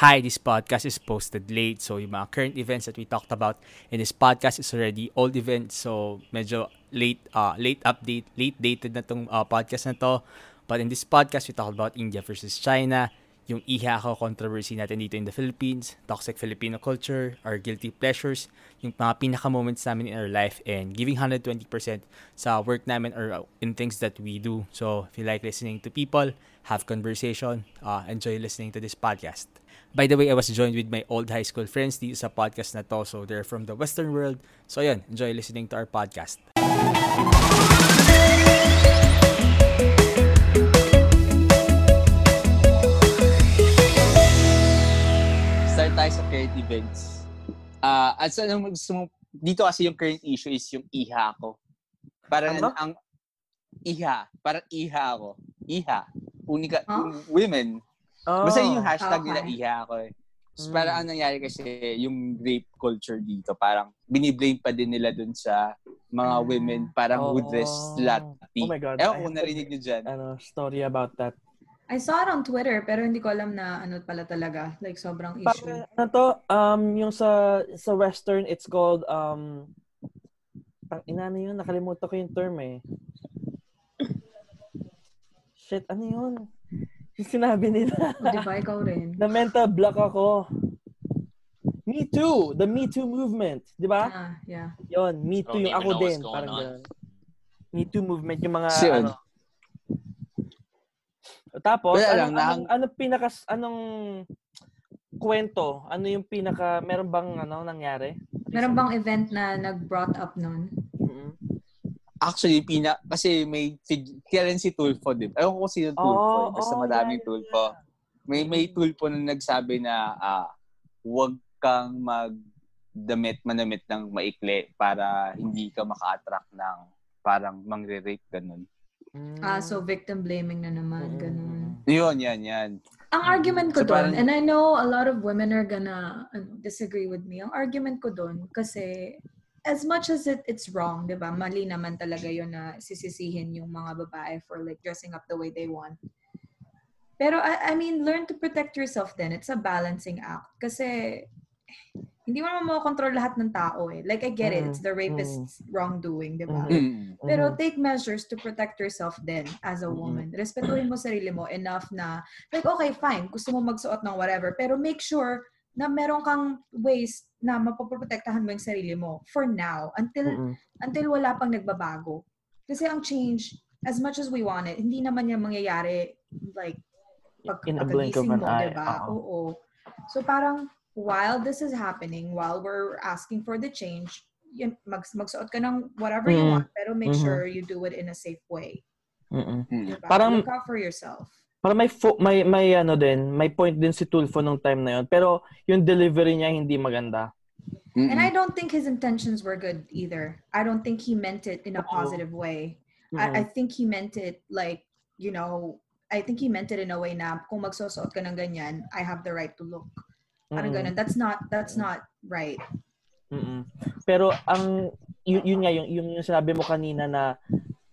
Hi, this podcast is posted late. So, yung mga current events that we talked about in this podcast is already old events. So, medyo late uh, late update, late dated na tong uh, podcast na to. But in this podcast, we talk about India versus China, yung iha ko controversy natin dito in the Philippines, toxic Filipino culture, our guilty pleasures, yung mga pinaka-moments namin in our life, and giving 120% sa work namin or in things that we do. So, if you like listening to people, have conversation, uh, enjoy listening to this podcast. By the way, I was joined with my old high school friends dito sa podcast na to. So, they're from the Western world. So, yun, enjoy listening to our podcast. Tayo sa current events. Ah, uh, at sa ano gusto mo, dito kasi yung current issue is yung iha ko. Parang Ano? ang iha, parang iha ako. Iha. Unika, Huh? women. Oh. Basta yun yung hashtag Okay. nila iha ko eh. So, Mm. parang ang nangyari kasi, yung rape culture dito, parang biniblame pa din nila dun sa mga Ah. women, parang Oh. woodress slutty. Oh my God. Ewan ko narinig niyo dyan. ano, story about that. I saw it on Twitter, pero hindi ko alam na ano pala talaga. Like, sobrang issue. Parang, ano to, um, yung sa sa western, it's called, um, ang ina na yun, nakalimutan ko yung term eh. Shit, ano yun? Yung sinabi nila. O, di ba? Ikaw rin. na mental block ako. Me Too, the Me Too movement, di ba? Ah, yeah. Yon, Me Too, Don't yung ako din, parang. Me Too movement, yung mga So, yun. ano. Tapos, Wala anong, lang, anong, anong pinaka, anong kwento? Ano yung pinaka, meron bang ano nangyari? Meron bang event na nag-brought up nun? Mm-mm. Actually, pina, kasi may, rin si Tulfo, di ba? Ewan ko sino Tulfo. Oh, eh. Basta oh, madaming yeah, Tulfo. May, may Tulfo na nagsabi na, ah, huwag kang mag damit manamit ng maikli para hindi ka maka-attract ng parang mangre-rape ganun. Mm. Ah, so victim blaming na naman. Mm-mm. Ganun. Yun, yan, yan. Ang argument ko So, doon, and I know a lot of women are gonna ano, disagree with me. Ang argument ko doon, kasi as much as it, it's wrong, di ba? Mali naman talaga yun na sisisihin yung mga babae for like dressing up the way they want. Pero I, I mean, learn to protect yourself then. It's a balancing act. Kasi hindi mo naman makontrol lahat ng tao eh. Like, I get it. Mm, It's the rapist's wrongdoing, di ba? Mm. Pero take measures to protect yourself then as a Mhm. woman. Respetuhin mo sarili mo enough na, like, okay, fine, gusto mo magsuot ng whatever, pero make sure na meron kang ways na mapoprotektahan mo yung sarili mo for now until Mm-mm. until wala pang nagbabago. Kasi ang change, as much as we want it, hindi naman yan mangyayari like pag In a blink of an mo, eye. diba? Oo. So parang while this is happening, while we're asking for the change, yun, mag, magsuot ka ng whatever you Mm. want, pero make Mhm. sure you do it in a safe way. Mm. Diba? Parang- Look out for yourself. Parang may, fo- may, may ano din, may point din si Tulfo nung time na yun. Pero yung delivery niya hindi maganda. And Mm-mm. I don't think his intentions were good either. I don't think he meant it in a positive way. Mm-mm. I, I think he meant it like, you know, I think he meant it in a way na kung magsusuot ka ng ganyan, I have the right to look. Parang Mm-mm. ganun. That's not, that's not right. Mm-mm. Pero ang yun, yun nga yung, yung yung sinabi mo kanina na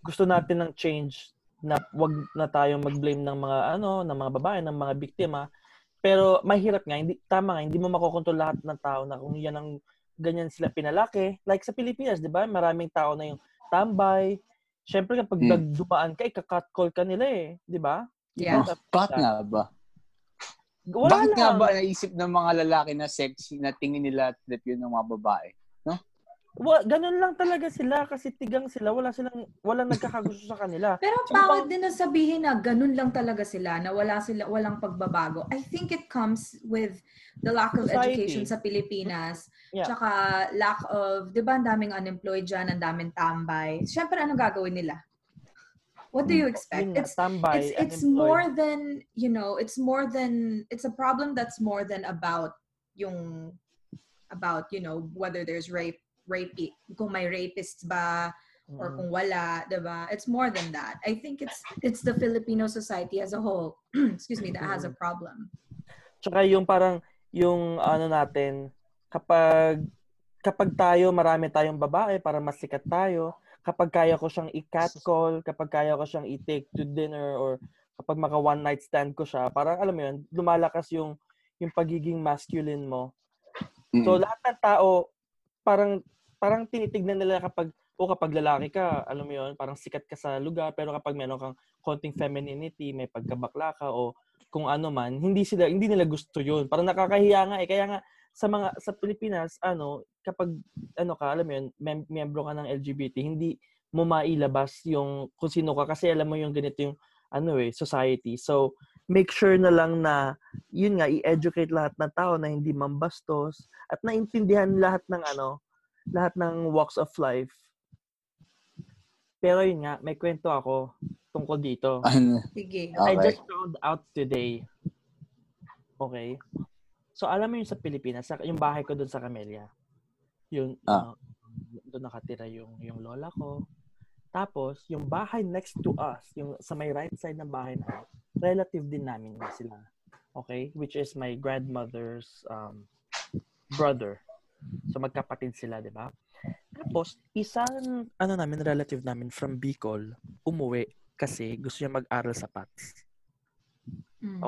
gusto natin ng change na wag na tayong mag-blame ng mga ano, ng mga babae, ng mga biktima. Pero mahirap nga, hindi tama nga, hindi mo makokontrol lahat ng tao na kung yan ang ganyan sila pinalaki. Like sa Pilipinas, 'di ba? Maraming tao na yung tambay. Syempre kapag Hmm. nagdumaan ka, ika-cut call ka nila eh, 'di ba? Yeah. Oh, bakit nga ba? Wala Bakit nga lang. ba naisip ng mga lalaki na sexy na tingin nila trip yun ng mga babae? Wa, ganun lang talaga sila kasi tigang sila, wala silang walang nagkakagusto sa kanila. Pero So, pangit din na sabihin na ganun lang talaga sila, na wala sila, walang pagbabago. I think it comes with the lack of Society. education sa Pilipinas. Yeah. Tsaka lack of, di ba, ang daming unemployed dyan, ang daming tambay. Siyempre, anong gagawin nila? What do you expect? It's it's it's more than you know it's more than it's a problem that's more than about yung about you know whether there's rape rape kung may rapists ba or Mm. kung wala diba it's more than that. I think it's it's the filipino society as a whole excuse me that has a problem. Tsaka yung parang, yung ano natin, kapag, kapag tayo, marami tayong babae para mas sikat tayo, kapag kaya ko siyang i-catcall, kapag kaya ko siyang i-take to dinner, or kapag maka one night stand ko siya, parang alam mo yun, lumalakas yung yung pagiging masculine mo. Mm. So lahat ng tao parang parang tinitignan nila kapag o kapag lalaki ka, alam mo 'yon, parang sikat ka sa lugar pero kapag meron kang konting femininity, may pagkabakla ka o kung ano man, hindi sila hindi nila gusto 'yun. Parang nakakahiya nga eh. Kaya nga sa mga sa Pilipinas, ano, kapag ano ka, alam mo 'yun, mem- miyembro ka ng LGBT, hindi mo mailabas yung kung sino ka kasi alam mo yung ganito yung ano eh, society. So, make sure na lang na yun nga i-educate lahat ng tao na hindi mambastos at naintindihan lahat ng ano, lahat ng walks of life. Pero yun nga, may kwento ako tungkol dito. Ano? Sige. I Okay. just found out today. Okay? So, alam mo yung sa Pilipinas, sa- yung bahay ko doon sa Camellia. Yun, Ah. uh, doon nakatira yung, yung lola ko. Tapos, yung bahay next to us, yung sa may right side ng bahay na, relative din namin na sila. Okay? Which is my grandmother's um, brother. So, magkapatid sila, di ba? Tapos, isang, ano namin, relative namin from Bicol, umuwi kasi gusto niya mag-aral sa PATS. Mm.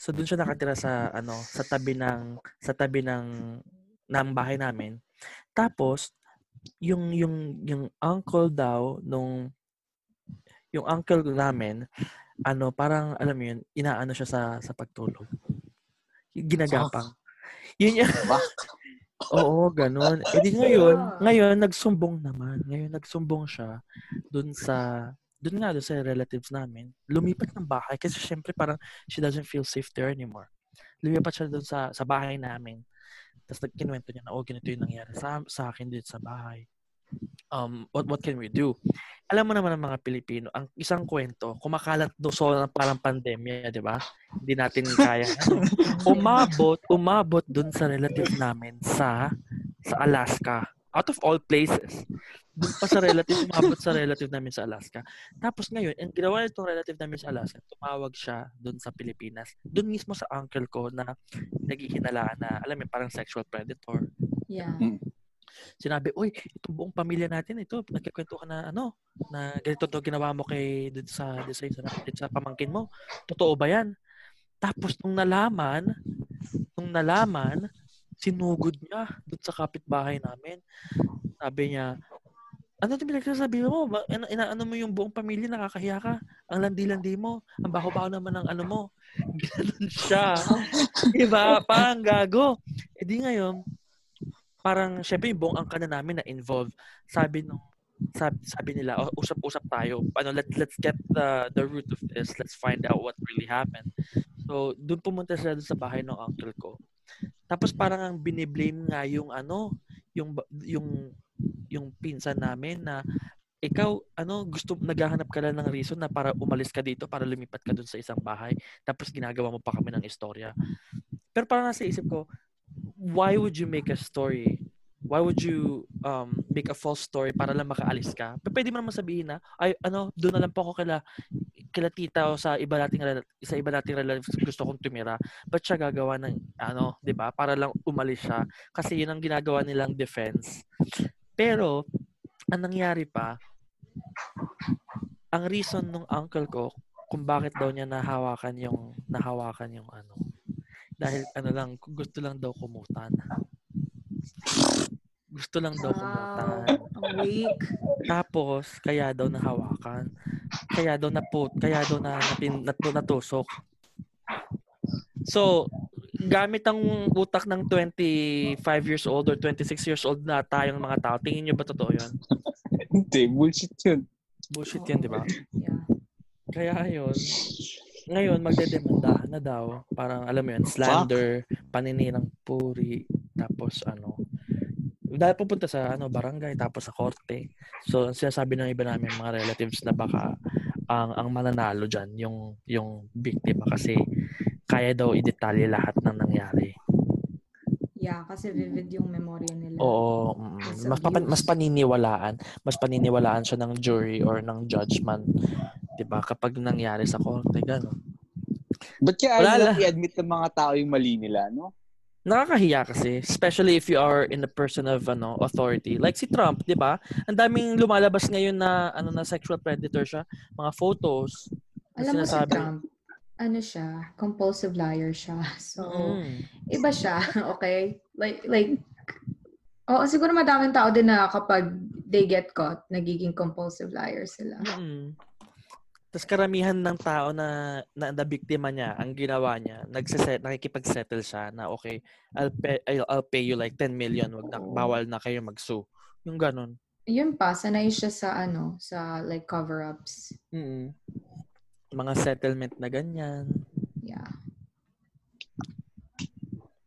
So doon siya nakatira sa ano, sa tabi ng sa tabi ng ng bahay namin. Tapos yung yung yung uncle daw nung yung uncle namin ano parang alam mo yun inaano siya sa sa pagtulog. Yung ginagapang. Yun yung oo ganun. Eh di ngayon ngayon nagsumbong naman. Ngayon nagsumbong siya dun sa dun nga dun sa relatives namin lumipat ng bahay kasi syempre parang she doesn't feel safe there anymore. Lumipat siya doon sa, sa bahay namin. Tapos nagkinuwento niya na, oh, ganito yung nangyari sa, sa akin dito sa bahay. Um, what, what can we do? Alam mo naman ng mga Pilipino, ang isang kwento, kumakalat do so ng parang pandemya, di ba? Hindi natin kaya. umabot, umabot doon sa relative namin sa sa Alaska. Out of all places. Doon pa sa relative, umabot sa relative namin sa Alaska. Tapos ngayon, ang ginawa nitong relative namin sa Alaska, tumawag siya doon sa Pilipinas. Doon mismo sa uncle ko na naghihinalaan na, alam mo, parang sexual predator. Yeah. Sinabi, uy, itong buong pamilya natin, ito, nagkikwento ka na, ano, na ganito to ginawa mo kay, dito sa, dito sa, dito sa pamangkin mo. Totoo ba yan? Tapos, nung nalaman, nung nalaman, sinugod niya doon sa kapitbahay namin. Sabi niya, ano ito pinagsasabi mo? Ina, inaano mo yung buong pamilya, nakakahiya ka. Ang landi-landi mo. Ang baho-baho naman ng ano mo. Ganun siya. diba? Parang gago. E di ngayon, parang syempre yung buong angka na namin na involved. Sabi nung sabi, sabi nila, "Oh, usap-usap tayo. Ano, let, let's get the the root of this. Let's find out what really happened. So, doon pumunta sila doon sa bahay ng uncle ko. Tapos parang ang biniblame nga yung ano, yung yung yung pinsan namin na ikaw ano gusto naghahanap ka lang ng reason na para umalis ka dito para lumipat ka doon sa isang bahay tapos ginagawa mo pa kami ng istorya. Pero parang nasa isip ko, why would you make a story? Why would you um, make a false story para lang makaalis ka? P- Pwede mo naman sabihin na, ay, ano, doon na lang po ako kila, kila tita o sa iba nating, sa iba nating relatives gusto kong tumira. Ba't siya gagawa ng, ano, di ba? Para lang umalis siya. Kasi yun ang ginagawa nilang defense. Pero, ang nangyari pa, ang reason ng uncle ko kung bakit daw niya nahawakan yung nahawakan yung ano dahil ano lang gusto lang daw kumutan gusto lang daw kumutan Wow. Tapos kaya daw nahawakan kaya daw naput kaya daw na napin, nat, natusok so gamit ang utak ng 25 years old or 26 years old na tayong mga tao tingin niyo ba totoo yun Hindi, bullshit yun. bullshit yan di ba Yeah. Kaya yun, ngayon magdedemanda na daw. Parang alam mo yun, slander, paninirang puri, tapos ano, dahil pupunta sa ano barangay tapos sa korte. So sinasabi ng iba namin mga relatives na baka ang ang mananalo diyan yung yung biktima kasi kaya daw i-detalye lahat ng nangyari. Yeah, kasi vivid yung memorya nila. Oo, mm, mas papa- abuse. mas paniniwalaan, mas paniniwalaan siya ng jury or ng judgment, 'di ba? Kapag nangyari sa korte gano'n. Ba't kaya ayaw i-admit ng mga tao yung mali nila, no? Nakakahiya kasi especially if you are in a person of ano authority like si Trump 'di ba ang daming lumalabas ngayon na ano na sexual predator siya mga photos Alam mo si. Trump, ano siya, compulsive liar siya. So, Mm. iba siya, okay? Like, like, oo, siguro madaming tao din na kapag they get caught, nagiging compulsive liar sila. Mm. Tapos karamihan ng tao na, na na biktima niya, ang ginawa niya, nagsiset, nakikipag-settle siya na okay, I'll pay, I'll, I'll pay you like 10 million, wag na, bawal na kayo mag-sue. Yung ganun. Yun pa, sanay siya sa ano, sa like cover-ups. Mm. Mga settlement na ganyan. Yeah.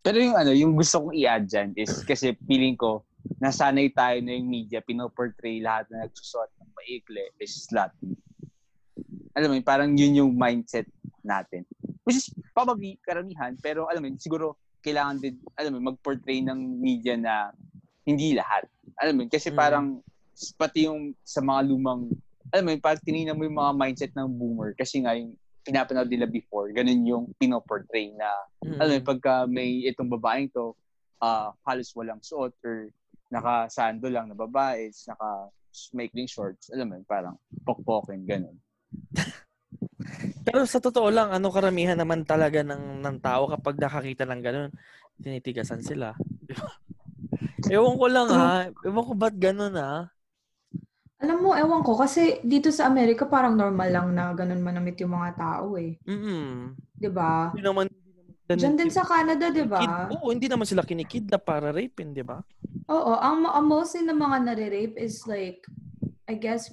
Pero yung ano, yung gusto kong i-add dyan is kasi feeling ko, nasanay tayo na yung media, pinoportray lahat na nagsusot ng maikli is slutty. Alam mo yun, parang yun yung mindset natin. Which is probably karamihan, pero alam mo yun, siguro kailangan din, alam mo yun, mag-portray ng media na hindi lahat. Alam mo yun, kasi Mm. parang pati yung sa mga lumang, alam mo yun, parang tinignan mo yung mga mindset ng boomer kasi nga yung pinapanood nila before, ganun yung pinoportray na Mm. alam mo, pagka may itong babaeng to, ah halos walang suot or naka-sando lang na babae, naka maikling shorts, alam mo, yun, parang pokpokin, ganun. Pero sa totoo lang, ano karamihan naman talaga ng, ng tao kapag nakakita ng ganun, tinitigasan sila. Ewan ko lang ha. Ewan ko ba't ganun ha. Alam mo, ewan ko, kasi dito sa Amerika parang normal lang na ganun manamit yung mga tao eh. Mm 'Di ba? Hindi naman Diyan din sa Canada, 'di ba? Oo, hindi naman sila kinikidnap para rapin, di ba? Oo, ang, ang mostly ng mga nare-rape is like, I guess,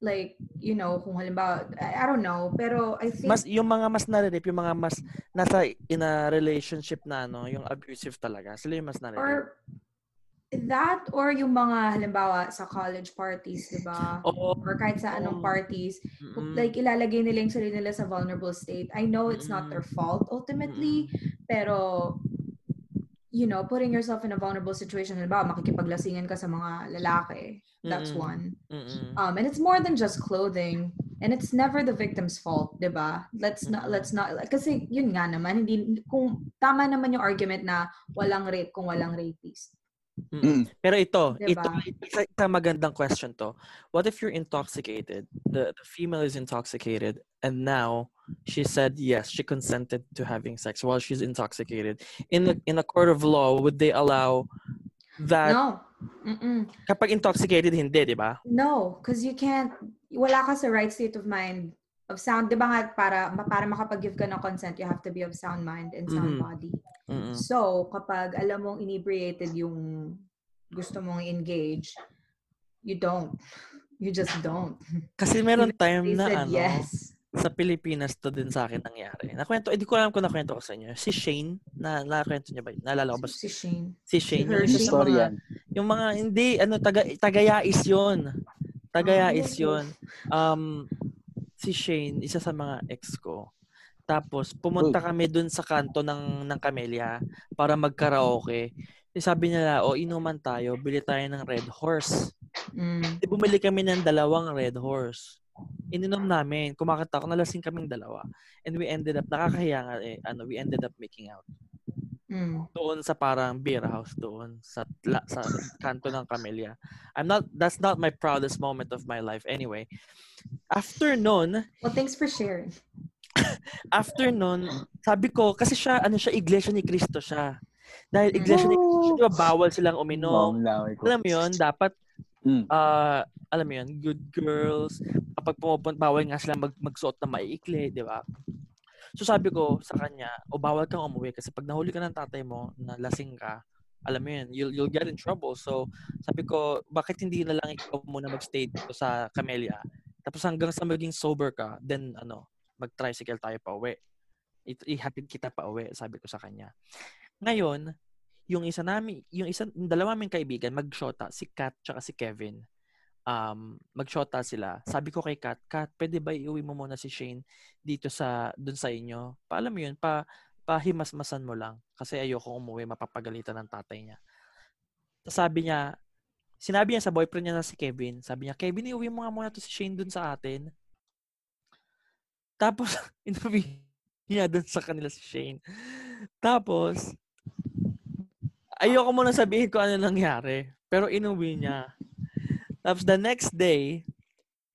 like, you know, kung halimbawa, I, I don't know, pero I think, Mas yung mga mas nare-rape, yung mga mas nasa in a relationship na ano, yung abusive talaga. Sila yung mas nare-rape. or that or yung mga halimbawa sa college parties, 'di ba? Oo. Or kahit sa anong Oo. parties, Mm-mm. like ilalagay nila yung sarili nila sa vulnerable state. I know it's not their fault ultimately, pero you know, putting yourself in a vulnerable situation, halimbawa makikipaglasingan ka sa mga lalaki. That's Mm-mm. one. Mm-mm. Um, and it's more than just clothing. And it's never the victim's fault, 'di ba? Let's not let's not kasi yun nga naman hindi kung tama naman yung argument na walang rape kung walang rapist. Mm-mm. Pero ito, ito, Diba? isa, isa magandang question to. What if you're intoxicated? The, the female is intoxicated and now she said yes, she consented to having sex while she's intoxicated. In the, in a court of law, would they allow that no. Mm-mm. kapag intoxicated hindi, di ba? No, because you can't, wala ka sa right state of mind of sound. Di ba nga, para, para makapag-give ka ng consent, you have to be of sound mind and sound Mhm. body. Mm-mm. So, kapag alam mong inebriated yung gusto mong engage, you don't. You just don't. Kasi meron time na ano, yes. Sa Pilipinas to din sa akin nangyari. Nakwento, hindi ko alam kung nakwento ko sa inyo. Si Shane, na nakwento niya ba? Naalala ko ba? Si Shane. Si Shane. Hershey. Yung Story mga. Yung mga hindi ano taga tagayais 'yon. Tagayais Oh. 'yon. Um si Shane, isa sa mga ex ko. Tapos pumunta kami dun sa kanto ng ng Camellia para magkaraoke. Eh, sabi nila, "O inuman tayo, bili tayo ng Red Horse." Mm. Di bumili kami ng dalawang Red Horse. Ininom namin, kumakanta ako, nalasing kaming dalawa. And we ended up, nakakahiya nga eh, ano, we ended up making out Mm. doon sa parang beer house doon sa la, sa kanto ng Camellia. I'm not that's not my proudest moment of my life anyway. After noon, Well, thanks for sharing. after noon, sabi ko kasi siya ano siya iglesia ni Cristo siya. Dahil iglesia ni Cristo, siya, di ba, bawal silang uminom. Alam mo 'yun, dapat Mm. ah alam mo 'yun, good girls. Kapag pumupunta, bawal nga sila mag magsuot na maiikli, di ba? So sabi ko sa kanya, o bawal kang umuwi kasi pag nahuli ka ng tatay mo na lasing ka, alam mo yun, you'll, you'll get in trouble. So sabi ko, bakit hindi na lang ikaw muna magstay dito sa Camellia? Tapos hanggang sa maging sober ka, then ano, mag-tricycle tayo pa uwi. I- ihatid kita pa uwi, sabi ko sa kanya. Ngayon, yung isa namin, yung isa, yung dalawa naming kaibigan, mag-shota, si Kat tsaka si Kevin. Um, mag-shota sila. Sabi ko kay Kat, Kat, pwede ba iuwi mo muna si Shane dito sa, dun sa inyo? Paalam mo yun, pa, pahimasmasan mo lang. Kasi ayoko umuwi, mapapagalitan ng tatay niya. Sabi niya, sinabi niya sa boyfriend niya na si Kevin, sabi niya, Kevin, iuwi mo nga muna to si Shane dun sa atin. Tapos, inuwi niya dun sa kanila si Shane. Tapos, ayoko muna sabihin ko ano nangyari. Pero inuwi niya. Tapos the next day,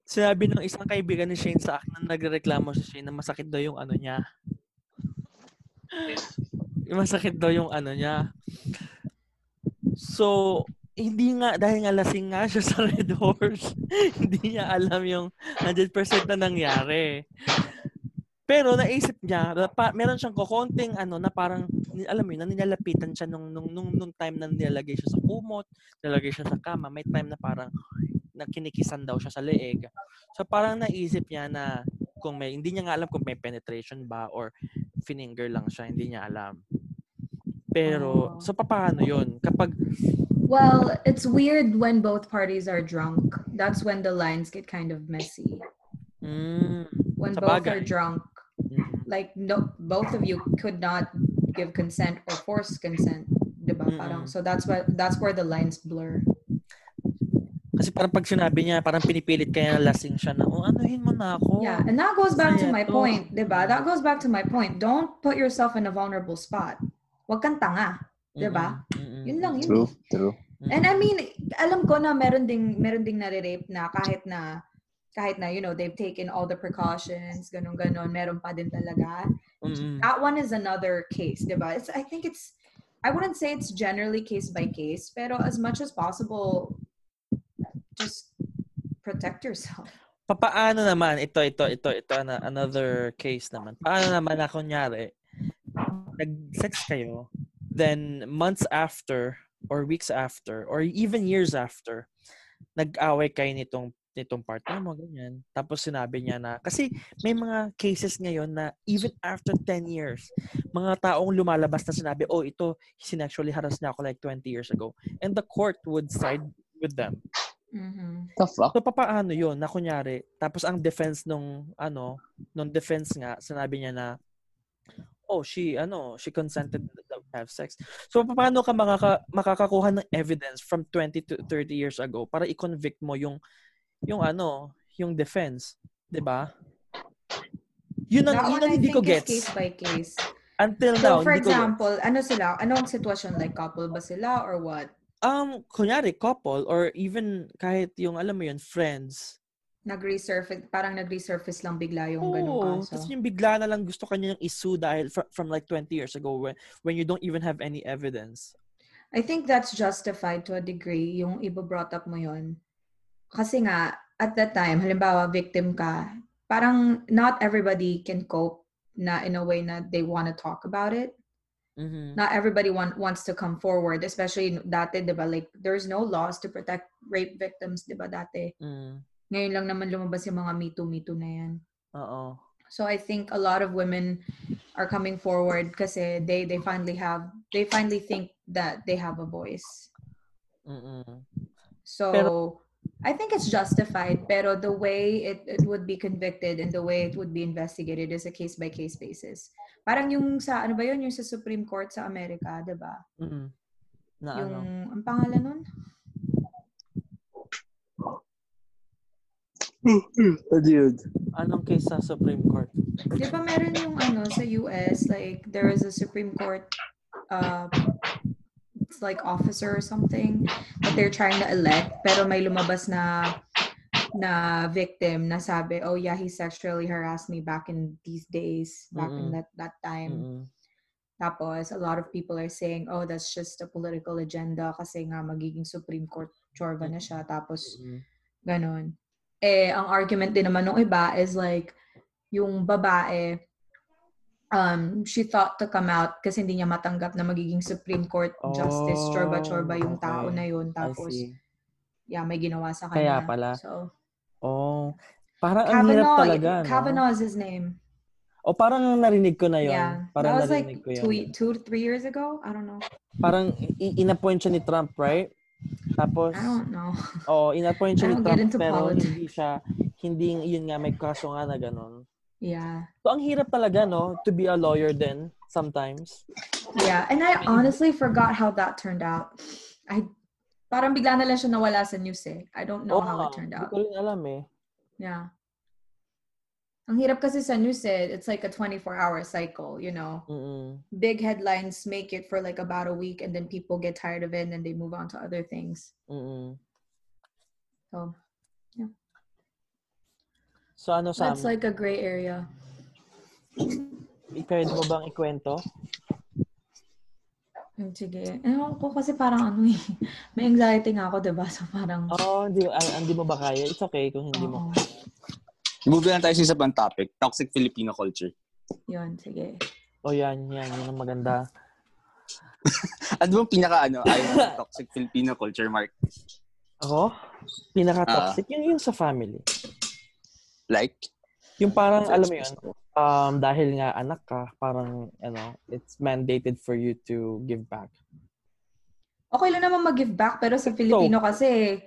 sinabi ng isang kaibigan ni Shane sa akin na nagrereklamo si Shane na masakit daw yung ano niya, Masakit daw yung ano niya. So, hindi nga, dahil nga lasing nga siya sa Red Horse, hindi niya alam yung 100% na nangyari. Pero naisip niya, na pa, meron siyang kukonting ano na parang alam mo yun, na nilalapitan siya nung, nung, nung, nung time na nilalagay siya sa kumot, nilalagay siya sa kama, may time na parang na kinikisan daw siya sa leeg. So parang naisip niya na kung may, hindi niya nga alam kung may penetration ba or finger lang siya, hindi niya alam. Pero, Oh. so paano yun? Kapag, Well, it's weird when both parties are drunk. That's when the lines get kind of messy. mm, When both bagay. are drunk, like no, both of you could not give consent or force consent, diba? Parang, Mm-mm. so that's what that's where the lines blur. kasi parang pag sinabi niya, parang pinipilit kaya na lasing siya na, oh, anuhin mo na ako. Yeah, and that goes back to my to. point, diba? That goes back to my point. Don't put yourself in a vulnerable spot. Wag kang tanga. diba? Mm-mm, Yun lang yun. True, true. And I mean, alam ko na meron ding meron ding nare-rape na kahit na kahit na you know they've taken all the precautions, ganun ganon, meron pa din talaga. Mm-mm. That one is another case, diba? It's I think it's I wouldn't say it's generally case by case, pero as much as possible just protect yourself. Papaano naman, ito, ito, ito, ito, ana- another case naman. Paano naman na kunyari, nag-sex kayo, then months after, or weeks after, or even years after, nag-away kayo nitong nitong partner mo, ganyan. Tapos sinabi niya na, kasi may mga cases ngayon na even after 10 years, mga taong lumalabas na sinabi, oh, ito, sinexually harass niya ako like 20 years ago. And the court would side with them. Mhm. The fuck? So papaano 'yun? Na kunyari, tapos ang defense nung ano, nung defense nga, sinabi niya na oh, she ano, she consented to have sex. So paano ka makaka, makakakuha ng evidence from 20 to 30 years ago para i-convict mo yung yung ano, yung defense, 'di ba? Yun ang, That yun ang hindi ko gets. case by case. Until now, So for hindi ko gets. example, ano sila? Anong sitwasyon like couple ba sila or what? Um, kunyari, couple, or even kahit yung, alam mo yun, friends, Nag-resurface, parang nag-resurface lang bigla yung ganung Oo, kaso. tapos yung bigla na lang gusto kanya ng isu dahil from, from like 20 years ago when, when you don't even have any evidence. I think that's justified to a degree, yung ibo-brought up mo yon. Kasi nga, at that time, halimbawa, victim ka, parang not everybody can cope na in a way na they want to talk about it. Mhm. Not everybody want, wants to come forward, especially dati, di ba, like, there's no laws to protect rape victims, di ba, dati. Mm. Ngayon lang naman lumabas yung mga Me Too, Me Too na yan. Oo. So I think a lot of women are coming forward kasi they they finally have they finally think that they have a voice. Mm-mm. So Pero- I think it's justified, pero the way it, it would be convicted and the way it would be investigated is a case by case basis. Parang yung sa ano ba yun yung sa Supreme Court sa Amerika, 'di ba? Mm-mm. Na Yung ano? ang pangalan nun? Ano yun? Anong case sa Supreme Court? Di ba meron yung ano sa US like there is a Supreme Court uh like officer or something that they're trying to elect pero may lumabas na na victim na sabi oh yeah he sexually harassed me back in these days back in Mm-mm. that that time Mm-mm. tapos a lot of people are saying oh that's just a political agenda kasi nga magiging Supreme Court chorba na siya tapos Mm-mm. Ganon. Eh, ang argument din naman ng iba is like, yung babae, um, she thought to come out kasi hindi niya matanggap na magiging Supreme Court Justice, Oh, chorba-chorba yung tao okay. na I yun. Tapos, yeah, may ginawa sa Kaya kanya. pala. So, Oh. Parang ang hirap talaga, no? Kavanaugh is his name. O parang narinig ko na yon. Yeah. Parang that was like narinig ko yun. two, two, three years ago? I don't know. Parang inappoint siya ni Trump, right? Tapos, I don't know. oh, inappoint siya ni Trump pero politics. hindi siya, hindi, yun nga, may kaso nga na ganun. Yeah. So, ang hirap talaga, no? To be a lawyer then, sometimes. Yeah. And I honestly forgot how that turned out. I parang bigla na lang siya nawala sa news eh. I don't know Oo how it turned Hindi out. ko rin alam eh. Yeah. Ang hirap kasi sa news eh, it's like a 24-hour cycle, you know. Mm-mm. Big headlines make it for like about a week and then people get tired of it and then they move on to other things. Mm-mm. So, So, ano sa that's like a gray area. pwede mo bang ikwento? Hmm, Sige. Ewan ko kasi parang ano eh. May anxiety nga ako, diba? So parang... Oo, oh, hindi, ah, hindi mo ba kaya? It's okay kung hindi mo. Oo. Move na tayo sa isa pang topic. Toxic Filipino culture. Yun, sige. O oh, yan, yan, yun ang maganda. Ano bang pinaka ano, ayaw toxic Filipino culture, Mark? Ako? Pinaka-toxic, yun yun sa family. Like? Yung parang, alam mo yun, um, dahil nga anak ka, parang, ano, it's mandated for you to give back. Okay lang naman mag-give back, pero sa Filipino kasi,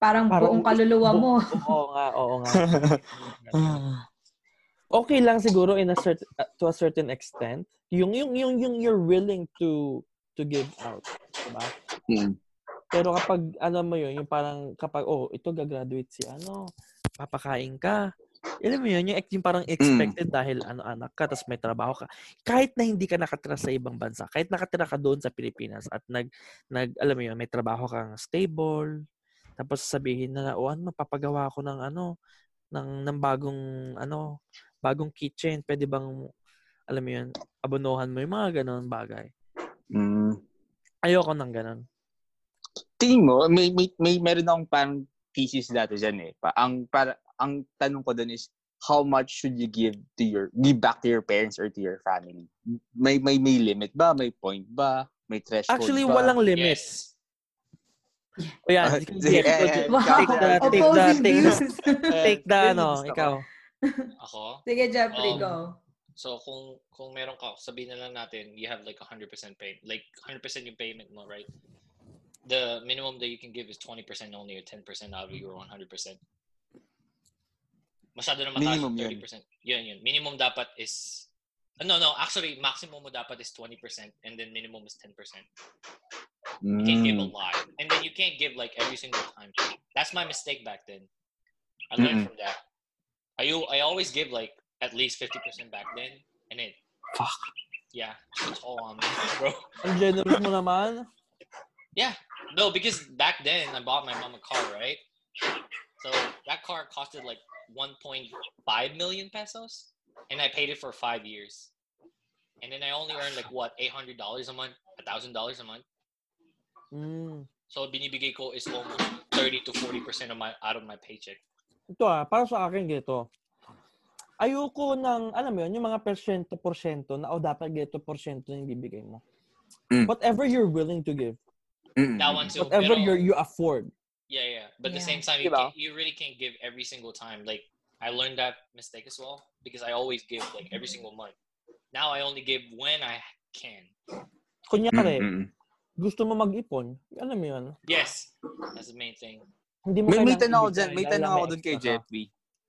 parang, Parang buong kaluluwa bu- mo. Oo nga, oo nga. okay lang siguro in a certain to a certain extent. Yung yung yung yung you're willing to to give out, diba? Hmm. Pero kapag ano mo yun, yung parang kapag oh, ito gagraduate si ano, papakain ka. Alam mo yun, yung, yung parang expected dahil ano anak ka, tapos may trabaho ka. Kahit na hindi ka nakatira sa ibang bansa, kahit nakatira ka doon sa Pilipinas at nag, nag alam mo yun, may trabaho kang stable, tapos sabihin na, o ano, papagawa ko ng ano, ng, ng bagong, ano, bagong kitchen, pwede bang, alam mo yun, abonohan mo yung mga ganon bagay. Mm. Ayoko ng ganon. Tingin mo, may, may, may meron akong parang thesis dati dyan eh. Pa, ang, para, ang tanong ko doon is, how much should you give to your, give back to your parents or to your family? May, may, may limit ba? May point ba? May threshold Actually, ba? walang limit. Yes. O yan, Ah, go, eh, Jay. Wow, Take the, take the, take the, take the, ano, ikaw. Ako? sige, Jeffrey, Um, go. So kung kung meron ka, sabihin na lang natin, you have like 100% pay, like 100% yung payment mo, right? The minimum that you can give is 20% only or 10% out of your 100%. Masyado na mataas Minimum 30%. Yun, yun. Minimum dapat is no, no, actually maximum mo dapat is 20% and then minimum is 10%. You can't give a Mm. lot. And then you can't give like every single time. That's my mistake back then. I learned Mm-mm. from that. I always give like at least 50% back then and it Fuck. yeah, it's all on me, bro. Ang generous mo naman. No, because back then I bought my mom a car, right? So that car costed like 1.5 million pesos, and I paid it for five years. And then I only earned like what $800 a month, $1,000 a month. Mm. So binibigay ko is almost 30 to 40 percent of my out of my paycheck. Ito ah, para sa akin gito. Ayoko ng, alam mo yun, yung mga persyento-porsyento na, oh, dapat gito porsyento yung bibigay mo. Mm. Whatever you're willing to give. Mm. That one too. Whatever pero- you're, you afford. Yeah, yeah. But at the same time, you, Diba? can't, you really can't give every single time. Like I learned that mistake as well because I always give like every single month. Now I only give when I can. Kunyari, Mm, mm, mm. gusto mo mag-ipon, alam mo yun, Yes, that's the main thing. hindi mo May, may kailangan tanong ako ibigay dyan, may dahil tanong ako dun kay extra ka. Jeffrey.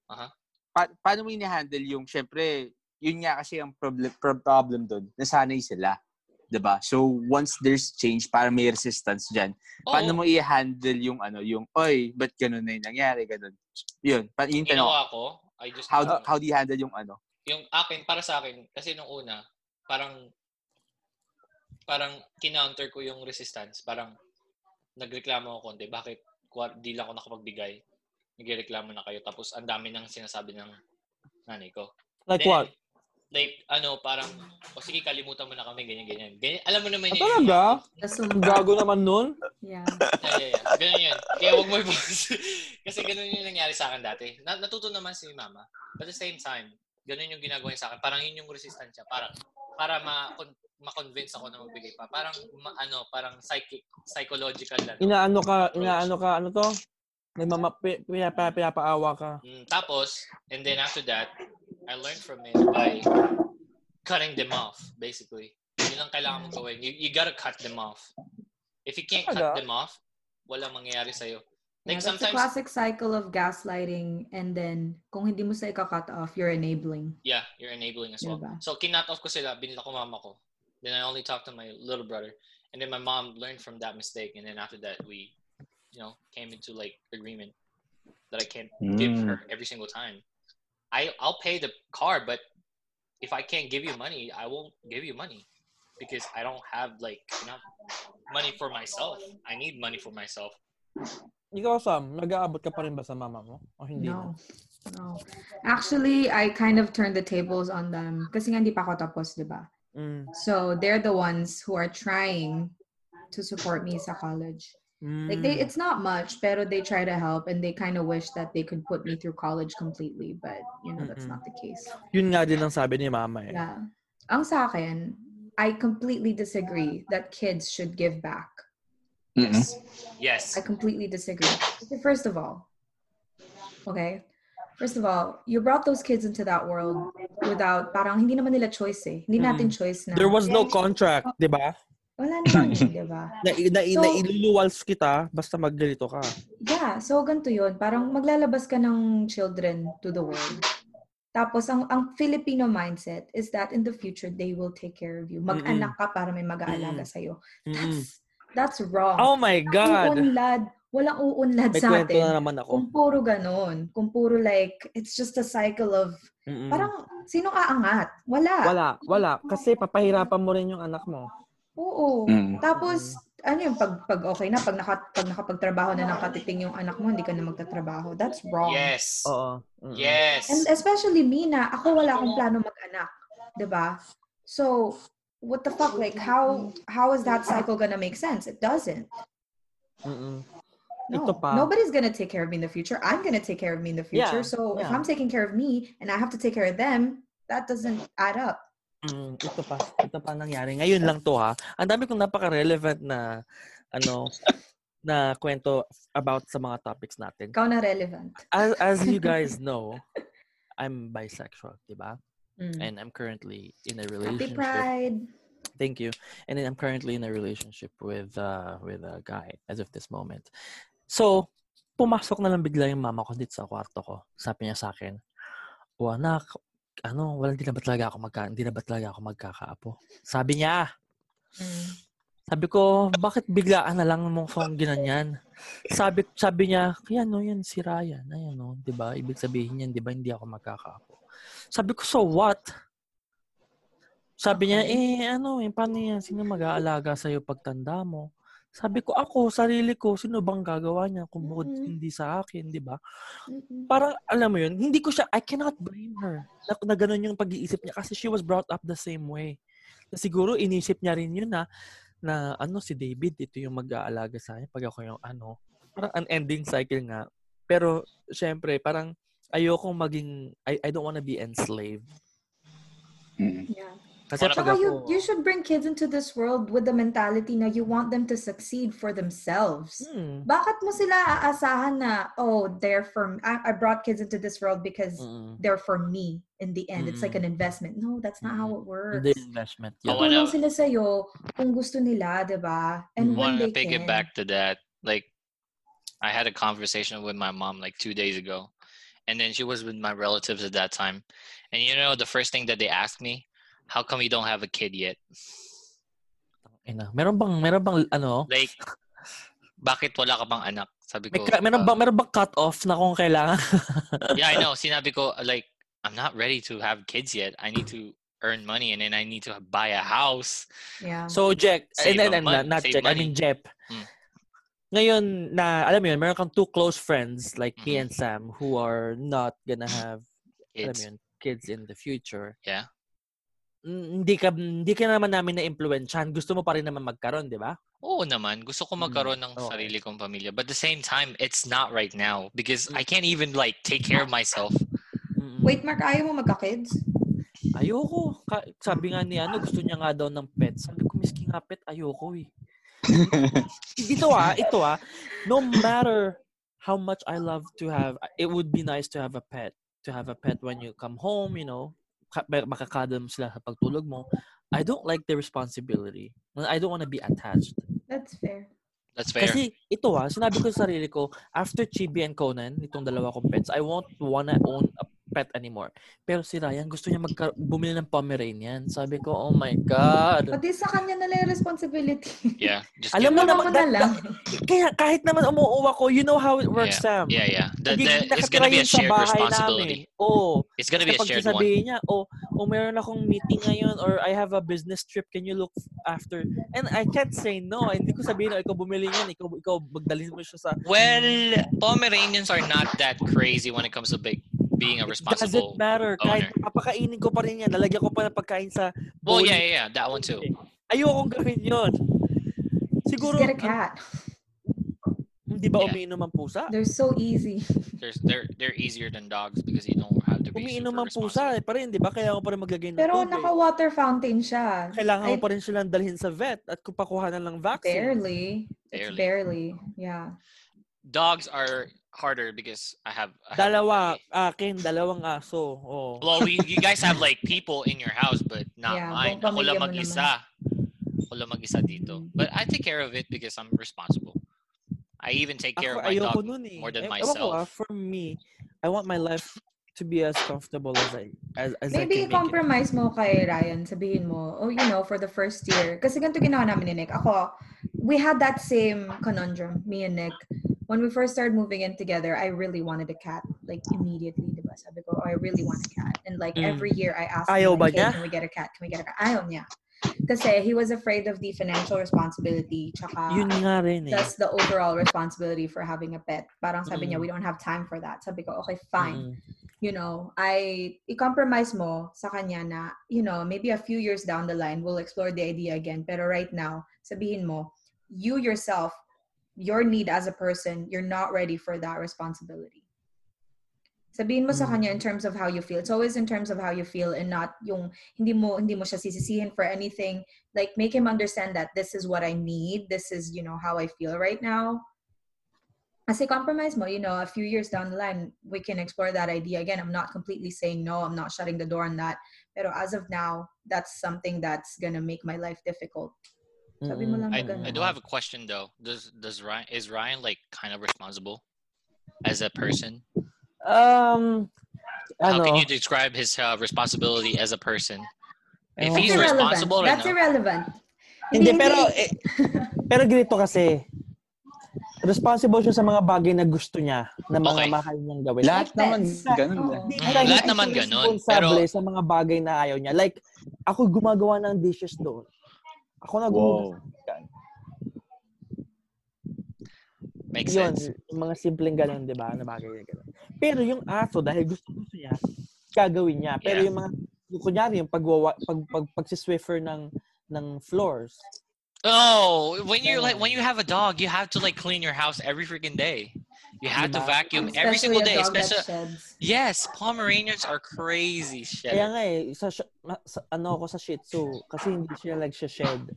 Aha. Pa- paano mo ini-handle yung, syempre, yun nga kasi ang problem, problem dun, nasanay sila. 'Di ba? So, once there's change, para may resistance dyan, Oh, paano mo i-handle yung ano, yung, oy, ba't ganun na yung nangyari, ganun. Yun, pa, yung tanong, ginawa ko, I just how, ano, how do you handle yung ano? yung akin para sa akin kasi nung una parang parang kinounter ko yung resistance. Parang nagreklamo ako konti bakit kwa- di lang ako nakapagbigay? Nagreklamo na kayo. Tapos ang dami nang sinasabi ng nanay ko. Like Then, what? Like ano parang o sige kalimutan mo na kami ganyan ganyan ganyan alam mo naman yun talaga? Gago naman nun. Yeah. yeah, yeah, yeah. Ganun yun. Kaya wag mo i-post. Kasi ganun yung nangyari sa akin dati. Na, natuto naman si mama. But at the same time, ganun yung ginagawa niya sa akin. Parang yun yung resistance niya. Para, para ma ma-convince ako na magbigay pa. Parang, ma- ano, parang psychic, psychological na. no? Inaano ka, inaano ka, ano to? Nagmama, pi- pinapa, pinapaawa ka. Mm, tapos, and then after that, I learned from it by cutting them off, basically. Yun lang kailangan mong gawin. You, you gotta cut them off. If you can't cut them off, walang mangyayari sa'yo. Yeah, Like that's the sometimes, classic cycle of gaslighting and then kung hindi mo sa ika-cut off, you're enabling. Yeah, you're enabling as well. Diba? So kinat off ko sila, binila ko mama ko. Then I only talked to my little brother. And then my mom learned from that mistake. And then after that, we, you know, came into like agreement that I can't give Mm. her every single time. I I'll pay the car, but if I can't give you money, I won't give you money because I don't have like enough money for myself. I need money for myself. Ikaw, Sam, nag-aabot ka pa rin ba sa mama mo? O hindi No. na? No. Actually, I kind of turned the tables on them. Kasi nga hindi pa ako tapos, di ba? Mm. So, they're the ones who are trying to support me sa college. Like, they, Mm. it's not much, pero they try to help and they kind of wish that they could put me through college completely. But, you know, that's Mm-mm. not the case. Yun nga din ang sabi ni mama eh. Yeah. Ang sa akin, I completely disagree that kids should give back. Mm-mm. Yes. I completely disagree. Okay, First of all, okay, first of all, you brought those kids into that world without, parang hindi naman nila choice eh. Hindi natin choice na. There was no contract, di ba? Wala naman di ba? Na, na, So- na iluluwals kita basta magganito ka. Yeah, so ganito yun. Parang maglalabas ka ng children to the world. Tapos, ang, ang Filipino mindset is that in the future, they will take care of you. Mag-anak ka para may mag-aalaga sa'yo. That's, that's wrong. Oh my God! Uunlad. Walang uunlad May sa atin. na naman ako. Kung puro ganon. Kung puro like, it's just a cycle of, Mm-mm. parang, sinong aangat? Wala. Wala, wala. Kasi papahirapan mo rin yung anak mo. Oo. Mm. Tapos, ano yung pag, pag okay na, pag, naka, pag nakapagtrabaho na ng katiting yung anak mo, hindi ka na magtatrabaho. That's wrong. Yes. Oo. Mm-mm. Yes. And especially me na, ako wala akong plano mag-anak. 'di ba? So, what the fuck? Like, how how is that cycle gonna make sense? It doesn't. Mm-mm. No. Ito pa. Nobody's gonna take care of me in the future. I'm gonna take care of me in the future. Yeah, so if yeah. I'm taking care of me and I have to take care of them, that doesn't add up. Mm, ito pa, ito pa nangyari. Ngayon lang to ha. Ang dami kong napaka-relevant na ano na kwento about sa mga topics natin. Ikaw na relevant. As, as you guys know, I'm bisexual, di ba? Mm. And I'm currently in a Happy relationship. Pride. Thank you. And then I'm currently in a relationship with uh with a guy as of this moment. So, pumasok na lang bigla yung mama ko dito sa kwarto ko. Sabi niya sa akin, "O anak, ano, wala hindi na ba talaga ako magka, hindi na ba talaga ako magkakaapo?" Sabi niya. Mm. Sabi ko, "Bakit biglaan na lang mong kung ginanyan?" Sabi sabi niya, "Kaya no, yan si Ryan. Ayan no, 'di ba? Ibig sabihin niyan, 'di ba, hindi ako magkakaapo." Sabi ko, "So what?" Sabi niya, eh, ano, eh, paano yan? Sino mag-aalaga sa'yo pagtanda mo? Sabi ko, ako, sarili ko, sino bang gagawa niya kung bukod Mhm. hindi sa akin, di ba? Mm-mm. Parang, alam mo yun, hindi ko siya, I cannot blame her na, na ganun yung pag-iisip niya kasi she was brought up the same way. Na siguro, inisip niya rin yun na, na ano, si David, ito yung mag-aalaga sa akin pag ako yung ano. Parang unending cycle nga. Pero, syempre, parang, ayokong maging, I, I don't wanna be enslaved. Mm. Yeah. Kasi Wala- pag ako, you, you should bring kids into this world with the mentality na you want them to succeed for themselves. hmm, Bakit mo sila aasahan na, oh, they're for, I, I brought kids into this world because mm, they're for me in the end. It's like Mm. an investment. No, that's not how it works. the investment. Yeah. Oh, Tutulong wala. sila sa'yo kung gusto nila, di ba? And when want they to pick can. it back to that like i had a conversation with my mom like two days ago and then she was with my relatives at that time and you know the first thing that they asked me how come you don't have a kid yet Ina, meron bang meron bang ano? like bakit wala ka bang anak sabi May, ko ka- meron "Uh, bang meron bang cut off na kung kailangan? yeah i know sinabi ko like i'm not ready to have kids yet i need to earn money and then i need to buy a house Yeah. So Jack, Save and, and, ang and, mon- not save Jack, I mean Jep. Mm. Ngayon na alam mo yun, meron kang two close friends like he Mhm. and Sam who are not gonna have alam mo yun, kids in the future. Yeah. Mm, Hindi ka hindi ka naman namin na influensyahan. Gusto mo pa rin naman magkaroon, 'di ba? Oo naman, gusto ko Mm, magkaroon ng okay. sarili kong pamilya. But at the same time, it's not right now because Mm. I can't even like take care of myself. Wait, Mark, ayaw mo magka-kids? Ayoko. Ka- sabi nga ni ano, gusto niya nga daw ng pet. Sabi ko, miski nga pet, ayoko eh. Dito ah, ito ah, no matter how much I love to have, it would be nice to have a pet. To have a pet when you come home, you know, makakadam sila sa pagtulog mo. I don't like the responsibility. I don't want to be attached. That's fair. That's fair. Kasi ito ah, sinabi ko sa sarili ko, after Chibi and Conan, itong dalawa kong pets, I won't wanna own a pet anymore. Pero si Ryan, gusto niya magka- bumili ng Pomeranian. Sabi ko, oh my God. Pati sa kanya na lang yung responsibility. yeah, just Alam mo naman, na lang. Kaya kahit naman umuuwa ko, you know how it works, Sam. Yeah, yeah. The, the, it's gonna be a shared responsibility. Namin. Oo. It's gonna be a shared one. niya, oh, oh, meron akong meeting ngayon or I have a business trip, can you look after? And I can't say no. Hindi ko sabihin, oh, ikaw bumili niyan, ikaw, ikaw magdalhin mo siya sa... Well, Pomeranians are not that crazy when it comes to big being a It responsible. doesn't matter. Kahit owner. papakainin ko pa rin yan. Lalagyan ko pa ng pagkain sa Well, bowl. yeah, yeah, yeah, that one too. Ayokong gawin yun. Siguro, Just get a cat. hindi ba Yeah. umiinom ang pusa? They're so easy. There's they're they're easier than dogs because you don't have to be Umiinom ang pusa eh, pa rin, di ba? Kaya ko pa rin maglagay ng Pero tubig. naka-water fountain siya. Kailangan mo I- pa rin silang dalhin sa vet at kupakuha na lang vaccine. Barely. It's Barely. barely. Yeah. Dogs are harder because I have, I have Dalawa, a- akin, dalawang aso. Oh. Well, we, you guys have like people in your house, but not Yeah, mine. buong Ako lang pamilya mo mag-isa. Ako lang mag-isa dito. But I take care of it because I'm responsible. I even take care Ako, of my ayoko dog nun eh. more than Ewan ko ah, myself. for me, I want my life to be as comfortable as I as, as I can make it. compromise mo kay Ryan. Sabihin mo, oh, you know, for the first year. Kasi ganito ginawa namin ni Nick. Ako, we had that same conundrum, me and Nick. When we first started moving in together, I really wanted a cat. Like, immediately, diba? Sabi ko, oh, I really want a cat. And like, Mm. every year, I asked Ayaw him, like, hey, can we get a cat? Can we get a cat? Ayaw niya. Kasi he was afraid of the financial responsibility. Tsaka, Yun nga rin eh. that's the overall responsibility for having a pet. Parang sabi niya, Mm. we don't have time for that. Sabi ko, okay, fine Mm. you know, I i-compromise mo sa kanya na, you know, maybe a few years down the line, we'll explore the idea again. Pero right now, sabihin mo, you yourself, your need as a person, you're not ready for that responsibility. Sabihin mo sa Mm. kanya in terms of how you feel. It's always in terms of how you feel and not yung hindi mo hindi mo siya sisisihin for anything. Like make him understand that this is what I need. This is, you know, how I feel right now. Kasi compromise mo, you know, a few years down the line, we can explore that idea again. I'm not completely saying no. I'm not shutting the door on that. Pero as of now, that's something that's gonna make my life difficult. Sabi mo lang I, na I ganun. do have a question though. Does does Ryan is Ryan like kind of responsible as a person? Um, How ano, can you describe his uh, responsibility as a person? If Ewan he's ko. responsible That's enough, irrelevant. Hindi, pero, eh, pero ganito kasi, responsible siya sa mga bagay na gusto niya, na mga Okay. mahal niyang gawin. Lahat Like naman ganun eh. Hindi Mm, lahat naman ganun, pero- sa mga bagay na ayaw niya. Like, ako gumagawa ng dishes doon. Ako na Wow. makes Yun, sense. yung mga simpleng ganun, di ba? Na bagay na ganun. Pero yung aso, dahil gusto-gusto niya, gagawin niya. Pero Yeah. yung mga, yung kunyari, yung pagwawa, pag, pag, pagsiswiffer ng, ng floors. Oh, when you like when you have a dog, you have to like clean your house every freaking day. You have to vacuum every single day. Especially sheds. yes, Pomeranians are crazy shit. Kaya nga eh, sa, sa, ano ako sa Shih Tzu, kasi hindi siya nagsha-shed.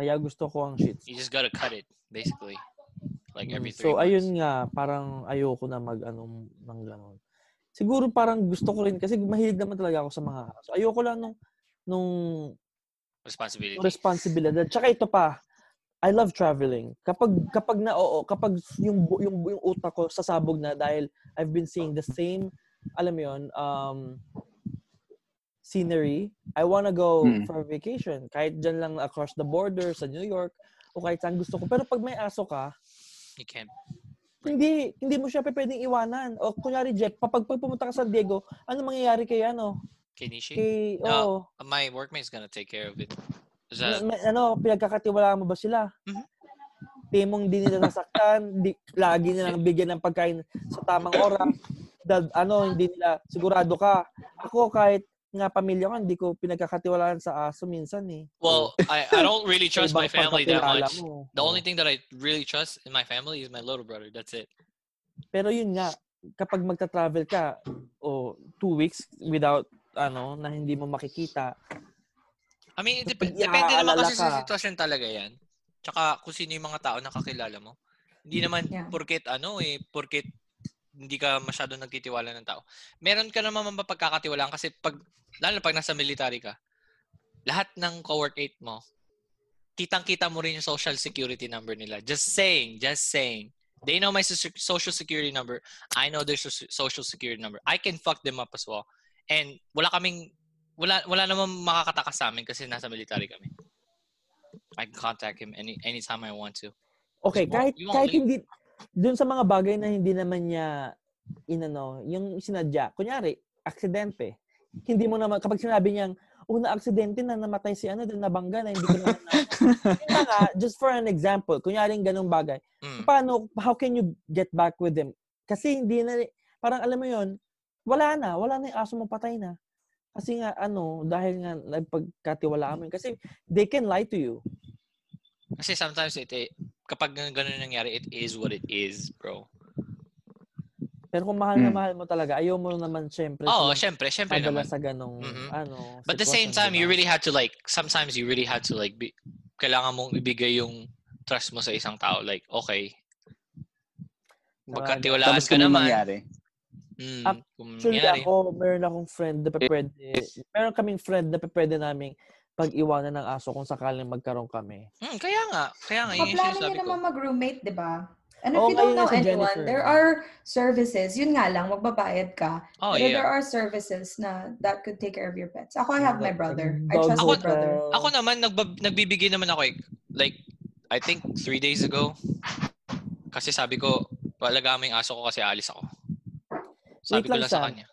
Kaya gusto ko ang Shih Tzu. You just gotta cut it basically, like every three. So, months. ayun nga, parang ayoko na mag, ano, ng gano'n. Siguro parang gusto ko rin, kasi mahilig naman talaga ako sa mga aso. Ayoko lang nung, nung responsibility. responsibilidad. Tsaka ito pa, I love traveling. Kapag kapag na oo, kapag yung yung yung utak ko sasabog na dahil I've been seeing the same, alam mo 'yon, um scenery, I wanna go Hmm. for a vacation. Kahit dyan lang across the border sa New York o kahit saan gusto ko. Pero pag may aso ka, you can't. hindi hindi mo siya pwedeng iwanan. O kunyari Jeff, kapag pag pumunta ka sa San Diego, ano mangyayari kay ano? Kenichi? Kay No. oh, My workmate's gonna take care of it. May, ano, pinagkakatiwalaan mo ba sila? Mhm. Timong di nila nasaktan, di, lagi nilang bigyan ng pagkain sa tamang oras. Dad, ano, hindi nila, sigurado ka. Ako kahit nga pamilya ko, hindi ko pinagkakatiwalaan sa aso minsan eh. well, I, I don't really Sa trust my family that much. mo. The only thing that I really trust in my family is my little brother. That's it. Pero yun nga, kapag magta-travel ka, o two weeks without, ano, na hindi mo makikita, I mean, dep- depende naman kasi sa ka. sitwasyon talaga yan. Tsaka kung sino yung mga tao na kakilala mo. Hindi naman Yeah. porket ano eh, porket hindi ka masyado nagtitiwala ng tao. Meron ka naman mapagkakatiwalaan kasi pag, lalo pag nasa military ka, lahat ng co-workmate mo, kitang-kita mo rin yung social security number nila. Just saying, just saying. They know my soci- social security number. I know their soci- social security number. I can fuck them up as well. And wala kaming wala wala namang makakatakas sa amin kasi nasa military kami. I can contact him any anytime I want to. Okay, mo- kahit won't kahit leave. hindi doon sa mga bagay na hindi naman niya inano, yung sinadya. Kunyari, aksidente. Hindi mo naman kapag sinabi niyang oh, na aksidente na namatay si ano, na nabangga na hindi ko naman na. Nga, just for an example, kunyaring ganung bagay. Mm. Paano how can you get back with them? Kasi hindi na parang alam mo 'yon, wala na. Wala na yung aso mo, patay na. Kasi nga, ano, dahil nga nagpagkatiwala kami. Kasi they can lie to you. Kasi sometimes it, eh, kapag ganun nangyari, it is what it is, bro. Pero kung mahal na Mm. mahal mo talaga, ayaw mo naman syempre Oo, silang syempre, syempre naman. sa ganong, Mhm. ano, But at the same time, you diba? really had to like, sometimes you really had to like, be, kailangan mong ibigay yung trust mo sa isang tao. Like, okay, magkatiwalaan Tapos ka kung naman. nangyari. Mm, kung Actually, nangyari. ako, meron akong friend na pwede, meron kaming friend na pwede naming pag-iwanan ng aso kung sakaling magkaroon kami. Mm, kaya nga, kaya nga, yun niyo ko. naman mag-roommate, di ba? And if Oo, you don't know si anyone, Jennifer. there are services. Yun nga lang, magbabayad ka. Oh, Pero there yeah. are services na that could take care of your pets. Ako, I have my Like, brother. I trust dog my brother. Ako naman, nagbab- nagbibigay naman ako eh. Like, I think three days ago, kasi sabi ko, walaga mo yung aso ko kasi alis ako. Sabi Wait ko lang, lang sa kanya.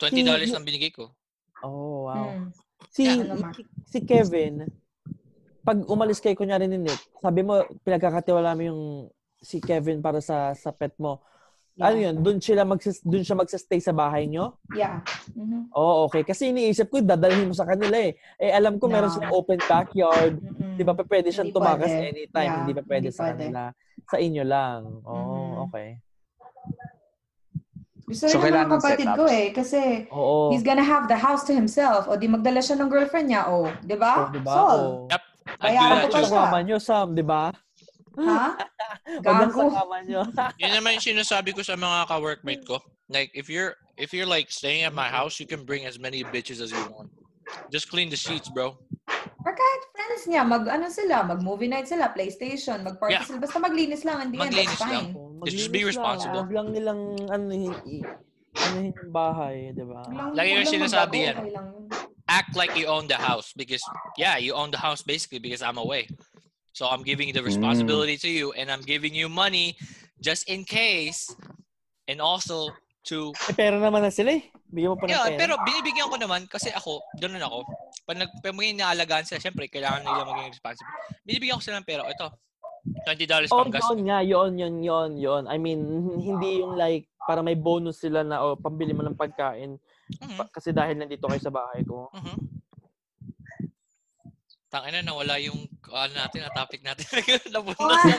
$20 Si- lang binigay ko. Oh, wow. Mm. Si, Yeah, ano si Kevin, pag umalis kay kunyari ni Nick, sabi mo, pinagkakatiwala mo yung si Kevin para sa sa pet mo. Ano Yeah. yun? Doon sila magsis, doon siya magsa-stay sa bahay nyo? Yeah. Mhm. Oo, okay. Kasi iniisip ko, dadalhin mo sa kanila eh. Eh, alam ko meron No. silang open backyard. Mm-mm. Di ba, pa pwede siyang Hindi tumakas pwede. anytime. Yeah, hindi pa pwede hindi sa pwede. kanila. Sa inyo lang. Oo, Mhm. okay. Gusto So, rin ng kapatid ko setups. eh. Kasi Oo. he's gonna have the house to himself. O di magdala siya ng girlfriend niya. O, di Oh, ba? di ba? Solve. Oo. Yep. Bayaran ko pa siya. kama nyo, Sam, di ba? Ha? Gago. Yun naman yung sinasabi ko sa mga ka-workmate ko. Like, if you're, if you're like staying at my house, you can bring as many bitches as you want. Just clean the sheets, bro. Or kahit friends niya, mag ano sila, mag movie night sila, PlayStation, mag party Yeah. sila. Basta maglinis lang, hindi yan, Maglinis that's lang. fine. Just be lang. responsible. Huwag lang nilang ano, i- anuhin yung bahay, di ba? Wag lang- Lagi wag yung lang sinasabi yan. okay lang yun. Act like you own the house because, yeah, you own the house basically because I'm away. So I'm giving the mm. responsibility to you and I'm giving you money just in case and also to Eh, pera naman na sila eh. Bigyan mo pa ng Yeah, pera. pero binibigyan ko naman kasi ako, ganun ako. Pag, nag, may inaalagaan sila, syempre, kailangan nila maging responsible. Binibigyan ko sila ng pera. Ito, $20 Oh, pang gas. yun nga, yun, yun, yun, yun. I mean, hindi yung like, para may bonus sila na, o, pambili mo ng pagkain. Mhm, Pa- kasi dahil nandito kayo sa bahay ko. mhm. Tangina na wala yung ano natin, na topic natin.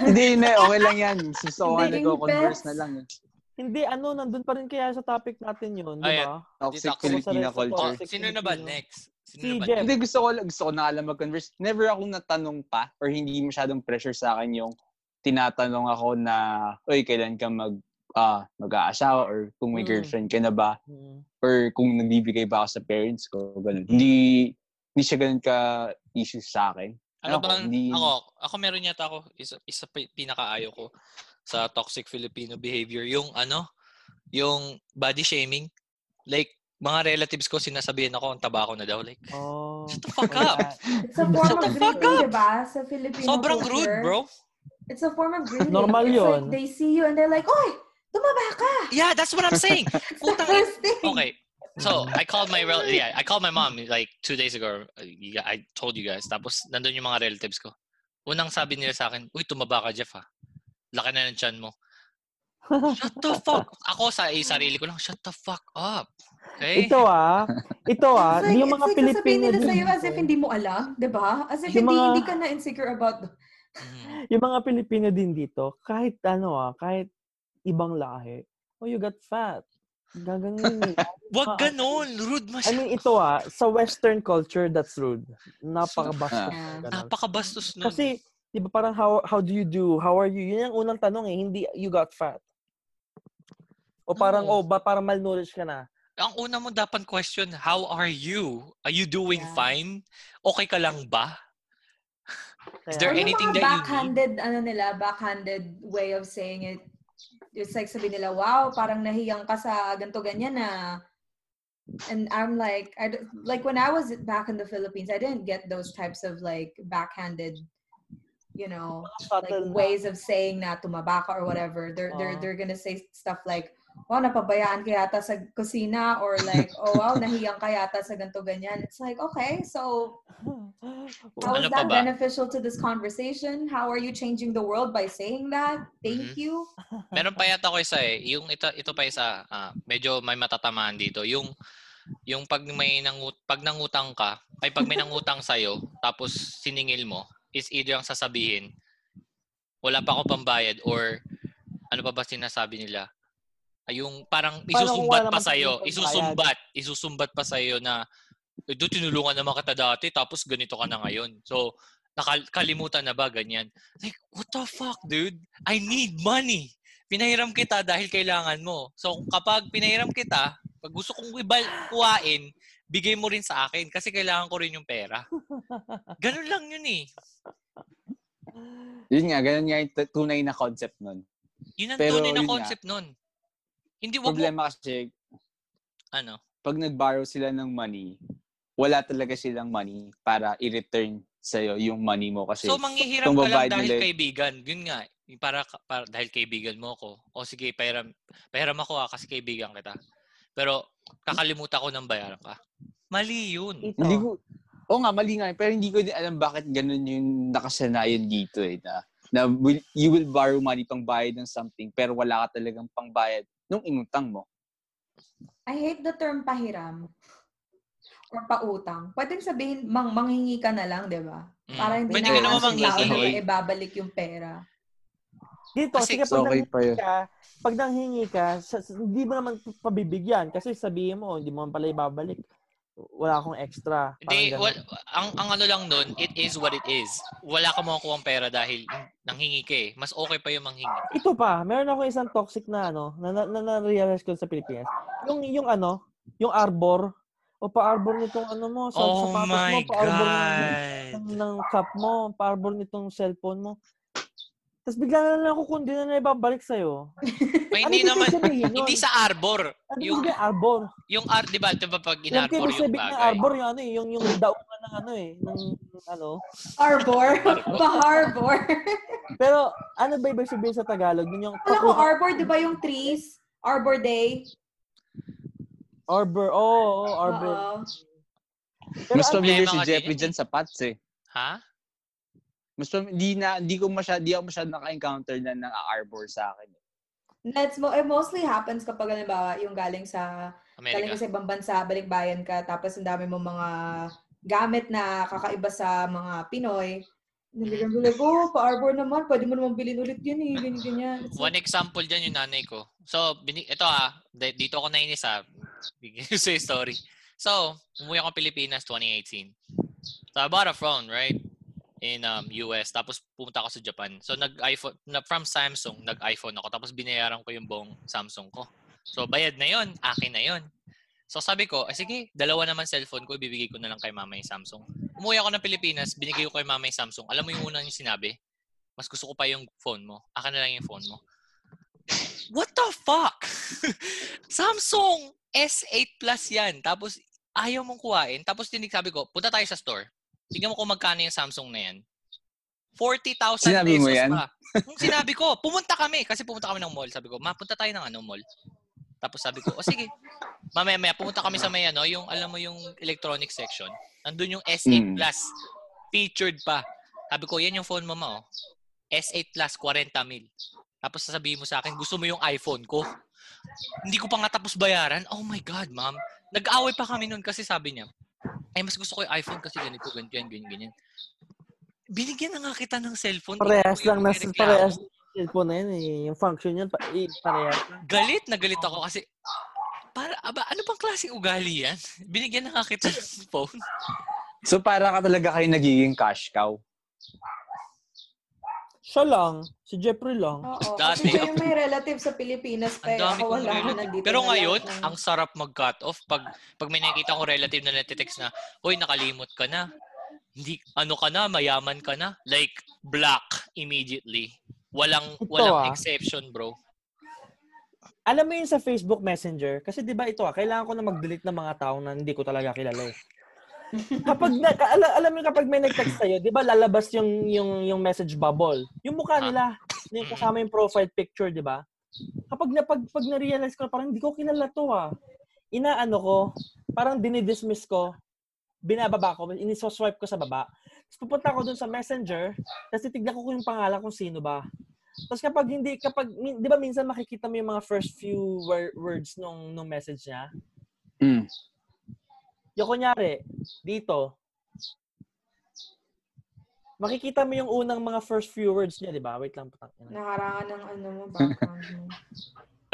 Hindi, hindi. Okay lang yan. Nga Dating nagko-converse pets. na lang. Hindi, ano, nandun pa rin kaya sa topic natin yun, di ba? Toxic Dito ako Filipina sa- culture. Oh, toxic sino na ba Filipino. next? Sino Si na ba Jeff. Hindi, gusto ko, gusto ko na alam mag-converse. Never akong natanong pa or hindi masyadong pressure sa akin yung tinatanong ako na, oy, kailan ka mag, ah, mag-aasawa or kung may Mm. girlfriend ka na ba Mm. or kung nagbibigay ba ako sa parents ko. Ganun. Hindi, hindi siya ganun ka issue sa akin. Ano Ako, bang, hindi- ako, ako meron yata ako, isa, isa pa- pinakaayaw ko sa toxic Filipino behavior, yung ano, yung body shaming. Like, mga relatives ko, sinasabihan ako, ang taba ko na daw. Like, Oh, shut the fuck up. It's a form Shut of the fuck greeting, up. di ba? Sa Filipino Sobrang culture. rude, bro. It's a form of greeting. Normal It's yun. like they see you and they're like, Oy, tumaba ka! Yeah, that's what I'm saying. It's the Putang first thing. Okay. So, I called my rel- yeah, I called my mom like two days ago. I told you guys. Tapos, nandun yung mga relatives ko. Unang sabi nila sa akin, Uy, tumaba ka, Jeff, ha? Laki na ng tiyan mo. Shut the fuck. Ako sa eh, sarili ko lang, shut the fuck up. Okay? ito ah, ito ah, It's like, yung it's mga like Pilipino nila din sa'yo as if hindi mo alam, di ba? As if Yung hindi, mga- hindi ka na insecure about Mhm. yung mga Pilipino din dito, kahit ano ah, kahit ibang lahi, oh, you got fat. Gaganin nila. Wag Ma- ganun. Rude I masyado. mean, ito ah, sa Western culture, that's rude. Napakabastos. Napakabastos nun. Kasi, di ba parang how, how do you do? How are you? Yun yung unang tanong eh, hindi you got fat. O parang, Oo. oh, ba parang malnourished ka na. ang una mo dapat question, how are you? Are you doing Yeah. fine? Okay ka lang ba? Is there Kaya- Or yung anything mga that you need? backhanded, ano nila, backhanded way of saying it. It's like sabi nila, wow, parang nahiyang ka sa ganto ganyan na. And I'm like, I, like when I was back in the Philippines, I didn't get those types of like backhanded, you know, like ways of saying na tumaba ka or whatever. They're they're they're gonna say stuff like, wow, napabayaan ka yata sa kusina or like, oh wow, nahiyang ka yata sa ganto ganyan. It's like, okay, so how is that beneficial to this conversation? How are you changing the world by saying that? Thank Mhm. you. Meron pa yata ko isa eh. Yung ito, ito pa isa, ah, medyo may matatamaan dito. Yung yung pag may nangut pag nangutang ka, ay pag may nangutang sa'yo, tapos siningil mo, is either ang sasabihin, wala pa ako pambayad or ano pa ba sinasabi nila? Ay, yung parang Parang isusumbat wala pa sa'yo. Isusumbat. Isusumbat pa sa'yo na do tinulungan naman kita dati tapos ganito ka na ngayon. So, nakalimutan na ba ganyan? Like, what the fuck, dude? I need money. Pinahiram kita dahil kailangan mo. So, kapag pinahiram kita, pag gusto kong ibal kuhain, bigay mo rin sa akin kasi kailangan ko rin yung pera. Ganun lang yun eh. Yun nga, ganun nga yung tunay na concept nun. Yun ang Pero tunay na yun nga. concept nun. Hindi wag mo, Problema kasi, ano, pag nag-borrow sila ng money, wala talaga silang money para i-return sa'yo yung money mo kasi So manghihiram ka lang dahil nila- kaibigan. Yun nga, para, para dahil kaibigan mo ako. O sige, pahiram, pahiram ako ah, kasi kaibigan kita. Pero kakalimutan ko ng bayaran ka. Mali yun. Ito. hindi ko Oo nga, mali nga. Pero hindi ko din alam bakit ganun yung nakasanayan dito eh. Na, na will, you will borrow money pang bayad ng something pero wala ka talagang pangbayad nung inutang mo. I hate the term pahiram or pautang. Pwedeng sabihin, mang manghingi ka na lang, di ba? Mm. Para hindi Pwede na ka naman manghihingi. na ibabalik yung pera. Dito, Kasi- sige, So, pag okay pa yun. ka, pag nanghingi ka, sa, hindi mo naman pabibigyan kasi sabihin mo, hindi mo man pala ibabalik. Wala akong extra. Hindi, wal, ang, ang ano lang nun, it is what it is. Wala ka makukuha pera dahil nanghingi ka eh. Mas okay pa yung manghingi. Ito pa, meron ako isang toxic na ano, na, na, na, na-realize ko sa Pilipinas. Yung, yung ano, yung arbor, o pa-arbor nitong ano mo, sa Oh sapatos mo, pa-arbor ng, ng, ng cup mo, pa-arbor nitong cellphone mo. Tapos bigla na lang ako kung di na na ibabalik sa'yo. May Ano hindi ibig naman, hindi sa arbor. Ano Yung, yung arbor? yung art, di ba? Di ba pag Yung inarbor yung ibig ng bagay? arbor, yung ano eh, yung, yung daungan ng ano eh, ng ano. Arbor. Pa-harbor. Pero ano ba ibig sabihin sa Tagalog? Yun yung Alam mo, arbor, di ba yung trees? Arbor Day. arbor. Oo, oh, oh, arbor. Oo. Pero Mas ano- familiar problema si Jeffrey dyan sa Pats eh. Ha? Mas pam- di na di ko masyado di ako masyado naka-encounter na ng arbor sa akin. eh. That's mo, it mostly happens kapag halimbawa yung galing sa galing Amerika. ka sa ibang bansa, balikbayan ka, tapos ang dami mo mga gamit na kakaiba sa mga Pinoy. Nagiging like, oh, pa-arbor naman, pwede mo naman bilhin ulit yun eh, ganyan, ganyan. It's One like, example dyan yung nanay ko. So, bini- ito ah, di- dito ako nainis ah. Bigyan ko sa story. So, umuwi ako Pilipinas 2018. So, I bought a phone, right? In um, US. Tapos, pumunta ako sa Japan. So, nag-iPhone, na, from Samsung, nag-iPhone ako. Tapos, binayaran ko yung buong Samsung ko. So, bayad na yon Akin na yon So, sabi ko, eh, sige, dalawa naman cellphone ko. Ibibigay ko na lang kay mama yung Samsung. Umuwi ako ng Pilipinas, binigay ko kay mama yung Samsung. Alam mo yung unang yung sinabi? Mas gusto ko pa yung phone mo. Akin na lang yung phone mo. What the fuck? Samsung S8 Plus yan. Tapos, ayaw mong kuhain. Tapos, tinig sabi ko, punta tayo sa store. Tingnan mo kung magkano yung Samsung na yan. 40,000 Sinabi pesos mo yan? pa. Kung sinabi ko, pumunta kami. Kasi pumunta kami ng mall. Sabi ko, ma, punta tayo ng ano mall. Tapos sabi ko, o sige. Mamaya, maya, pumunta kami sa may ano, yung, alam mo yung electronic section. Nandun yung S8 Mm. Plus. Featured pa. Sabi ko, yan yung phone mo, ma, oh. S8 Plus, 40 mil. Tapos sasabihin mo sa akin, gusto mo yung iPhone ko? Hindi ko pa nga tapos bayaran. Oh my God, ma'am. Nag-away pa kami nun kasi sabi niya, ay, mas gusto ko yung iPhone kasi ganito, ganito yan, ganyan, ganyan. Binigyan na nga kita ng cellphone. Parehas lang yung na nireklamo. parehas cellphone na yun eh. Yung function yun, pa, eh, parehas. Galit na galit ako kasi, para, aba, ano bang klaseng ugali yan? Binigyan na nga kita ng phone. So para ka talaga kayo nagiging cash cow. Siya lang. Si Jeffrey lang. Oo, Dati, kasi siya yung may relative sa Pilipinas pa Ang eh. dami Ako kong wala, relative. nandito Pero na lang ngayon, ng- ang sarap mag-cut off pag pag may nakita ko relative na nagte-text na, "Hoy, nakalimot ka na." Hindi ano ka na, mayaman ka na. Like black immediately. Walang Ito, walang ah. exception, bro. Alam mo yun sa Facebook Messenger, kasi di ba ito ah, kailangan ko na mag-delete ng mga tao na hindi ko talaga kilala eh. Kapag na, ka- ala- alam mo kapag may nag-text sa'yo, di ba lalabas yung, yung, yung message bubble? Yung mukha Ah. nila, yung kasama yung profile picture, di ba? kapag na pag, pag na-realize ko, parang hindi ko kilala to ah. Inaano ko, parang dinidismiss ko, binababa ko, inisoswipe ko sa baba. Tapos pupunta ako dun sa messenger, tapos titignan ko kung yung pangalan kung sino ba. Tapos kapag hindi, kapag, di ba minsan makikita mo yung mga first few wor- words nung, nung message niya? Mm. Yung kunyari, dito, makikita mo yung unang mga first few words niya, di ba? Wait lang, putang ina. Nakarangan ng ano mo, background mo.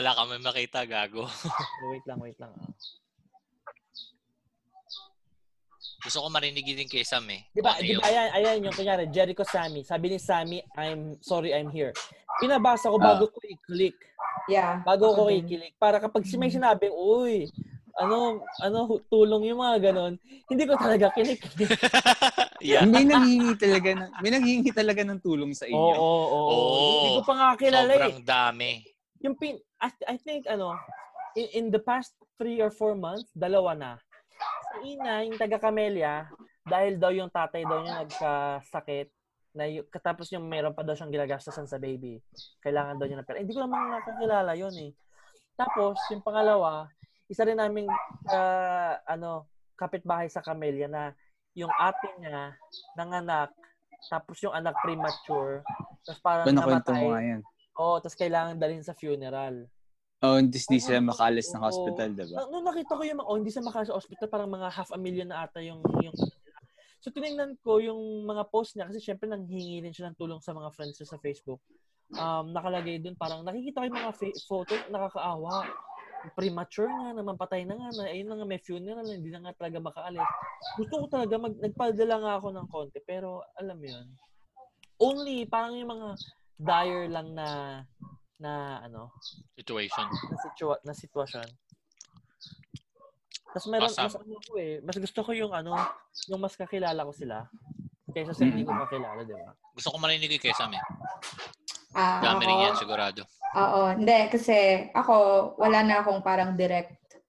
Wala kami makita, gago. Wait lang, wait lang. ah. Gusto ko marinig din kay Sam eh. Di ba, ano di ba, ayan, ayan yung kunyari, Jericho Sammy. Sabi ni Sammy, I'm sorry, I'm here. Pinabasa ko bago ko i-click. Yeah. Bago ko ako din. i-click. Para kapag si may sinabi, uy, ano, ano, tulong yung mga ganon, hindi ko talaga kinik. yeah. May nanghihingi talaga ng, may nanghihingi talaga ng tulong sa Oo, inyo. oo, oo. Oo. Hindi ko pa nga kilala eh. Sobrang dami. Yung pin, I, I think, ano, in, in the past three or four months, dalawa na. Sa ina, yung taga Camellia, dahil daw yung tatay daw niya nagkasakit, na y- katapos yung meron pa daw siyang ginagastasan sa baby. Kailangan daw niya ng pera. Eh, Hindi ko naman nakakilala yun eh. Tapos, yung pangalawa, isa rin naming ah, ano, kapitbahay sa Camellia na yung ate niya nanganak, tapos yung anak premature, tapos parang Ba, nakwento namatay. mo yan. Oo, tapos kailangan dalhin sa funeral. Oh, hindi, hindi sila Oo, makalis ng hospital, diba? Na- Nung nakita ko yung mga, oh, hindi sa makalas sa hospital, parang mga half a million na ata yung, yung So, tinignan ko yung mga post niya kasi syempre nanghingi rin siya ng tulong sa mga friends niya sa Facebook. Um, nakalagay dun, parang nakikita ko yung mga fa- photo, nakakaawa. Premature nga, naman patay na nga, na, ayun na nga, may funeral, hindi na nga talaga makaalis. Gusto ko talaga, mag, nagpadala nga ako ng konti, pero alam mo yun, only, parang yung mga dire lang na, na ano, Situation. na, situa- na sitwasyon. Tapos meron, mas ano ko eh, mas gusto ko yung ano, yung mas kakilala ko sila. Kaysa sa hindi ko kakilala, di ba? Gusto ko marinig kay Sam eh. Ah, Dami rin yan, sigurado. Oo, hindi. Kasi ako, wala na akong parang direct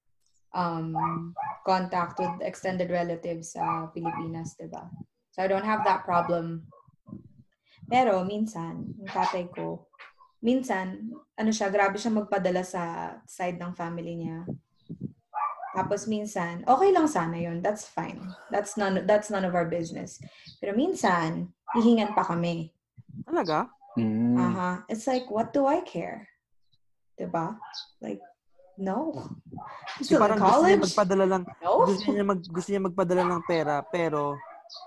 um, contact with extended relatives sa Pilipinas, di ba? So I don't have that problem. Pero minsan, yung tatay ko, minsan, ano siya, grabe siya magpadala sa side ng family niya. Tapos minsan, okay lang sana yun. That's fine. That's none, that's none of our business. Pero minsan, hihingan pa kami. Talaga? Mm. Aha. It's like, what do I care? Diba? Like, no. Still in parang gusto niya college. magpadala lang, No. gusto niya mag gusto niya magpadala ng pera, pero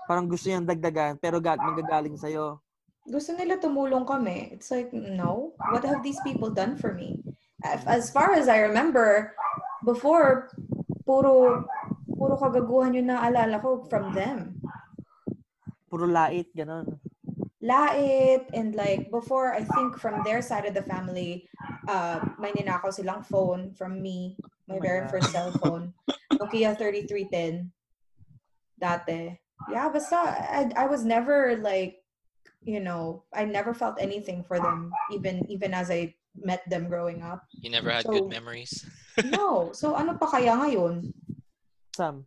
parang gusto niyang dagdagan, pero gat magagaling sa'yo. Gusto nila tumulong kami. It's like, no. What have these people done for me? As- As far as I remember, before, puro, puro kagaguhan yung naalala ko from them. Puro lait, ganun. Lait, and like, before, I think from their side of the family, uh, may ninakaw silang phone from me, my Oh my very God. first cell phone. Nokia 3310. Dati. Yeah, basta, I, I was never like, you know, I never felt anything for them, even even as I met them growing up. You never had So- good memories. No. So, ano pa kaya ngayon? Sam,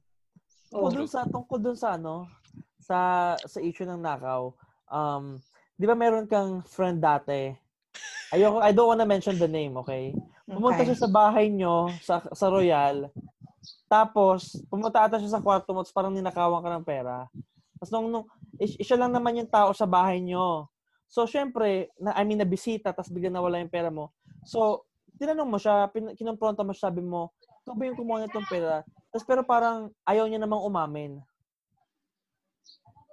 Oh, dun sa tungkol dun sa ano, sa sa issue ng nakaw. Um, 'di ba meron kang friend dati? Ayoko I don't wanna mention the name, okay? Pumunta okay. siya sa bahay nyo, sa, sa Royal. Tapos, pumunta ata siya sa kwarto mo, tapos parang ninakawan ka ng pera. Tapos nung, nung is- siya lang naman yung tao sa bahay nyo. So, syempre, na, I mean, nabisita, tapos bigla nawala yung pera mo. So, tinanong mo siya, pin, kinompronta mo siya, sabi mo, ikaw ba yung kumuha nitong pera? Tapos pero parang ayaw niya namang umamin.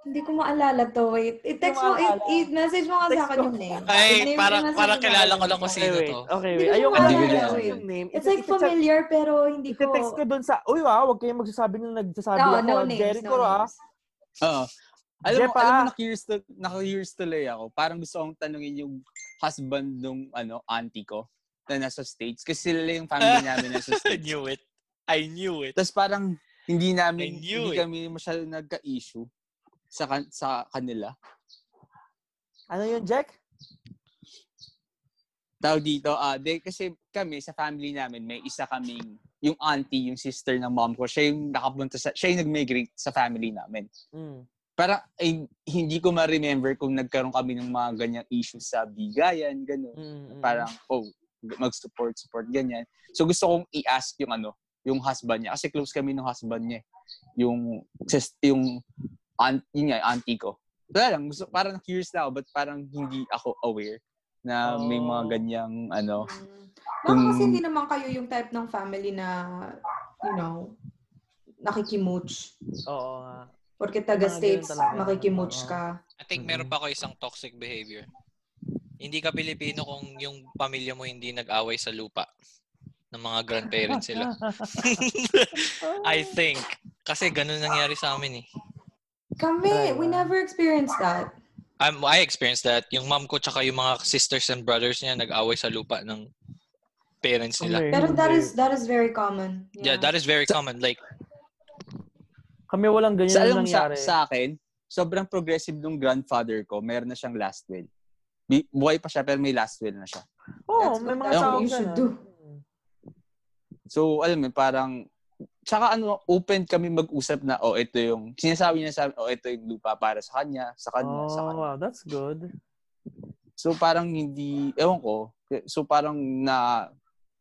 Hindi ko maalala to. Wait, i-text mo, i- i-message mo nga Text sa akin yung name. Ay, Name- para para kilala ko lang kung sino okay, to. Okay, wait. ko Ayaw ko maalala lang yun. yung name. It's like familiar pero hindi ko... Iti-text ko doon sa, uy wow, huwag kayong magsasabi nung nagsasabi No, ako. no ah, names, Jericho, no ah. names. Oo. Alam mo, alam mo, ah. na-curious, to, na-curious tuloy ako. Parang gusto kong tanungin yung husband nung ano, auntie ko na nasa States. Kasi sila yung family namin nasa I States. knew it. I knew it. Tapos parang hindi namin, I knew hindi it. kami masyado nagka-issue sa, kan- sa kanila. Ano yun, Jack? Tawag dito, ah, de, kasi kami sa family namin, may isa kaming, yung auntie, yung sister ng mom ko, siya yung nakapunta sa, siya yung nag-migrate sa family namin. Mm. Parang, eh, hindi ko ma-remember kung nagkaroon kami ng mga ganyang issues sa bigayan, gano'n. Mm, mm, Parang, oh, mag-support, support, ganyan. So gusto kong i-ask yung ano, yung husband niya. Kasi close kami ng husband niya. eh. Yung, yung, aunt, yun nga, auntie ko. Wala lang, gusto, parang curious na ako, but parang hindi ako aware na may mga Oh. ganyang, ano, Mm. Baka Kung- kasi hindi naman kayo yung type ng family na, you know, nakikimooch. Oo nga. Porque taga-states, makikimooch Oo. ka. I think meron pa ako isang toxic behavior. Hindi ka Pilipino kung yung pamilya mo hindi nag-away sa lupa ng mga grandparents sila. I think. Kasi ganun nangyari sa amin eh. Kami, we never experienced that. I'm, I experienced that. Yung mom ko tsaka yung mga sisters and brothers niya nag-away sa lupa ng parents nila. Kami, Pero that is that is very common. Yeah, that is very common. Like, Kami walang ganyan sa, alam mo, sa, nangyari. sa akin, sobrang progressive nung grandfather ko, meron na siyang last will. Bi- buhay pa siya, pero may last will na siya. Oo, That's may mga tao you should do. So, alam mo, parang, tsaka ano, open kami mag-usap na, oh, ito yung, sinasabi niya sa amin, oh, ito yung lupa para sa kanya, sa kanya, sa Oh, kanya. wow, that's good. So, parang hindi, ewan ko, so parang na,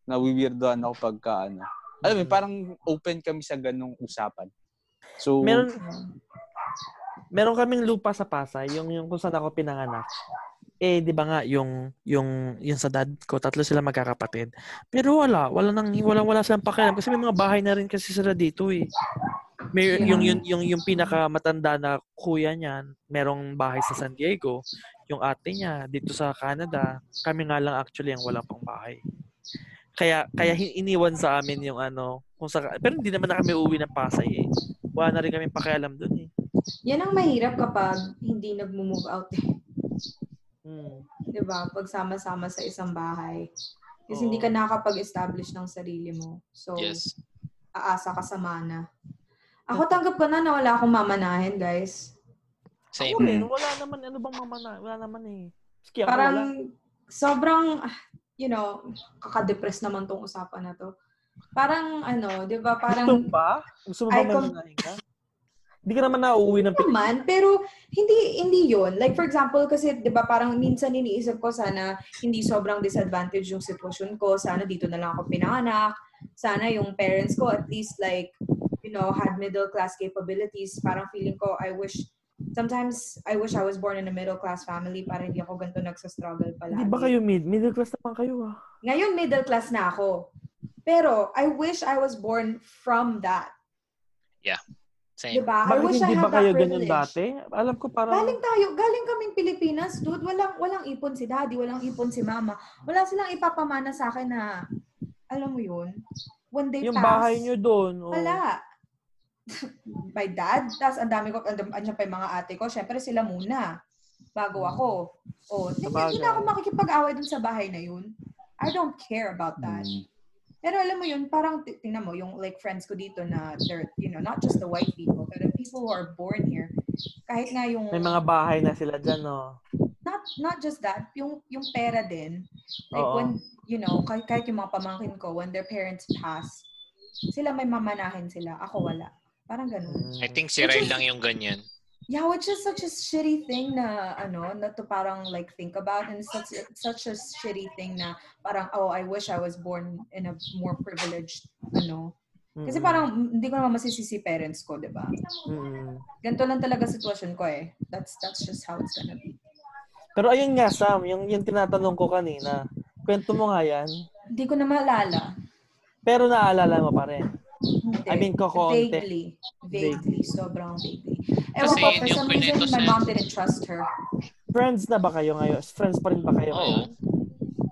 nawiwirdoan ako pagka, ano, alam mo, Mm. parang open kami sa ganong usapan. So, Meron, meron kaming lupa sa Pasay, yung, yung kung saan ako pinanganak. Eh, di ba nga, yung, yung, yung sa dad ko, tatlo sila magkakapatid. Pero wala, wala nang, wala, wala silang pakialam. Kasi may mga bahay na rin kasi sila dito eh. May, Yeah. yung, yung, yung, yung pinaka matanda na kuya niyan, merong bahay sa San Diego. Yung ate niya, dito sa Canada. Kami nga lang actually ang walang pang bahay. Kaya, kaya iniwan sa amin yung ano, kung sa, pero hindi naman na kami uwi ng Pasay eh. Wala na rin kami pakialam dun eh. Yan ang mahirap kapag hindi nag-move out eh. Hmm. 'Di ba? Pag sama-sama sa isang bahay. Kasi Oo. hindi ka nakakapag-establish ng sarili mo. So, yes. aasa ka sa mana. Ako tanggap ko na na wala akong mamanahin, guys. Same. Ako rin, wala naman, ano bang mamana? Wala naman eh. Ako, Parang wala. sobrang, ah, you know, kakadepress naman tong usapan na to. Parang ano, 'di ba? Gusto Parang mo ba? Gusto mo ba mamanahin ka? Hindi ka naman nauuwi ng Pilipinas. naman, pero hindi hindi 'yon. Like for example, kasi 'di ba parang minsan iniisip ko sana hindi sobrang disadvantage yung sitwasyon ko, sana dito na lang ako pinanganak. Sana yung parents ko at least like you know, had middle class capabilities. Parang feeling ko I wish sometimes I wish I was born in a middle class family para hindi ako ganito nagsa-struggle pala. Hindi ba kayo mid? Middle class naman kayo ah. Ngayon middle class na ako. Pero I wish I was born from that. Same. Diba? I Bakit wish I hindi had ba that kayo ganyan privilege. dati? Alam ko parang... Galing tayo, galing kaming Pilipinas, dude. Walang walang ipon si daddy, walang ipon si mama. Wala silang ipapamana sa akin na alam mo 'yun. One day yung pass. bahay nyo doon. Oh. Wala. My dad, tas ang dami ko, andyan pa yung mga ate ko. Syempre sila muna. Bago ako. Oh, hindi na ako makikipag-away dun sa bahay na yun. I don't care about that. mm, Pero alam mo yun, parang tingnan mo, yung like friends ko dito na they're, you know, not just the white people, but the people who are born here. Kahit nga yung, May mga bahay na sila dyan, no? not not just that, yung yung pera din. Like Oo. when, you know, kahit, kahit yung mga pamangkin ko, when their parents pass, sila may mamanahin sila, ako wala. Parang ganun. I think si Ray lang yung ganyan. Yeah, which is such a shitty thing na, ano, na to parang like think about and it's such, such a shitty thing na parang, oh, I wish I was born in a more privileged, ano, Kasi parang mm, hindi ko naman masisisi parents ko, 'di ba? Mm-mm. Ganito lang talaga sitwasyon ko eh. That's that's just how it's gonna be. Pero ayun nga, Sam, yung, yung tinatanong ko kanina, kwento mo nga yan, Hindi ko na maalala. pero naalala mo pa rin. Hindi. I mean, kokonti. Vaguely. Vaguely. Sobrang vaguely. Ewan Kasi ko, for some reason, my mom didn't trust her. Friends na ba kayo ngayon? Friends pa rin ba kayo ngayon?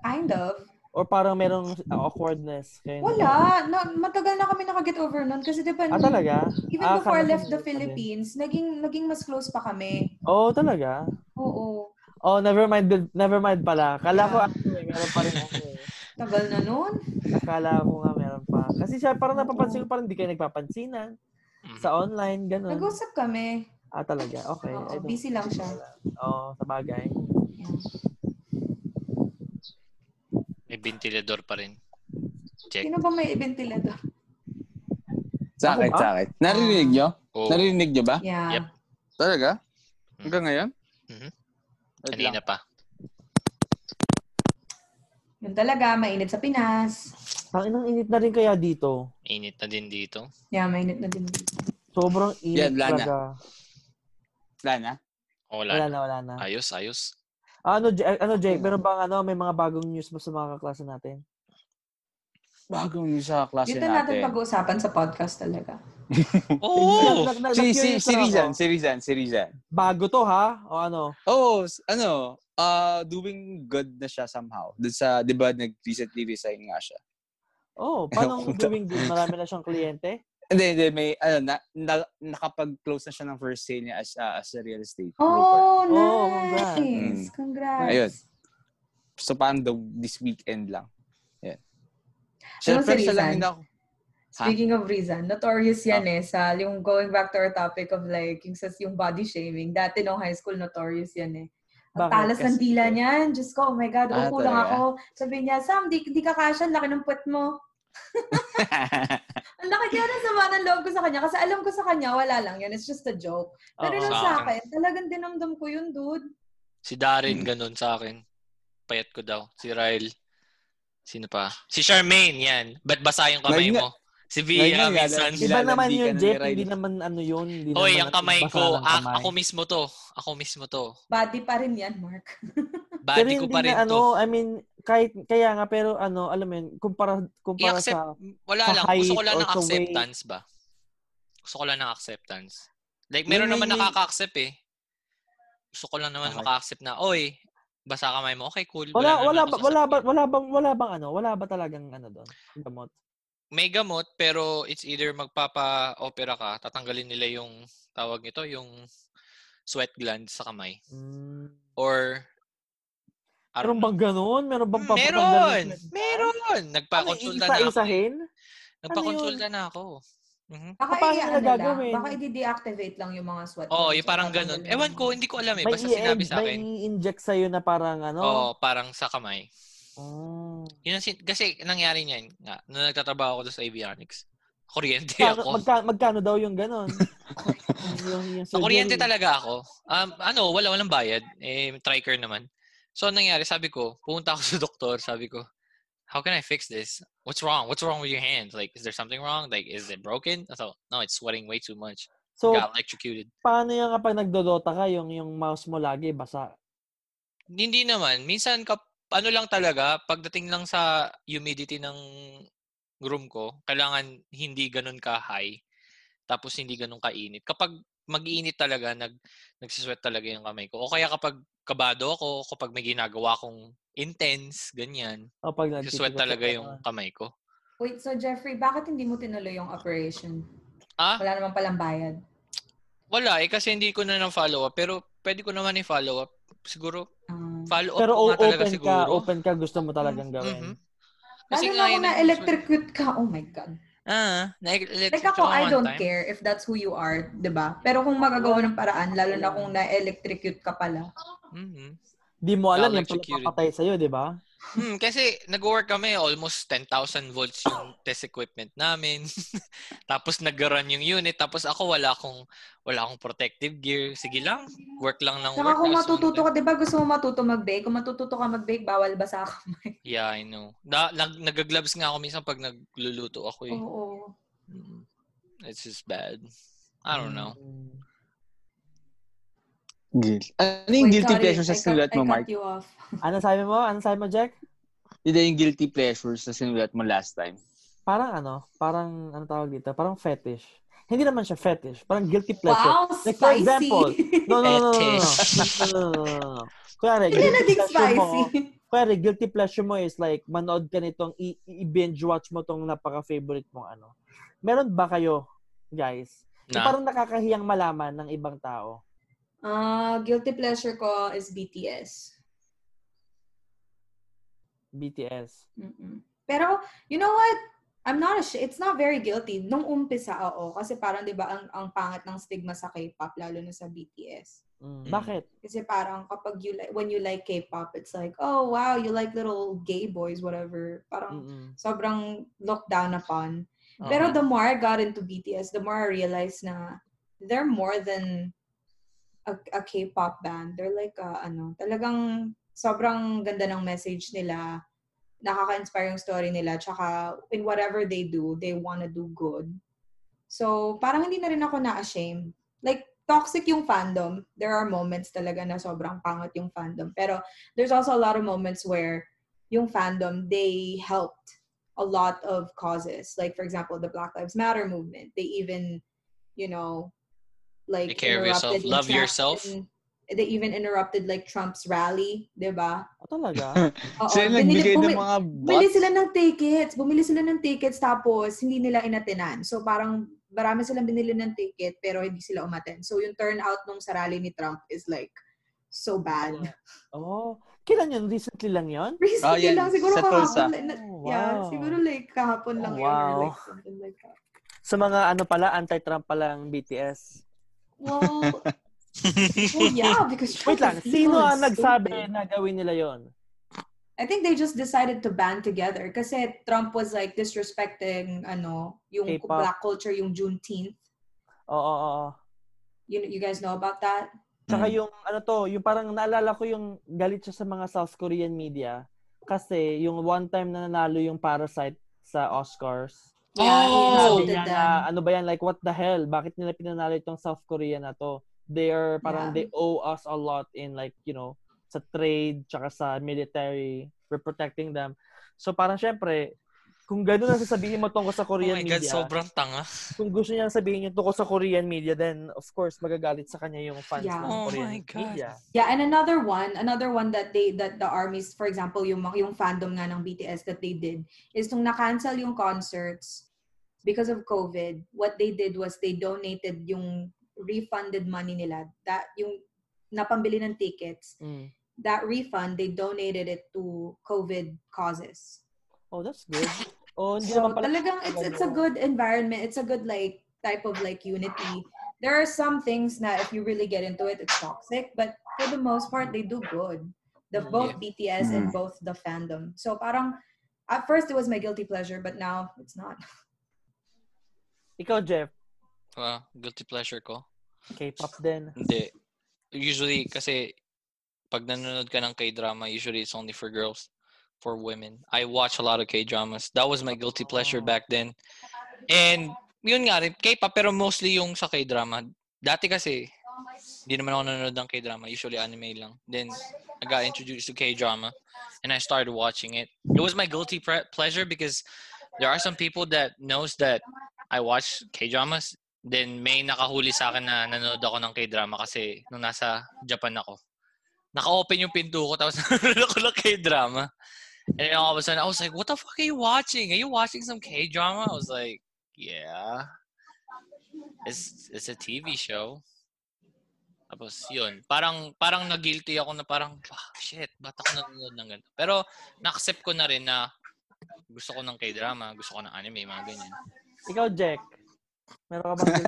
Kind of. Or parang merong awkwardness? Kayo Wala. Na, matagal na kami nakaget over nun. Kasi diba, Ah, talaga? even Ah, before I left the. Philippines, naging naging mas close pa kami. Oo, oh, talaga? Oo. Oh, never mind, never mind pala. Kala ko, Ah. actually, meron pa rin ako eh. Tagal na nun. Akala ko nga. Kasi siya, parang napapansin ko parang hindi kayo nagpapansinan. Mhm. Sa online, ganun. Nag-usap kami. Ah, talaga? Okay. Oo, don't- busy lang siya. Oo, sa bagay. Yeah. May ventilador pa rin. Check. Sino ba may ventilador? Sa akin, sa akin. Narinig nyo? Oo. Narinig nyo ba? Yeah. Yep. Talaga? Hanggang ngayon? Mhm. Wait Kanina pa. Yun talaga, mainit sa Pinas. Ang init na rin kaya dito. Init na din dito. Yeah, mainit na din dito. Sobrang init Yan, wala na. talaga. Wala na? O, Wala wala. na, wala na. Ayos, ayos. Ano, J- ano Jake, meron bang ano, may mga bagong news ba sa mga kaklase natin? Bagong news sa klase Dito natin natin. pag-uusapan sa podcast talaga. Oo! Nag- nag- Si, si, nag-curious si lang ako. Rizan, si Rizan, si Rizan. Bago to ha? O ano? Oh, s- ano, uh, doing good na siya somehow. Doon sa, di ba, nag-recently resign nga siya. Oh, paano doing good? Marami na siyang kliyente? Hindi, hindi, may, ano, na, na, nakapag-close na siya ng first sale niya as, uh, as a real estate broker. Oh, Oh, nice. congrats. Congrats. Ayun. So, parang daw this weekend lang. Yan. Siyempre, siya lang ako. Speaking of reason, notorious yan Ah. eh. Sa, yung going back to our topic of like, yung, sa, yung body shaming. Dati nung high school, notorious yan eh. Bakit? talas ng Kasi- dila niyan. Diyos ko, oh my God, Ah, upo lang talaga? ako. Sabi niya, Sam, di, di ka kasha, laki ng puwet mo. Ang laki kaya ng sama ng loob ko sa kanya. Kasi alam ko sa kanya, wala lang yun. It's just a joke. Pero Oo. nung Sa sa akin. akin, talagang dinamdam ko yun, dude. Si Darren, ganun sa akin. Payat ko daw. Si Ryle. Sino pa? Si Charmaine, yan. Ba't basa yung kamay Ngayon mo? Si Via, minsan. Sila- Iba naman yun, Jeff. Hindi naman ano yun. Hindi Oy, naman ang kamay ko. kamay. ako mismo to. Ako mismo to. Body pa rin yan, Mark. Pero Body ko pa rin na, to. ano, I mean, kahit, kaya nga, pero ano, alam mo yun, kumpara, kumpara I-accept, sa, wala sa lang. Gusto ko lang ng acceptance ba? Gusto ko lang ng acceptance. Like, meron nga naman yun. nakaka-accept eh. Gusto ko lang naman Okay. maka-accept na, oy, basa kamay mo. Okay, cool. wala, wala, ako wala, ba, sasakyan." wala bang, wala bang ano, wala ba talagang ano doon? Gamot? May gamot, pero it's either magpapa-opera ka, tatanggalin nila yung, tawag nito, yung sweat glands sa kamay. Mm. Or, Meron bang ganun? Meron bang Meron! Meron! Ano, Nagpa-consulta na ako. isa-isahin? Nagpa-consulta na ako. Mhm. Baka Paano i- nila ano lang, gagawin? baka i-deactivate lang yung mga sweat. Oo, glands yung parang ganun. Ewan ko, hindi ko alam eh. May, Basta sinabi sa may akin. i-inject sa'yo na parang ano? Oo, parang sa kamay. Oh. Yun kasi nangyari niyan nga, nung nagtatrabaho ako sa avionics. Kuryente ako. magka, magkano daw yung ganon? yung, kuryente talaga ako. Um, ano, wala walang bayad. Eh, triker naman. So, nangyari, sabi ko, pumunta ako sa doktor, sabi ko, how can I fix this? What's wrong? What's wrong with your hands? Like, is there something wrong? Like, is it broken? I thought, no, it's sweating way too much. So, Got electrocuted. paano yung kapag nagdodota ka, yung, yung mouse mo lagi basa? Hindi naman. Minsan, kap, ano lang talaga, pagdating lang sa humidity ng room ko, kailangan hindi ganun ka-high. Tapos hindi ganun kainit. Kapag mag-iinit talaga, nag, nagsisweat talaga yung kamay ko. O kaya kapag kabado ako, kapag may ginagawa akong intense, ganyan, O pag nagsisweat talaga ka yung kamay ko. Wait, so Jeffrey, bakit hindi mo tinuloy yung operation? Ah? Wala naman palang bayad. Wala eh, kasi hindi ko na na-follow up. Pero pwede ko naman i-follow up. Siguro, Um, follow up Pero o- nga talaga open siguro. ka, open ka, gusto mo talagang Mhm. gawin. lalo nga na yun na-electrocute ka, oh my God. Ah, na-electric Like ako, I don't time. care if that's who you are, 'di ba? Pero kung magagawa ng paraan, lalo na kung na-electrocute ka pala. Mhm. Di mo alam yung Electrocuted. papatay sa'yo, di ba? Hmm, kasi nag-work kami almost 10,000 volts yung test equipment namin. tapos nag-run yung unit. Tapos ako wala akong wala akong protective gear. Sige lang, work lang ng Saka work. kung Tapos matututo ka. 'di ba gusto mo matuto mag-bake? Kung matututo ka mag-bake, bawal basa ka. Yeah, I know. Na, nag, nag-gloves nga ako minsan pag nagluluto ako eh. Oo. Mm. It's just bad. I don't know. Mm. Guilty. Ano yung Wait, guilty sorry, pleasure sa I cut- sinulat mo, I Mark? cut you off. Ano sabi mo? Ano sabi mo, Jack? Hindi yung guilty pleasure sa sinulat mo last time. Parang ano? Parang, ano tawag dito? Parang fetish. Hindi naman siya fetish. Parang guilty pleasure. Wow, Like, for spicy. example, No, no, no, no, no, no. No, no, no, no, no. Kuwari, Hindi guilty pleasure mo, kuwari, guilty pleasure mo is like, manood ka nitong, i- i-binge watch mo tong napaka-favorite mong ano. Meron ba kayo, guys? Yung Na, parang nakakahiyang malaman ng ibang tao. Ah, guilty pleasure ko is BTS. BTS. Mm-mm. Pero, you know what? I'm not ashamed. It's not very guilty. Nung umpisa, oo. Kasi parang, di ba, ang, ang pangit ng stigma sa K-pop, lalo na sa BTS. Mm. Mm. Bakit? Kasi parang kapag you like, when you like K-pop, it's like, oh, wow, you like little gay boys, whatever. Parang Mm-mm. sobrang looked down upon. Oo. Pero the more I got into BTS, the more I realized na they're more than a, a K-pop band. They're like, a, ano, talagang sobrang ganda ng message nila. nakaka-inspire yung story nila. Tsaka, in whatever they do, they wanna do good. So, parang hindi na rin ako na-ashamed. Like, toxic yung fandom. There are moments talaga na sobrang pangat yung fandom. Pero, there's also a lot of moments where yung fandom, they helped a lot of causes. Like, for example, the Black Lives Matter movement. They even, you know, like, Take care of yourself. Love Trump yourself. and They even interrupted like Trump's rally, 'di ba? O talaga? Oo, Sila binili- nagbigay ng mga Bumili bots. sila ng tickets. Bumili sila ng tickets tapos hindi nila inatenan. So parang marami silang binili ng ticket pero hindi sila umaten. So yung turnout nung sa rally ni Trump is like so bad. oh, kailan yun? Recently lang yun? Recently Oh, yan, lang. Siguro sa kahapon. Na- Oh, Yeah, wow. siguro like kahapon lang Oh, yun or wow. like something like that. Sa mga ano pala, anti-Trump pala ang BTS. Well, well yeah, because Trump Wait lang, is sino ang nagsabi stupid. na gawin nila yon? I think they just decided to band together kasi Trump was like disrespecting ano, yung K-pop. black culture, yung Juneteenth. Oo, oo, oo. You, you guys know about that? Tsaka Mm. yung, ano to, yung parang naalala ko yung galit siya sa mga South Korean media. Kasi yung one time na nanalo yung Parasite sa Oscars. Yeah, he Oh! Sabi insulted niya them. na, ano ba yan, like, what the hell? Bakit nila pinanalo itong South Korea na to? They are, parang, Yeah. they owe us a lot in, like, you know, sa trade, tsaka sa military, we're protecting them. So, parang, syempre, kung gano'n ang sasabihin mo tungkol sa Oh Korean my God, media, sobrang tanga. kung gusto niya sabihin yung tungkol sa Korean media, then, of course, magagalit sa kanya yung fans Yeah. ng Oh Korean my God. media. Yeah, and another one, another one that they that the armies, for example, yung yung fandom nga ng BTS that they did is nung na-cancel yung concerts because of COVID, what they did was they donated yung refunded money nila, that yung napambili ng tickets, Mm. that refund, they donated it to COVID causes. Oh, that's good. Oh, hindi So pala. talagang it's it's a good environment. It's a good like type of like unity. There are some things na if you really get into it, it's toxic. But for the most part, they do good. The Mm, both BTS and Mm. both the fandom. So parang at first it was my guilty pleasure, but now it's not. Ikaw, Jeff, Wow, guilty pleasure ko. K-pop din. Hindi. Usually, kasi pag nanonood ka ng K-drama, usually it's only for girls, for women. I watch a lot of K-dramas. That was my guilty pleasure back then. And yun nga rin, K-pop, pero mostly yung sa K-drama. Dati kasi, hindi naman ako nanonood ng K-drama. Usually anime lang. Then, I got introduced to K-drama and I started watching it. It was my guilty pre- pleasure because there are some people that knows that I watch K-dramas. Then may nakahuli sa akin na nanonood ako ng K-drama kasi nung nasa Japan ako. Naka-open yung pinto ko tapos nanonood ako ng K-drama. And then all of a sudden, I was like, what the fuck are you watching? Are you watching some K-drama? I was like, yeah. It's, it's a TV show. Tapos yun, parang parang na-guilty ako na parang, ah, shit, ba't ako nanonood ng ganito? Pero na-accept ko na rin na gusto ko ng K-drama, gusto ko ng anime, mga ganyan. Ikaw, Jack. Meron ka bang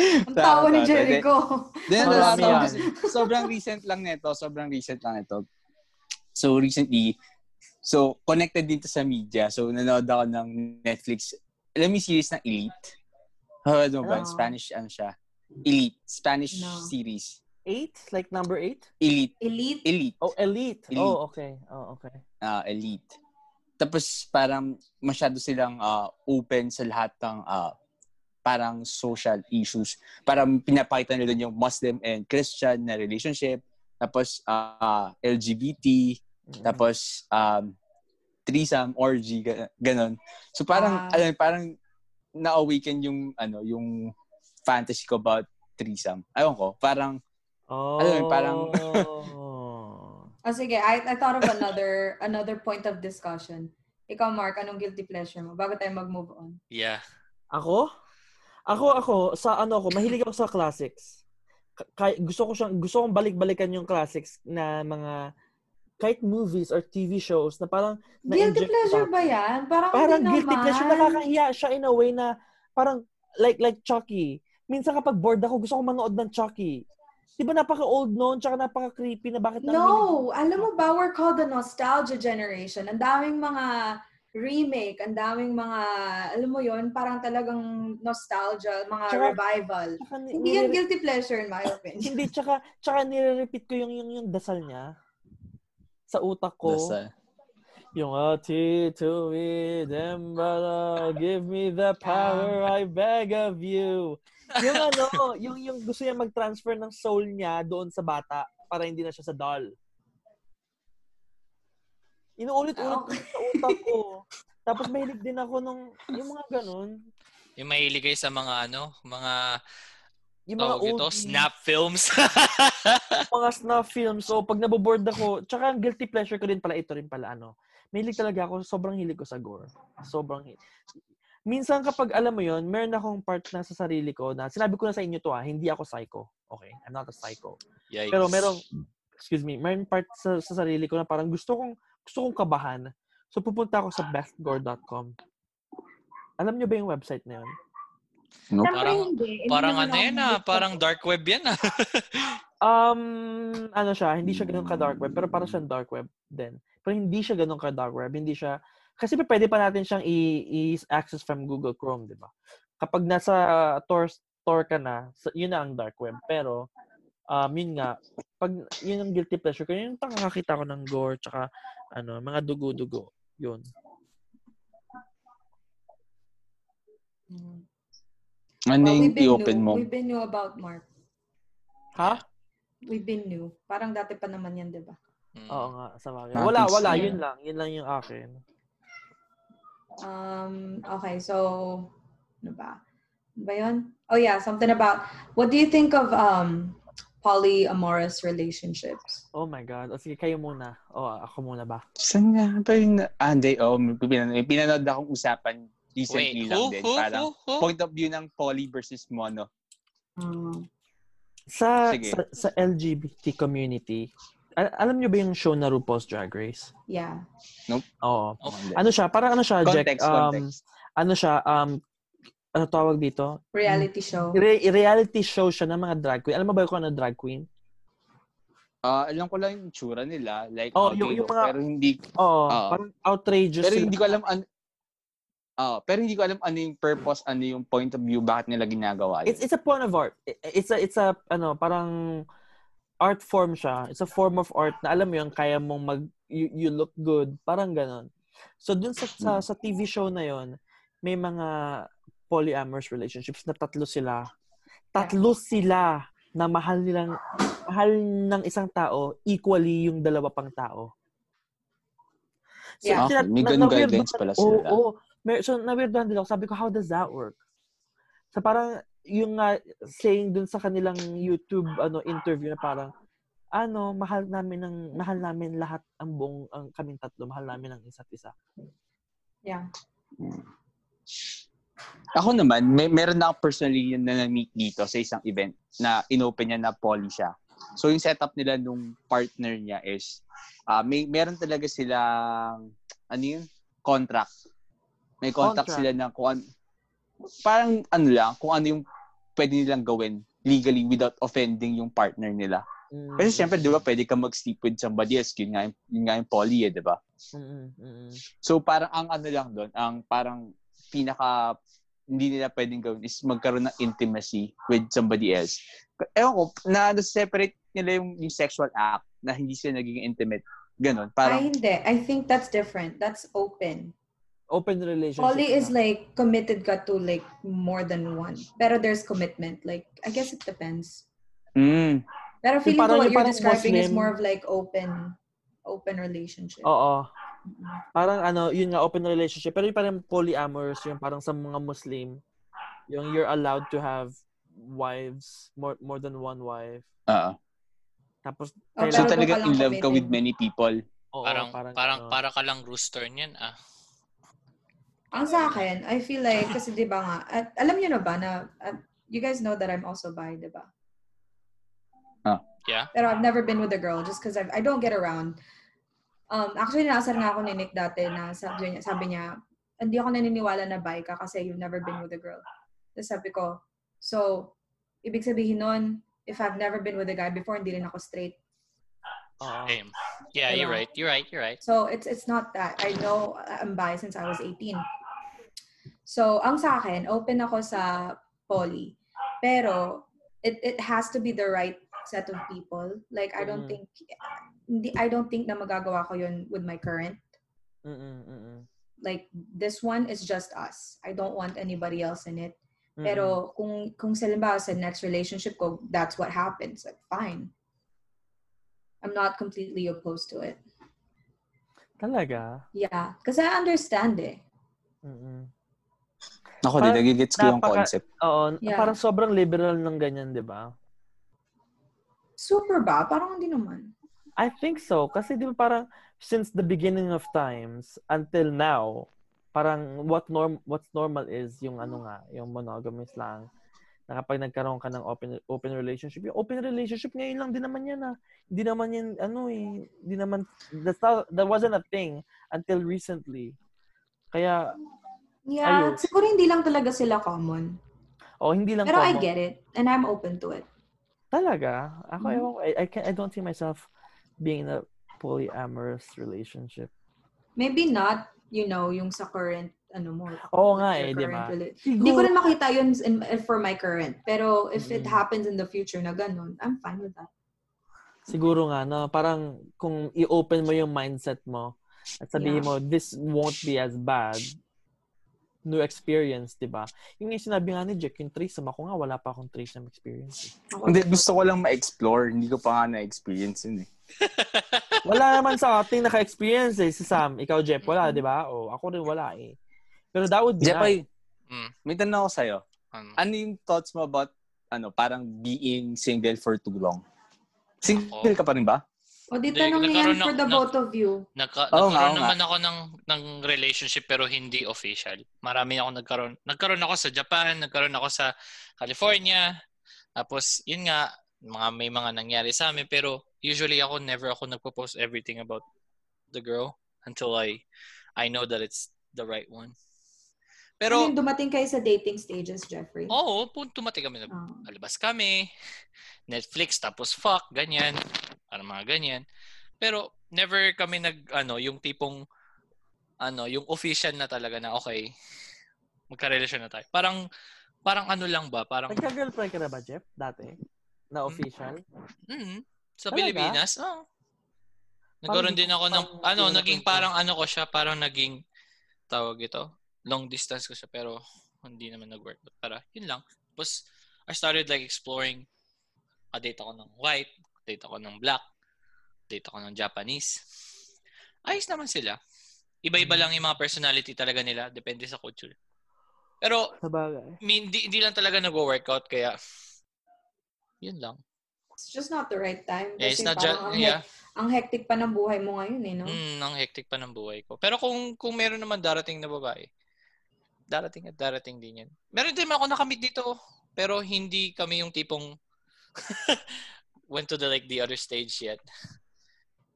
Ang tawa ni. Jericho. Then, ano, yan. kasi sobrang recent lang nito. Sobrang recent lang ito. So, recently, so, connected dito sa media. So, nanood ako ng Netflix. Alam mo yung series ng Elite? Oh, ano ba? Oh. Spanish, ano siya? Elite. Spanish No. series. eight? Like number eight? Elite. Elite. Elite. Oh, elite. Elite. Oh, okay. Oh, okay. ah, elite. Tapos parang masyado silang ah, open sa lahat ng ah, parang social issues. Parang pinapakita nila yung Muslim and Christian na relationship. Tapos ah, LGBT. Mm. Tapos um, threesome, orgy, ga- ganon. So parang, Ah. alam, parang na-awaken yung, ano, yung fantasy ko about threesome. Ayun ko, parang, Oh. Alam mo, parang- Oh, sige, I, I thought of another another point of discussion. Ikaw, Mark, anong guilty pleasure mo? Bago tayo mag-move on. Yeah. Ako? Ako, ako, sa ano ako, mahilig ako sa classics. Ka- Kay, gusto ko siyang, gusto kong balik-balikan yung classics na mga, kahit movies or TV shows na parang, Guilty pleasure ba yan? Parang, Parang guilty naman. pleasure, nakakahiya siya in a way na, parang, like, like Chucky. Minsan kapag bored ako, gusto ko manood ng Chucky. Di ba napaka-old noon, tsaka napaka-creepy na bakit No! Alam mo ba, we're called the nostalgia generation. Ang daming mga remake, ang daming mga, alam mo yon parang talagang nostalgia, mga Tsaka- revival. Tsaka ni- Hindi yan nire- guilty pleasure in my opinion. Hindi, tsaka, tsaka nire-repeat ko yung, yung, yung dasal niya sa utak ko. nasa, Yung ati to me, them brother, give me the power, I beg of you. Yung ano, yung, yung gusto niya mag-transfer ng soul niya doon sa bata para hindi na siya sa doll. Inuulit-ulit ko sa utak ko. Tapos mahilig din ako nung, yung mga ganun. Yung mahiligay sa mga ano, mga Yung mga tawag ito, snap films. mga snuff films. So, pag naboboard ako, tsaka ang guilty pleasure ko din pala, ito rin pala, ano. Mahilig talaga ako, sobrang hilig ko sa gore. Sobrang hilig. Minsan kapag alam mo yon meron akong part na sa sarili ko na, sinabi ko na sa inyo to ah, hindi ako psycho. Okay? I'm not a psycho. Yikes. Pero merong, excuse me, meron part sa, sa sarili ko na parang gusto kong, gusto kong kabahan. So, pupunta ako sa bestgore.com. Alam niyo ba yung website na yun? Nope. Siyempre Parang- hindi. Parang ano yan ah, parang dark web yan ah. Um, ano siya, hindi siya ganun ka-dark web, pero parang siyang dark web din. Pero hindi siya ganun ka-dark web, hindi siya, kasi pa pwede pa natin siyang i- i-access from Google Chrome, di ba? Kapag nasa Tor, Tor ka na, yun na ang dark web. Pero, um, yun nga, pag yun ang guilty pleasure ko, yung nakakita ko ng gore, tsaka, ano, mga dugo-dugo. Yun. Ano Well, yung we've been i-open new. mo? We've been new about Mark. Ha? We've been new. Parang dati pa naman yan, di ba? Mm. Oo nga, sa bagay. Wala, wala. Yun lang. Yun lang yung akin. Um, okay, so, ano ba? Ano ba yun? Oh yeah, something about, what do you think of um polyamorous relationships? Oh my God. O sige, kayo muna. O, ako muna ba? Saan nga ba yun? Ah, hindi. Oh, may pinan- may pinanood akong usapan recently Wait, lang who, din. who, Parang who, who? point of view ng poly versus mono. Um, Sa, Sige. sa, sa LGBT community, al- alam nyo ba yung show na RuPaul's Drag Race? yeah. Oo. Oh, Hindi. Ano siya? Parang ano siya, Jack? Context, Um, context. ano siya? Um, ano tawag dito? Reality show. Re- reality show siya ng mga drag queen. Alam mo ba kung ano drag queen? Ah, alam ko lang yung tsura nila. Like, Oh, yung- yung mga- pero hindi, Oo. Oo. parang outrageous. pero sila. hindi ko alam ano, Ah, pero hindi ko alam ano yung purpose, ano yung point of view, bakit nila ginagawa yun. It's, it's a form of art. It's a, it's a, ano, parang art form siya. It's a form of art na alam mo yun, kaya mong mag, you, you look good. Parang ganon. So, dun sa, sa, sa TV show na yon may mga polyamorous relationships na tatlo sila. Tatlo sila na mahal nilang, mahal ng isang tao equally yung dalawa pang tao. Yeah. Okay, may ganun guidelines pala Oo, sila. oo. Mer- so, na-weirdohan din ako. Sabi ko, how does that work? So, parang, yung nga, saying dun sa kanilang YouTube ano interview na parang, ano, mahal namin ng mahal namin lahat ang buong ang kaming tatlo, mahal namin ang isa't isa. Yeah. Ako naman, may, meron na ako personally yun na na-meet dito sa isang event na inopen niya na poly siya. So yung setup nila nung partner niya is, ah may meron talaga silang, ano yun? Contract. May contract, Contract. sila na kung parang ano lang, kung ano yung pwede nilang gawin legally without offending yung partner nila. Mm, Kasi syempre, di ba, pwede ka mag-sleep with somebody else. Yun nga yung, yun nga yung poly eh, di ba? mm, mm, mm. So parang ang ano lang doon, ang parang pinaka hindi nila pwedeng gawin is magkaroon ng intimacy with somebody else. Ewan ko, na separate nila yung, yung sexual act na hindi sila naging intimate. Ganon. Ay, Parang, hindi. I think that's different. That's open. Open relationship. Poly is na. like committed ka to like more than one. Pero there's commitment. Like, I guess it depends. mm, Pero feeling parang- ko what yung you're parang describing is Muslim- more of like open open relationship. Oo. Parang ano, yun nga, open relationship. Pero yung parang polyamorous, yung parang sa mga Muslim, yung you're allowed to have wives, more more than one wife. ah. Tapos, Oh, so talaga in love ka with many people. oo, parang, parang, ano. para ka lang rooster niyan ah. Ang sa akin, I feel like, kasi di ba nga, at, alam niyo na ba na, at, you guys know that I'm also bi, di ba? Ah. Yeah. Pero I've never been with a girl just because I don't get around. Um, actually, naasar nga ako ni Nick dati na sabi niya, sabi niya, hindi ako naniniwala na bi ka kasi you've never been with a girl. Tapos sabi ko, so, ibig sabihin nun, if I've never been with a guy before, hindi rin ako straight. Same. Yeah, you're Diba? right. You're right. You're right. So it's it's not that. I know I'm bi since I was 18. So ang sa akin, open ako sa poly. Pero it it has to be the right set of people. Like I don't Mhm. think I don't think na magagawa ko yun with my current. Mm-mm, mm-mm. Like, this one is just us. I don't want anybody else in it. Mm-mm. Pero kung, kung sa limbawa sa next relationship ko, that's what happens. Like, fine. I'm not completely opposed to it. Talaga? Yeah. Because I understand eh. Mm-mm. Ako din, Parang nagigits ko yung concept. Oo, Yeah. parang sobrang liberal ng ganyan, di ba? Super ba? Parang hindi naman. I think so. Kasi di ba parang since the beginning of times until now, parang what norm what's normal is yung ano nga, yung monogamous lang. Na kapag nagkaroon ka ng open open relationship, yung open relationship ngayon lang din naman yan ah. Hindi naman yan ano eh, hindi naman that's not, that wasn't a thing until recently. Kaya Yeah, Ayun. siguro hindi lang talaga sila common. oh hindi lang Pero I common. get it. And I'm open to it. Talaga? Ako, ewan ko, I, I, can, I don't see myself being in a polyamorous relationship. Maybe not, you know, yung sa current, ano mo. Oo nga eh, di ba? Hindi ko rin makita yun in, for my current. Pero if it Mm. happens in the future na ganun, I'm fine with that. Siguro nga, no? Parang kung i-open mo yung mindset mo at sabihin Yeah. mo, this won't be as bad. New experience, di ba? Yung yung sinabi nga ni Jack, yung threesome, ako nga, wala pa akong threesome experience. eh. Hindi, gusto ko lang ma-explore. Hindi ko pa nga na-experience yun eh. Wala naman sa ating naka-experience eh. Si Sam, ikaw, Jeff, wala, di ba? O, ako rin wala eh. Pero that would be Jeff, nice. Mm. may tanong ako sa'yo. Ano? Ano yung thoughts mo about ano parang being single for too long? Single ka pa rin ba? O di tanong nagkaroon yan for the ng- both of you. Nagka, nga, nagkaroon oo nga. naman ako ng, ng relationship pero hindi official. Marami ako nagkaroon. Nagkaroon ako sa Japan, nagkaroon ako sa California. Tapos, yun nga, mga, may mga nangyari sa amin. Pero usually ako, never ako nagpo-post everything about the girl until I I know that it's the right one. Pero, Pero, dumating kayo sa dating stages, Jeffrey? oo, oh, tumati kami. Ah. Alabas kami, Netflix, tapos fuck, ganyan. Parang mga ganyan. Pero never kami nag, ano, yung tipong, ano, yung official na talaga na, okay, magka-relasyon na tayo. Parang, parang ano lang ba? Parang, Nagka-girlfriend ka na ba, Jeff? Dati? Na official? mm, sa Talaga? Pilipinas, oh. Nagkaroon din ako ng, parang ano, naging parang ano ko siya, parang naging, tawag ito, long distance ko siya, pero hindi naman nag-work. But para, yun lang. Tapos, I started like exploring, a-date ako ng white, date ako ng black, date ako ng Japanese. Ayos naman sila. Iba-iba Mm. lang yung mga personality talaga nila, depende sa culture. Pero, hindi, hindi lang talaga nag-workout, kaya, yun lang. It's just not the right time. Yeah, it's not just, ang, yeah. ang hectic pa ng buhay mo ngayon eh, no? Mm, ang hectic pa ng buhay ko. Pero kung kung meron naman darating na babae, darating at darating din yan. Meron din ako nakamit dito, pero hindi kami yung tipong went to the like the other stage yet.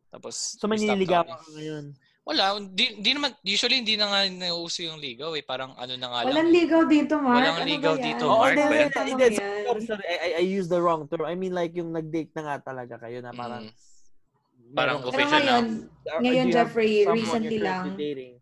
Tapos So, manililigawan talking. ka ngayon. Wala, di, di naman usually hindi na nga nauso yung ligaw eh, parang ano na nga Walang lang. ligaw dito, Mark. Walang ano ligaw dito, Oo, Mark? Tanong hindi, yan. sorry, sorry. I, I- I used the wrong term. I mean like yung nag-date na nga talaga kayo na parang Mm. Parang Pero official na. ngayon, ngayon, Jeffrey, recently lang. dating?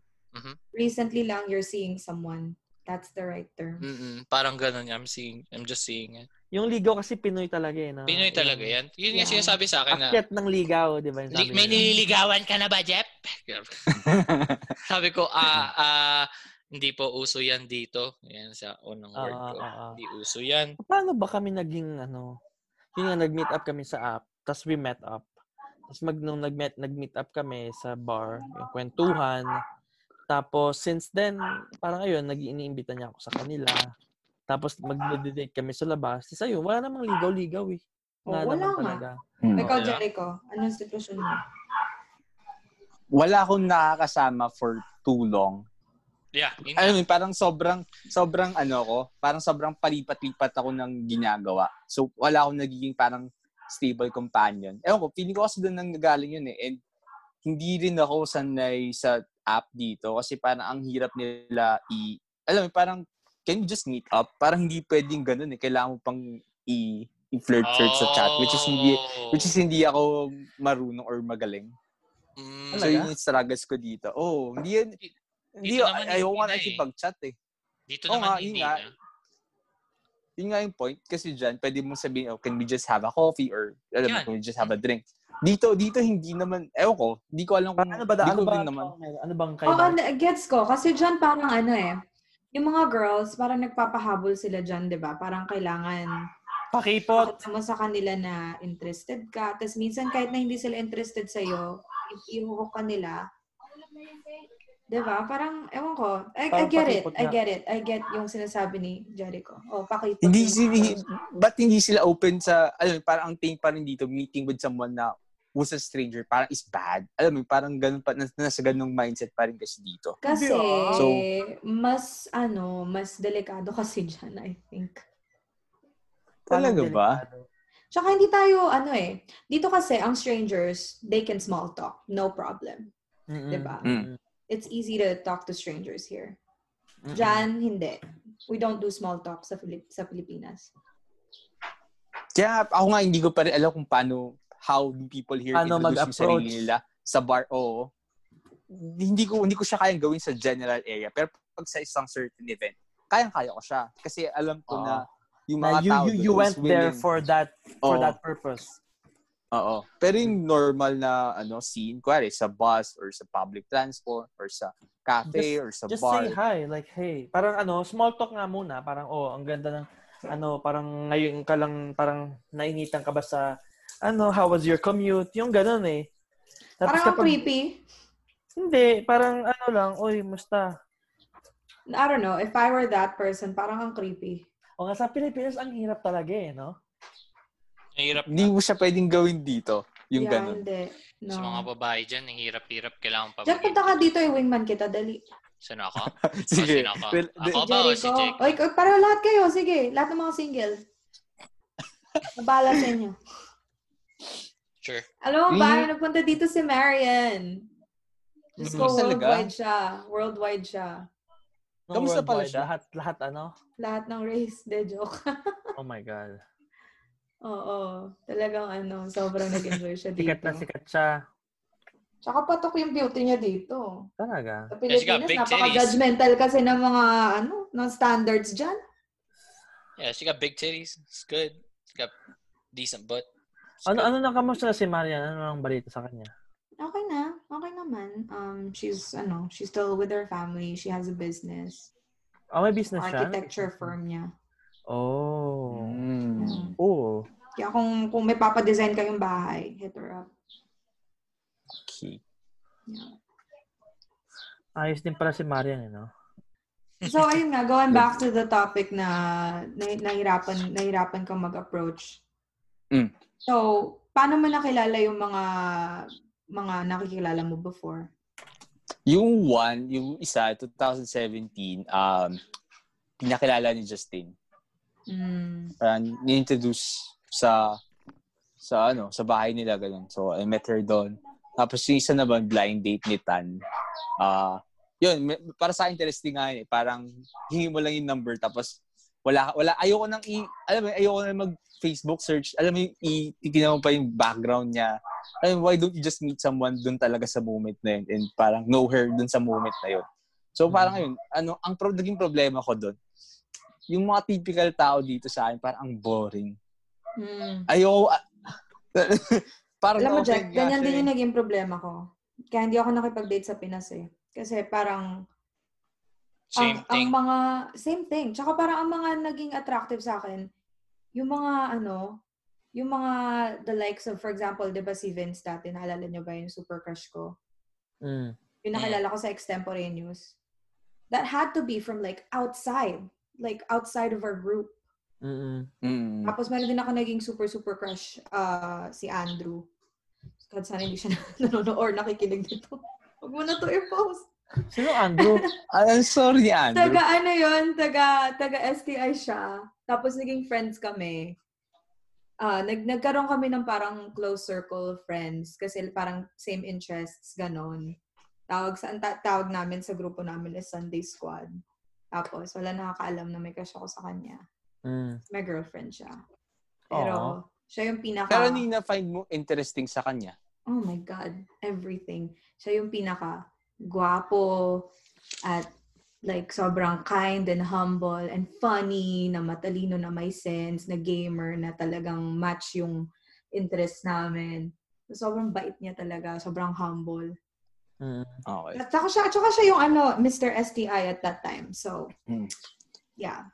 Recently lang you're seeing someone. That's the right term. Mm-mm, parang ganun. I'm seeing, I'm just seeing it. Yung ligaw kasi Pinoy talaga eh. No? Pinoy talaga yan. Yun yung Yeah. sinasabi sa akin na, Akyat ng ligaw, di ba? Li- may nililigawan ka na ba, Jeff? Sabi ko, ah, ah, hindi po uso yan dito. Yan sa unang word Ah, ko. ah, ah. Hindi uso yan. Paano ba kami naging ano? Yun nga, nag-meet up kami sa app. Tapos we met up. Tapos mag, nung nag-meet, nag-meet up kami sa bar, yung kwentuhan. Tapos since then, parang ayun, nag iniimbita niya ako sa kanila. Tapos mag-date kami sa labas. Tapos ayun, wala namang ligaw-ligaw eh. Oh, Wala wala naman nga. talaga. Hmm. Ikaw, Yeah. Jericho, anong sitwasyon mo? Wala akong nakakasama for too long. Yeah. Alam nga. mo, parang sobrang, sobrang ano ko, parang sobrang palipat-lipat ako ng ginagawa. So, wala akong nagiging parang stable companion. Ewan ko, feeling ko kasi doon nang nagaling yun eh. And hindi rin ako sanay sa app dito kasi parang ang hirap nila i... Alam mo, parang can you just meet up? Parang hindi pwedeng ganun eh. Kailangan mo pang i i-flirt-flirt sa chat which is hindi Oh. which is hindi ako marunong or magaling. Mm, So yun yung struggles ko dito. Oh, hindi yan hindi hindi nga eh. pag-chat eh. dito Oo naman nga, hindi nga. na. Yun nga yung point kasi dyan, pwede mo sabihin, oh, can we just have a coffee or alam mo, can we just have a drink? Dito, dito hindi naman, ewan ko, hindi ko alam kung, Ano ba, hindi ano ba, din naman. ano bang kaiba? na- gets ko. Kasi dyan parang ano eh, yung mga girls, parang nagpapahabol sila dyan, di ba? Parang kailangan Pakipot. mo sa kanila na interested ka. Tapos minsan kahit na hindi sila interested sa'yo, if ihuhok ka nila, di ba? Parang, ewan ko. I, I Parang get it. I get it. I get yung sinasabi ni Jericho. Oh, pakipot. Hindi, sila, ba't hindi sila open sa, alam, parang ang thing pa rin dito, meeting with someone na who's a stranger, parang is bad. Alam mo, parang ganun pa, nas- nasa ganung mindset pa rin kasi dito. Kasi, ah. So- mas, ano, mas delikado kasi dyan, I think. Talaga ba? Tsaka hindi tayo, ano eh, dito kasi, ang strangers, they can small talk. No problem. Mm-mm. Diba? Mm. It's easy to talk to strangers here. Mm-mm. Diyan, hindi. We don't do small talk sa, Filip- sa Pilipinas. Kaya ako nga hindi ko pa rin alam kung paano, how people here Paano introduce yung sarili nila sa bar. Oo. Hindi ko hindi ko siya kayang gawin sa general area. Pero pag sa isang certain event, kayang-kaya ko siya. Kasi alam ko Oo. na yung Na mga you, tao you, you went there willing. for that for Oo. that purpose. Oo. Pero yung normal na ano scene, kuwari sa bus or sa public transport or sa cafe Just- or sa Just bar. say hi, like hey. Parang ano, small talk nga muna, parang oh, ang ganda ng ano, parang ngayon ka lang parang nainitan ka ba sa ano, how was your commute? Yung ganun eh. Parang ang creepy. Hindi, parang ano lang, oy, musta? I don't know. If I were that person, parang ang creepy. O nga sa Pilipinas, ang hirap talaga eh, no? Nahirap Hindi mo siya pwedeng gawin dito. Yung yeah, ganun. hindi. No. Sa mga babae dyan, ang hirap-hirap. Kailangan pa Diyan, punta ka dito, yung wingman kita. Dali. Saan ako? Sige. sino ako? Well, Ako ba o si. Jake? Oy, oy, pareho lahat kayo. Sige. Lahat ng mga single. Nabala sa inyo. Sure. Alam mo Mm. ba, nagpunta dito si Marian. Diyos ko, Mhm. Talaga? worldwide siya. Worldwide siya. Kamusta pala siya? Lahat, lahat ano? Lahat ng race. De, joke. Oh my God. Oo. Talagang ano, sobrang nag-enjoy siya dito. Sikat na sikat siya. Tsaka patok yung beauty niya dito. Talaga. Sa Pilipinas, big napaka-judgmental kasi ng mga, ano, ng standards dyan. Yeah, she got big titties. It's good. She got decent butt. Ano ano na kamusta na si Marian? Ano ang balita sa kanya? Okay na. Okay naman. Um, she's, ano, she's still with her family. She has a business. Oh, may business siya? Architecture firm niya. Oh. Mm. Mm. Oh. Kaya kung, kung may papadesign kayong bahay, hit her up. Okay. Yeah. Ayos din pala si Marian, eh, no? So, ayun nga, going back to the topic na, na nahirapan, nahirapan kang mag-approach. Mm. So, paano mo nakilala yung mga mga nakikilala mo before? Yung one, yung isa, 2017, um, pinakilala ni Justin. Mm. Parang ni-introduce sa sa ano, sa bahay nila ganun. So I met her doon. Tapos yung isa naman blind date ni Tan. Ah, yun, may- para sa interesting nga yun eh. Parang hingi mo lang yung number tapos wala wala ayoko nang i alam mo ayoko nang mag Facebook search. Alam mo yung i titingnan mo pa yung background niya. Alam mo, why don't you just meet someone doon talaga sa moment na yun and parang know her doon sa moment na yun. So parang yun, ano, ang pro- naging problema ko doon, yung mga typical tao dito sa akin, parang ang boring. Mm. Ayoko, ah, parang Alam mo, Jack, ganyan din yung naging problema ko. Kaya hindi ako nakipag-date sa Pinas eh. Kasi parang, Same ang, thing. ang mga, same thing. Tsaka parang ang mga naging attractive sa akin, yung mga ano, yung mga the likes of, for example, di ba si Vince dati, naalala niyo ba yung super crush ko? Mm. Yung nakilala ko sa extemporaneous. That had to be from like outside. Like outside of our group. Mm-mm. Mm. Tapos meron din ako naging super, super crush uh, si Andrew. Kahit sana hindi siya nanonood or nakikinig dito. Huwag mo na to i-post. Sino Andrew? Ah, I'm sorry, Andrew. Taga ano yun, taga, taga STI siya. Tapos naging friends kami. Ah, nag, nagkaroon kami ng parang close circle friends kasi parang same interests, ganon. Tawag, sa, ta- tawag namin sa grupo namin is Sunday Squad. Tapos wala nakakaalam na may crush ako sa kanya. Mm. May girlfriend siya. Pero Aw. siya yung pinaka... Pero hindi na-find mo interesting sa kanya. oh my God, everything. Siya yung pinaka guwapo at like sobrang kind and humble and funny, na matalino, na may sense, na gamer, na talagang match yung interest namin. Sobrang bait niya talaga. Sobrang humble. Mm. Okay. At saka siya, at saka siya yung ano, Mr. STI at that time. So, Hmm. yeah.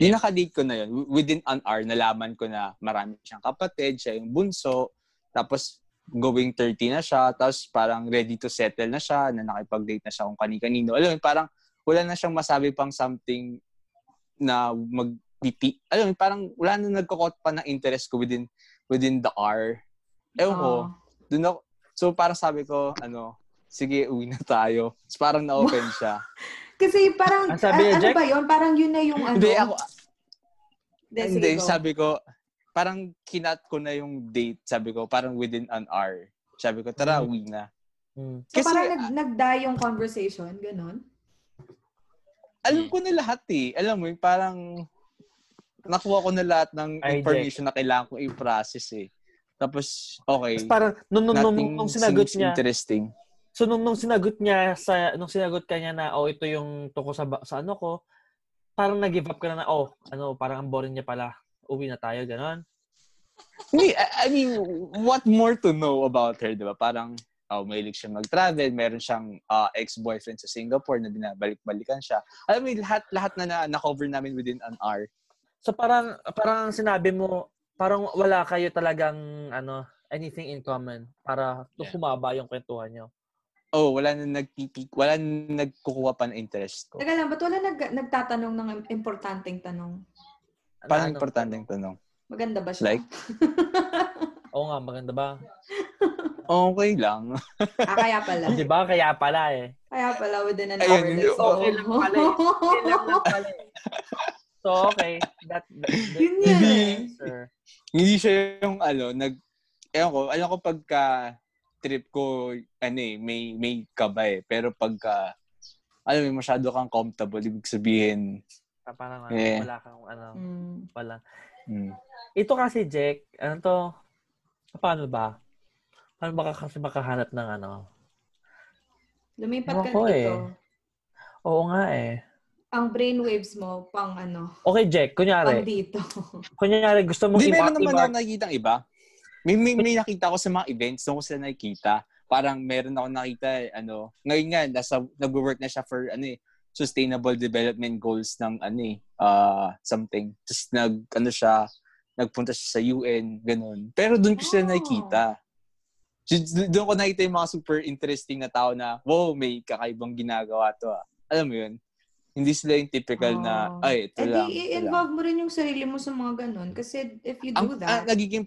Yung nakadate ko na yun, within an hour, nalaman ko na marami siyang kapatid, siya yung bunso, tapos going 30 na siya, tapos parang ready to settle na siya, na nakipag-date na siya kung kani-kanino. Alam mo, parang wala na siyang masabi pang something na mag alam mo, parang wala na nagkakot pa ng interest ko within within the hour. Ewan ko, Oo. dun ako, so parang sabi ko, ano, sige, uwi na tayo. So parang na-open siya. Kasi parang, Ang sabi a- niya, ano Jack? ba yun? Parang yun na yung ano. Hindi, ako, Hindi, sabi ko, parang kinat ko na yung date. Sabi ko, parang within an hour. Sabi ko, tara, Mhm. uwi na. Mm. So, kasi, parang nag, nag-die yung conversation, ganun. Alam ko na lahat eh. Alam mo, yung parang nakuha ko na lahat ng information na kailangan kong i-process eh. Tapos, okay. Tapos parang, nung, nung, nung, nung sinagot niya, interesting. so nung, nung sinagot niya, sa, nung sinagot ka niya na, oh, ito yung tungkol sa, sa ano ko, parang nag-give up ka na na, oh, ano, parang ang boring niya pala. Uwi na tayo, ganon. Hindi, I, I mean, what more to know about her, di ba? Parang, oh, mahilig siya mag-travel, meron siyang ah, ex-boyfriend sa Singapore na binabalik-balikan siya. Alam mo, lahat, lahat na, na na-cover namin within an hour. So parang, parang sinabi mo, parang wala kayo talagang, ano, anything in common para Yeah. humaba yung kwentuhan niyo. Oh, wala na nagpipik, wala na nagkukuha pa ng interest ko. Teka lang, ba't wala nag, nagtatanong ng importanteng tanong? Ano, Parang ano? importanteng tanong. Maganda ba siya? Like? Oo nga, maganda ba? Okay lang. ah, kaya pala. Di ba? Kaya pala eh. Kaya pala within an Ayun, hour. yun. let's go. Okay lang pala eh. Okay lang pala eh. So, okay. That, that, that Yun yan Hindi. eh. Hindi siya yung ano, nag, ewan ko, alam ko pagka trip ko, ano eh, may, may kaba eh. Pero pagka, alam mo, masyado kang comfortable, ibig sabihin, Parang ano, Eh. wala kang ano, Mm. wala. hmm. Ito kasi, Jack, ano to, paano ba? Paano ba ka kasi makahanap ng ano? Lumipat ka Ako dito. eh. Oo nga eh. Ang brainwaves mo, pang ano, Okay, Jack, pang kunyari, dito. kunyari gusto mong Hindi, meron naman ako nakikita iba. May, may, may nakita ko sa mga events, doon ko sila nakikita. Parang meron ako nakita, eh, ano, ngayon nga, nasa, nag-work na siya for, ano eh, sustainable development goals ng, ano eh, uh, something. Tapos nag, ano siya, nagpunta siya sa UN, ganun. Pero doon ko sila Oh. nakikita. So, Doon ko nakita yung mga super interesting na tao na, wow, may kakaibang ginagawa to ah. Alam mo yun? Hindi sila yung typical na, Oh. ay, ito Eh lang. i-involve mo rin yung sarili mo sa mga ganun. Kasi if you do Ang, that, ang nagiging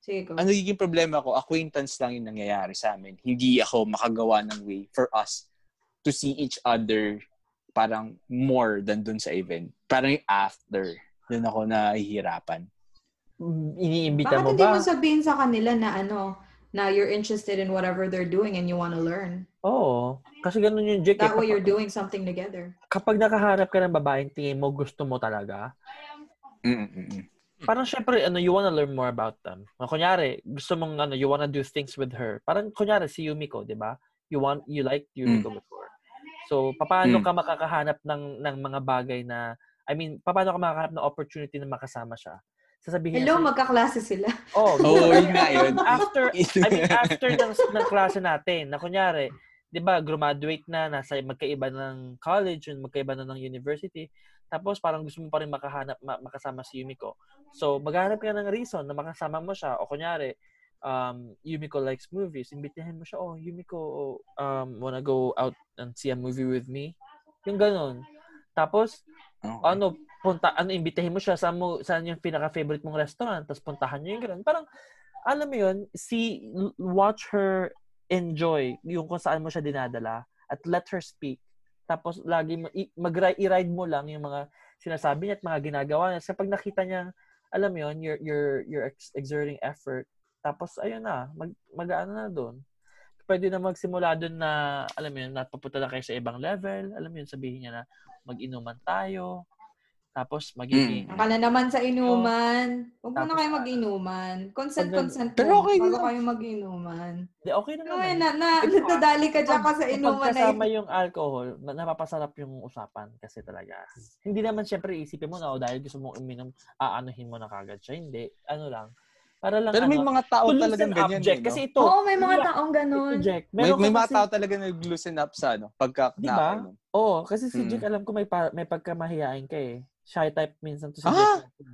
sige ko. ang nagiging problema ko, acquaintance lang yung nangyayari sa amin. Hindi ako makagawa ng way for us to see each other parang more than dun sa event. Parang yung after. Doon ako nahihirapan. iniimbita Bakit mo hindi ba? mo sabihin sa kanila na ano, na you're interested in whatever they're doing and you want to learn. Oo. Kasi ganun yung Jack. eh. That way you're Kapag, doing something together. kapag nakaharap ka ng babaeng tingin mo gusto mo talaga, Mm-mm. parang syempre, ano, you wanna learn more about them. O, kunyari, gusto mong, ano, you wanna do things with her. Parang, kunyari, si Yumiko, di ba? You want, you like Yumiko before. So, paano Mm. ka makakahanap ng, ng mga bagay na, I mean, paano ka makakahanap ng opportunity na makasama siya? Sasabihin Hello, niya, magkaklase sila. oh, Oo, yun nga yun. after, I mean, after ng, ng klase natin, na kunyari, di ba, graduate na, nasa magkaiba ng college, magkaiba na ng university, tapos parang gusto mo pa rin makahanap, ma- makasama si Yumiko. So, maghanap ka ng reason na makasama mo siya. O kunyari, um, Yumiko likes movies. Imbitahin mo siya, oh, Yumiko, um, wanna go out and see a movie with me? Yung ganun. Tapos, Oo. ano, punta, ano, imbitahin mo siya, saan, mo, saan yung pinaka-favorite mong restaurant, tapos puntahan nyo yung ganun. Parang, alam mo yun, see, watch her enjoy yung kung saan mo siya dinadala at let her speak. Tapos, lagi mo, i- mag i-ride mo lang yung mga sinasabi niya at mga ginagawa niya. Kasi pag nakita niya, alam mo yun, you're, you're, you're ex- exerting effort. Tapos, ayun na, mag, mag-ano na doon. Pwede na magsimula doon na, alam mo yun, napapunta na kayo sa ibang level. Alam mo yun, sabihin niya na, mag-inuman tayo. Tapos, magiging... Mm. Ka na naman sa inuman. Huwag mo na Tapos, kayo mag-inuman. Consent, consent Pero okay bago lang. kayo mag-inuman. Di, okay na naman. eh, na, na, Ito, nadali ka dyan ka sa inuman na kasama yun. yung alcohol, na- napapasarap yung usapan kasi talaga. Hindi naman syempre isipin mo na, oh, dahil gusto mong uminom, aanuhin mo na kagad siya. Hindi. Ano lang. Para lang Pero may ano, mga tao up, ganyan. Jack. eh, no? Kasi ito, Oo, may mga Hindi- taong ito, ganon. Jack. may, Meron may ka mga kasi- tao talaga nag-loosen up sa ano, pagka Di ba? nakakainom. Oo, kasi si Mm. Jake, alam ko may, pa, may pagkamahiyain ka eh. Shy type minsan to si Ah! Jake. natin.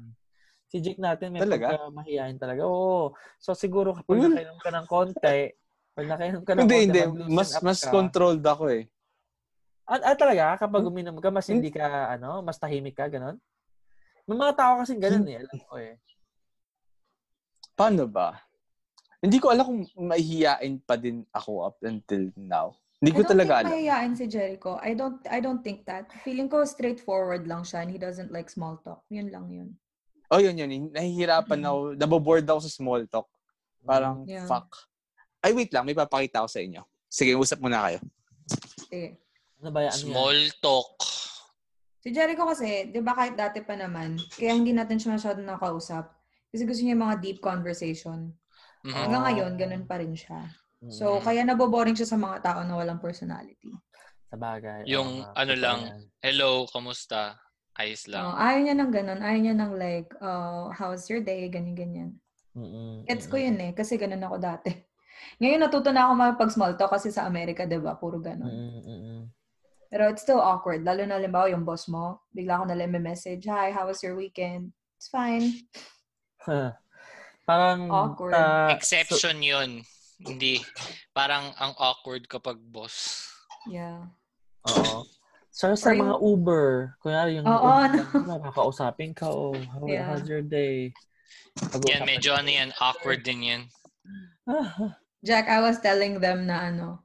Si Jake natin may Talaga? pagkamahiyain talaga. Oo. So siguro kapag Uy. nakainom ka ng konti, pag nakainom ka ng Hindi, konti, hindi. Mas mas ka. controlled ako eh. Ah, ah, talaga? Kapag Hmm? uminom ka, mas hindi ka, ano, mas tahimik ka, ganun? May mga tao kasi ganun eh. Alam ko eh. Paano ba? Hindi ko alam kung mahihiyain pa din ako up until now. Hindi ko I don't talaga think alam. si Jericho. I don't I don't think that. Feeling ko straightforward lang siya and he doesn't like small talk. Yun lang yun. Oh, yun yun. Nahihirapan ako. Naboboard ako sa small talk. Parang, Yeah. fuck. Ay, wait lang. May papakita ako sa inyo. Sige, usap muna kayo. Sige. Ano ba yan? Ano yan? Small talk. Si Jericho kasi, di ba kahit dati pa naman, kaya hindi natin siya masyado nakausap. Kasi gusto niya yung mga deep conversation. Mhm. Hanggang Oh. ngayon, ganun pa rin siya. So, Mm, kaya naboboring siya sa mga tao na walang personality. sa bagay. Yung nga, ano lang, yan. Hello, kamusta? Ayos Oh, lang. ayaw niya ng ganun. Ayaw niya ng like, uh, how's your day? Ganyan-ganyan. Mm-mm, Gets ko yun eh, kasi ganun ako dati. Ngayon natuto na ako makipag small talk kasi sa Amerika, di ba? Puro ganun. Mm-mm, mm-mm. Pero it's still awkward. Lalo na limbawa yung boss mo, bigla ko na lang may message, Hi, how was your weekend? It's fine. Parang Awkward. ta- Exception yun. Hindi. Parang ang awkward kapag boss. Yeah. Oo. So, sa Or yung- mga Uber, kunyari yung Oo, Uber, ano. nakakausapin ka, oh, how, Yeah. how's your day? Yan, medyo ano yan, awkward din yan. Jack, I was telling them na ano,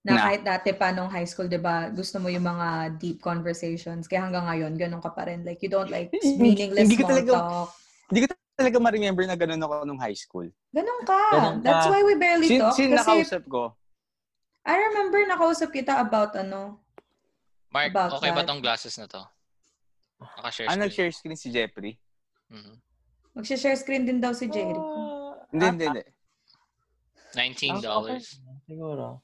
na Na? kahit dati pa nung high school, di ba, gusto mo yung mga deep conversations. Kaya hanggang ngayon, ganun ka pa rin. Like, you don't like meaningless Hindi ko small talaga- talk. Hindi ko talaga ma-remember na ganun ako nung high school. Ganun ka. Ganun ka. That's why we barely Sin, talk. sin Kasi nakausap ko? I remember nakausap kita about ano, Mark, About okay ba that. tong glasses na to? Naka-share Ah, screen. nag-share screen si Jeffrey? Mhm. magsha-share screen din daw si Jericho. ah, Hindi, ah, hindi, hindi. $19. ah, okay. Siguro.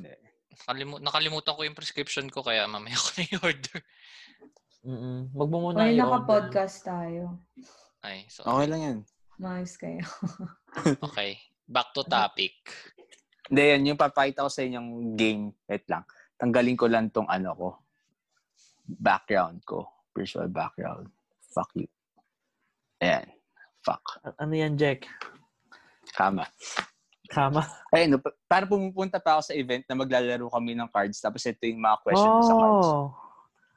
Hindi. Nakalimu- nakalimutan ko yung prescription ko kaya mamaya ko na i-order. Mm-mm. Wag mo muna Ay, naka-podcast tayo. Ay, so, Okay lang yan. Maayos kayo. okay. Back to topic. Hindi, yan. Yung papakita ko sa inyong game. Wait lang. Tanggalin ko lang tong ano ko. Background ko. Virtual background. Fuck you. Ayan. Fuck. A- Ano yan, Jack? Kama. Kama? Ayun, no, pa- para pumupunta pa ako sa event na maglalaro kami ng cards. Tapos ito yung mga question mo sa cards.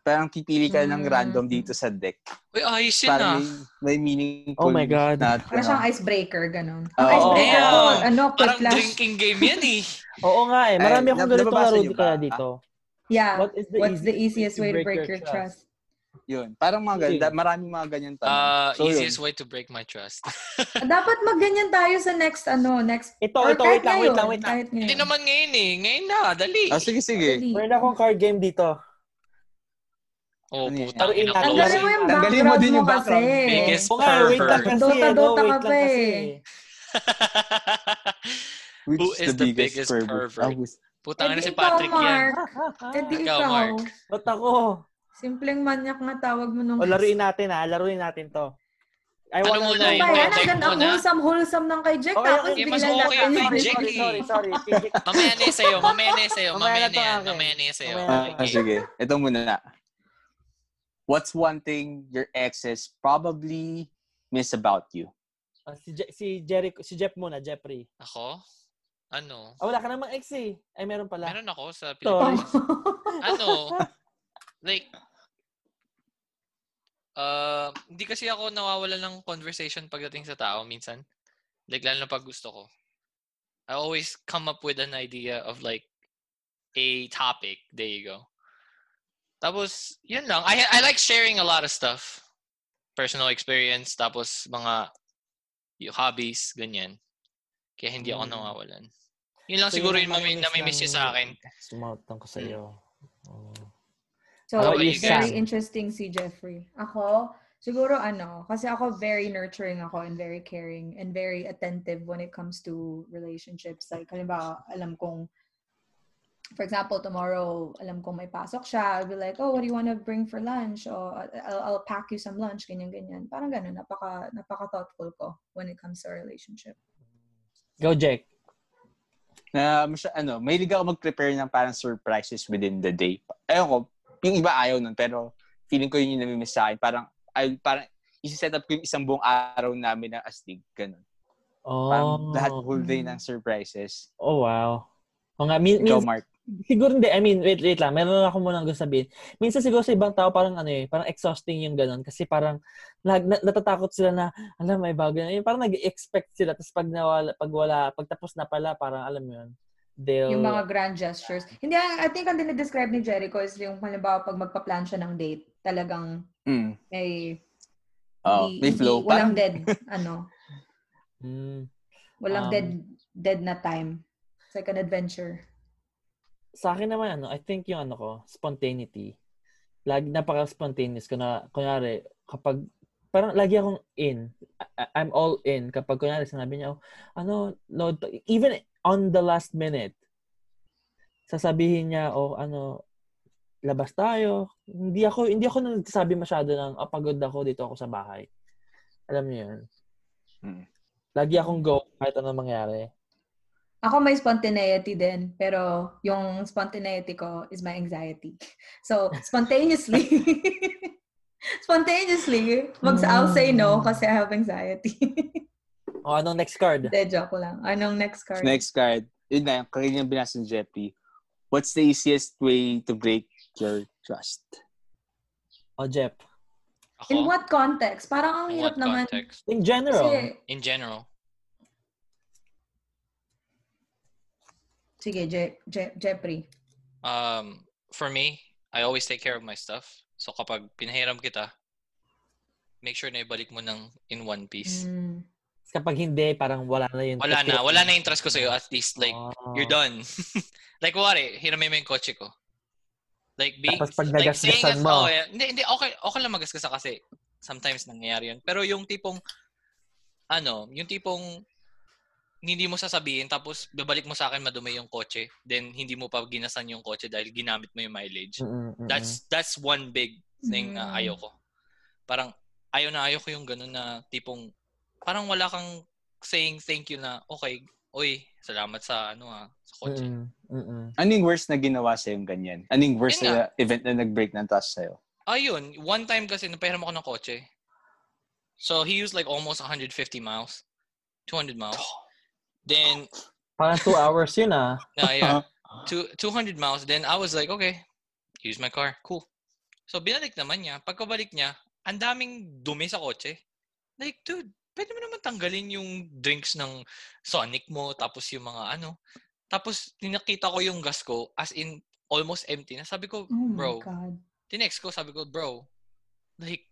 Oh. Parang pipili ka ng Mm. random dito sa deck. Uy, ayos yun ah. may, may meaningful Oh my God. na, Parang siyang icebreaker, ganun. Oo. icebreaker Damn. ko, ano, quick Parang flash. drinking game yan eh. Oo nga eh. Marami akong ganito laro niyo di ba? kaya dito. Yeah. What is the What's the easiest easiest way to break your trust? Yun. Parang mga ganyan. Maraming mga ganyan tanong. Uh, So, yun. easiest way to break my trust. Dapat magganyan tayo sa next, ano, next, Ito, or ito, wait lang, wait lang, wait lang. Hindi naman ngayon eh. Ngayon na, dali. Ah, sige, sige. Dali. Meron akong card game dito. Oh, Ano putang ina Tanggalin mo yung Tanggalin mo din yung kasi. background. Biggest pervert. kasi. Dota, ano, Dota wait ka pa eh. Who is the biggest pervert? Ah, who's- Putang ina Eh, si Patrick yan. Mark. Eh di Ikaw. Mark. Ba't ako? Simpleng manyak na tawag mo nung... O, laruin natin ha. Laruin natin to. I Ano muna, know. Ano kay Jack ganda, ang muna? wholesome-wholesome ng kay Jack. Tapos okay, mas bigla okay yung kay Jack Sorry, eh. sorry, sorry. Mamaya na sa'yo, mamaya na sa'yo, Mamaya na yan, mamaya na sa'yo. Ah, Okay. sige. Ito muna na. What's one thing your exes probably miss about you? Ah, si, Je- si Jericho, si Jeff muna, Jeffrey. Ako? Ano? Ah, wala ka namang ex eh. Ay, meron pala. Meron ako sa. Pilipinas. ano? Like, uh, hindi kasi ako nawawala ng conversation pagdating sa tao minsan. Like, lalo na pag gusto ko. I always come up with an idea of like a topic. There you go. Tapos, yun lang. I, I like sharing a lot of stuff. Personal experience, tapos mga yung hobbies, ganyan. Kaya hindi ako Mm. nawawalan. Yun lang So, siguro yun yung mami- namimiss yun ng- sa akin. Sumautan ko sa iyo. Oh. So, How you it's very interesting si Jeffrey. Ako, siguro ano, kasi ako very nurturing ako and very caring and very attentive when it comes to relationships. Like, halimbawa, alam kong for example, tomorrow, alam ko may pasok siya, I'll be like, oh, what do you want to bring for lunch? O, I'll, I'll pack you some lunch, ganyan, ganyan. Parang ganun, napaka, napaka thoughtful ko when it comes to our relationship. Go, Jake. Na, masya, ano, may liga ako mag-prepare ng parang surprises within the day. Ayun ko, yung iba ayaw nun, pero feeling ko yun yung namimiss sa akin. Parang, ay, parang, isi-set up ko yung isang buong araw namin ng astig. Ganun. Oh. Parang lahat whole day ng surprises. Oh, wow. O nga, min, Ikaw, Mark. Siguro hindi, I mean, wait, wait lang. Meron ako muna gusto sabihin. Minsan siguro sa ibang tao, parang ano eh, parang exhausting yung ganun. Kasi parang, lag, na, natatakot sila na, alam, may bago na. Yung parang nag-expect sila. Tapos pag nawala, pag wala, pag tapos na pala, parang alam mo yun. They'll, Yung mga grand gestures. Hindi, I think ang dinidescribe ni Jericho is yung halimbawa pag magpa-plan siya ng date, talagang Mm. may, Oh, hindi- may flow. hindi- walang dead, ano, Mm, walang Um, dead, dead na time. It's like an adventure. Sa akin naman, ano, I think yung ano ko, spontaneity. Lagi, napaka-spontaneous ko na, kunyari, kapag, parang lagi akong in. I- I'm all in. Kapag, kunyari, sinabi niya, oh, ano, load, to- even on the last minute, sasabihin niya, oh, ano, labas tayo. Hindi ako, hindi ako nagsasabi masyado ng, oh, pagod ako, dito ako sa bahay. Alam niyo yun. Hmm. Lagi akong go kahit ano mangyari. Ako may spontaneity din, pero yung spontaneity ko is my anxiety. So, spontaneously, spontaneously, mag I'll say no kasi I have anxiety. O, anong next card? Hindi, joke lang. Anong next card? Next card. Yun na, yung kanyang binasa ni Jeffrey. What's the easiest way to break your trust? O, Jeff. Ako, In what context? Parang ang in hirap naman. context? In general. Kasi, In general. Sige, Je- Je- Jeffrey. Um, for me, I always take care of my stuff. So kapag pinahiram kita, make sure na ibalik mo ng in one piece. Mm. Kapag hindi, parang wala na yun. Wala na. Wala na yung trust ko sa'yo. At least, like, Oh. you're done. like, wari, hiramin mo yung kotse ko. Like, being, Tapos pag like, nagasgasan saying as, mo. oh, yeah. Hindi, hindi, okay, okay lang magasgasan kasi sometimes nangyayari yun. Pero yung tipong, ano, yung tipong, hindi mo sasabihin, tapos babalik mo sa akin madumi yung kotse, then hindi mo pa ginasan yung kotse dahil ginamit mo yung mileage. Mm-mm. That's that's one big thing na Mm. ayaw ko. Parang ayaw na ayaw ko yung ganun na tipong parang wala kang saying thank you na okay, oy, salamat sa ano ah, sa kotse. Mm-mm. Anong worst na ginawa sa yung ganyan? Anong worst na event na nag-break ng trust sa'yo? Ayun, one time kasi napahiram ako ng kotse. So he used like almost 150 miles. 200 miles. Then Parang two hours yun ah. yeah, yeah. Two, 200 miles. Then I was like, okay, use my car. Cool. So, binalik naman niya. Pagkabalik niya, ang daming dumi sa kotse. Like, dude, pwede mo naman tanggalin yung drinks ng Sonic mo, tapos yung mga ano. Tapos, tinakita ko yung gas ko, as in, almost empty na. Sabi ko, Oh bro, tinext ko, sabi ko, bro, like,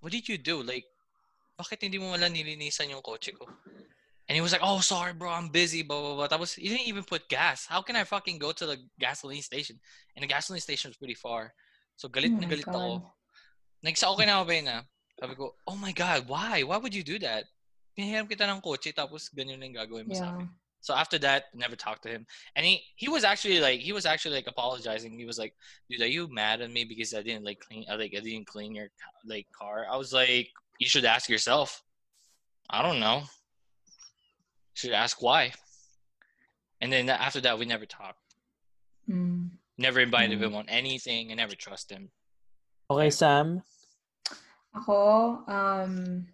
what did you do? Like, bakit hindi mo wala nilinisan yung kotse ko? And he was like, oh, sorry, bro, I'm busy, blah, blah, blah. Tapos, he didn't even put gas. How can I fucking go to the gasoline station? And the gasoline station was pretty far. So, galit Oh na galit ako. Nagsa okay na ako ba na? Sabi ko, oh my God, why? Why would you do that? Pinahiram kita ng kotse, tapos ganyan lang gagawin mo sa akin. So after that, never talked to him. And he he was actually like he was actually like apologizing. He was like, "Dude, are you mad at me because I didn't like clean I like I didn't clean your like car?" I was like, "You should ask yourself." I don't know. You should ask why. And then after that, we never talked. Mm. Never invited Mm. him on anything. I never trust him. Okay, Sam. Ako, um,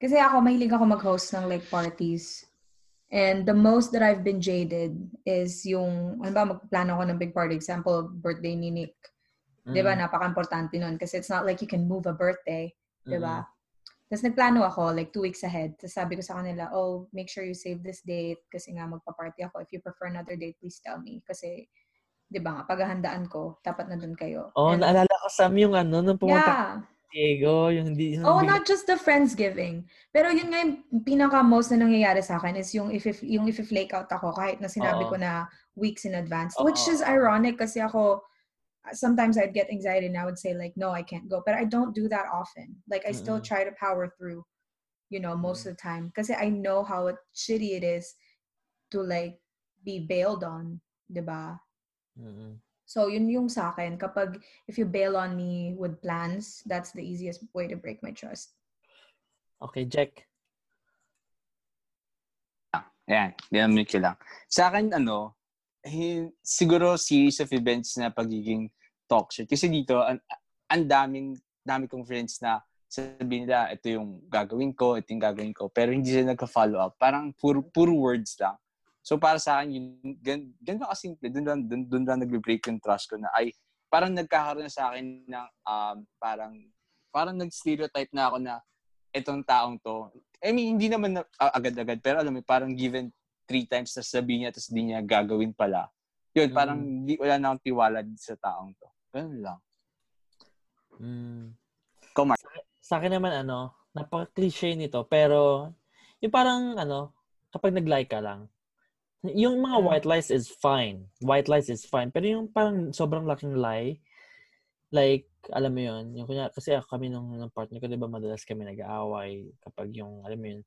kasi ako, mahilig ako mag-host ng like parties. And the most that I've been jaded is yung, ano ba, magplano ako ng big party. Example, birthday ni Nick. Di ba? Mm, Napaka-importante nun. Kasi it's not like you can move a birthday. Di mm, ba? Tapos nagplano ako, like two weeks ahead. Tapos sabi ko sa kanila, oh, make sure you save this date kasi nga magpa-party ako. If you prefer another date, please tell me. Kasi, di ba nga, paghahandaan ko, dapat na dun kayo. Oh, And- naalala ko, Sam, yung ano, nung pumunta yeah. Diego, yung hindi, yung Oh, bigla- not just the Friendsgiving. Pero yun nga yung pinaka most na nangyayari sa akin is yung if, if yung if flake out ako kahit na sinabi Oo. ko na weeks in advance. Oo. Which is ironic kasi ako sometimes I'd get anxiety and I would say like no, I can't go. But I don't do that often. Like I still Mm-mm. try to power through, you know, most of the time because I know how shitty it is to like be bailed on, 'di ba? Mm-mm. So, yun yung sa akin. Kapag, if you bail on me with plans, that's the easiest way to break my trust. Okay, Jack. Ayan, dinamit ko lang. Sa akin, ano, siguro series of events na pagiging toxic. Kasi dito, ang, ang daming, dami kong friends na sabihin nila, ito yung gagawin ko, ito yung gagawin ko. Pero hindi sila nagka-follow up. Parang puro, puro words lang. So para sa akin, yun, gan, ganun lang kasimple. Doon lang, doon, doon lang nag-break yung trust ko na ay parang nagkakaroon na sa akin ng um, parang parang nag-stereotype na ako na itong taong to. I mean, hindi naman na, agad-agad, pero alam mo, parang given three times na sabihin niya, tapos di niya gagawin pala. Yun, parang Mm. di, wala na akong tiwala sa taong to. Ganun lang. Mm. Ikaw, Mark. Sa akin naman, ano, napaka-cliche nito, pero yung parang, ano, kapag nag-like ka lang, yung mga white lies is fine. White lies is fine. Pero yung parang sobrang laking lie, like, alam mo yun, yung kunya, kasi ako kami nung, nung partner ko, di ba, madalas kami nag-aaway kapag yung, alam mo yun,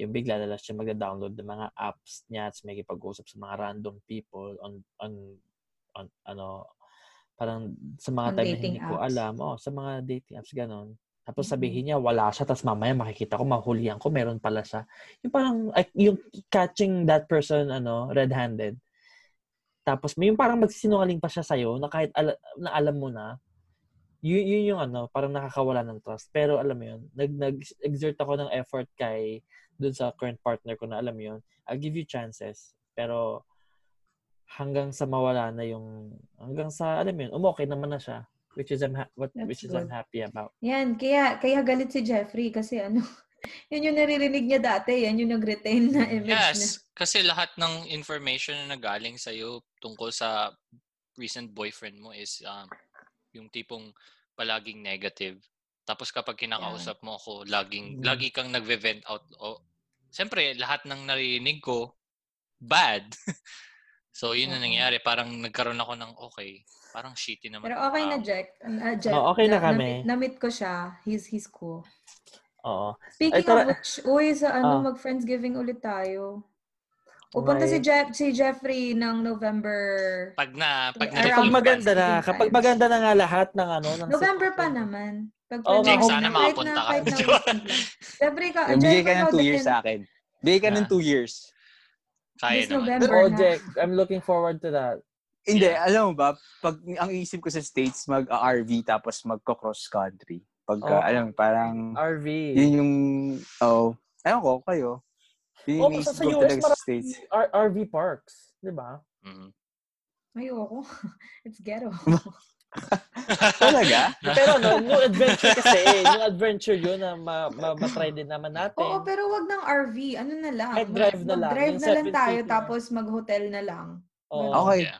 yung bigla dalas siya magda-download ng mga apps niya at may kipag-usap sa mga random people on, on, on ano, parang sa mga On time na dating hindi ko apps. alam, oh, sa mga dating apps, ganon. Tapos sabihin niya, wala siya, tapos mamaya makikita ko, mahulihan ko, meron pala siya. Yung parang, yung catching that person, ano, red-handed. Tapos may yung parang magsisinungaling pa siya sa'yo na kahit ala, na alam mo na, yun, yun yung ano, parang nakakawala ng trust. Pero alam mo yun, nag, nag-exert ako ng effort kay dun sa current partner ko na alam mo yun, I'll give you chances. Pero hanggang sa mawala na yung, hanggang sa, alam mo yun, umokay naman na siya. Which is I'm ha- what That's which is I'm good. happy about. Yan, kaya, kaya galit si Jeffrey kasi ano, yun yung naririnig niya dati, yan yung nag-retain na image niya. Yes, kasi lahat ng information na nagaling sa'yo tungkol sa recent boyfriend mo is um, yung tipong palaging negative. Tapos kapag kinakausap mo ako, laging Mm. lagi kang nagve-vent out. O, Siyempre, lahat ng narinig ko, bad. so, yun na Oo. nangyari. Parang nagkaroon ako ng, okay, parang shitty naman. Pero okay na. Jack. Uh, Jeff. Oh, okay na kami. Namit, namit ko siya. He's, he's cool. Oo. Speaking Ay, tara- of which, uy, sa ano, Ah. mag-Friendsgiving ulit tayo. Pupunta Okay. si, Jeff, si Jeffrey ng November... Pag na, pag Around Kapag maganda na, kapag maganda na nga lahat ng ano, ng November pa naman. Pag Oo, Jake, sana makapunta na, ka. na. Jeffrey ka, Bigay Jeffrey ka ng two years din. sa akin. Bigay ka ng Yeah. two years. Kaya This naman. November Oh, na. Jack, I'm looking forward to that. Hindi, Yeah. alam mo ba, pag ang isip ko sa States, mag-RV tapos magko-cross country. Pagka, Oh. alam parang, RV. yun yung, oh, ewan ko, kayo. Yun Oh, sa US, talaga sa marami States. R- RV parks. Di ba? Mhm. Ayoko. It's ghetto. Talaga? Pero no, new adventure kasi. eh. New adventure yun na ma- ma- matry din naman natin. Oo, pero wag ng RV. Ano na lang. Kahit drive na lang. Mag-drive Yung na lang tayo, tapos mag-hotel na lang. Oo. Okay. Yeah.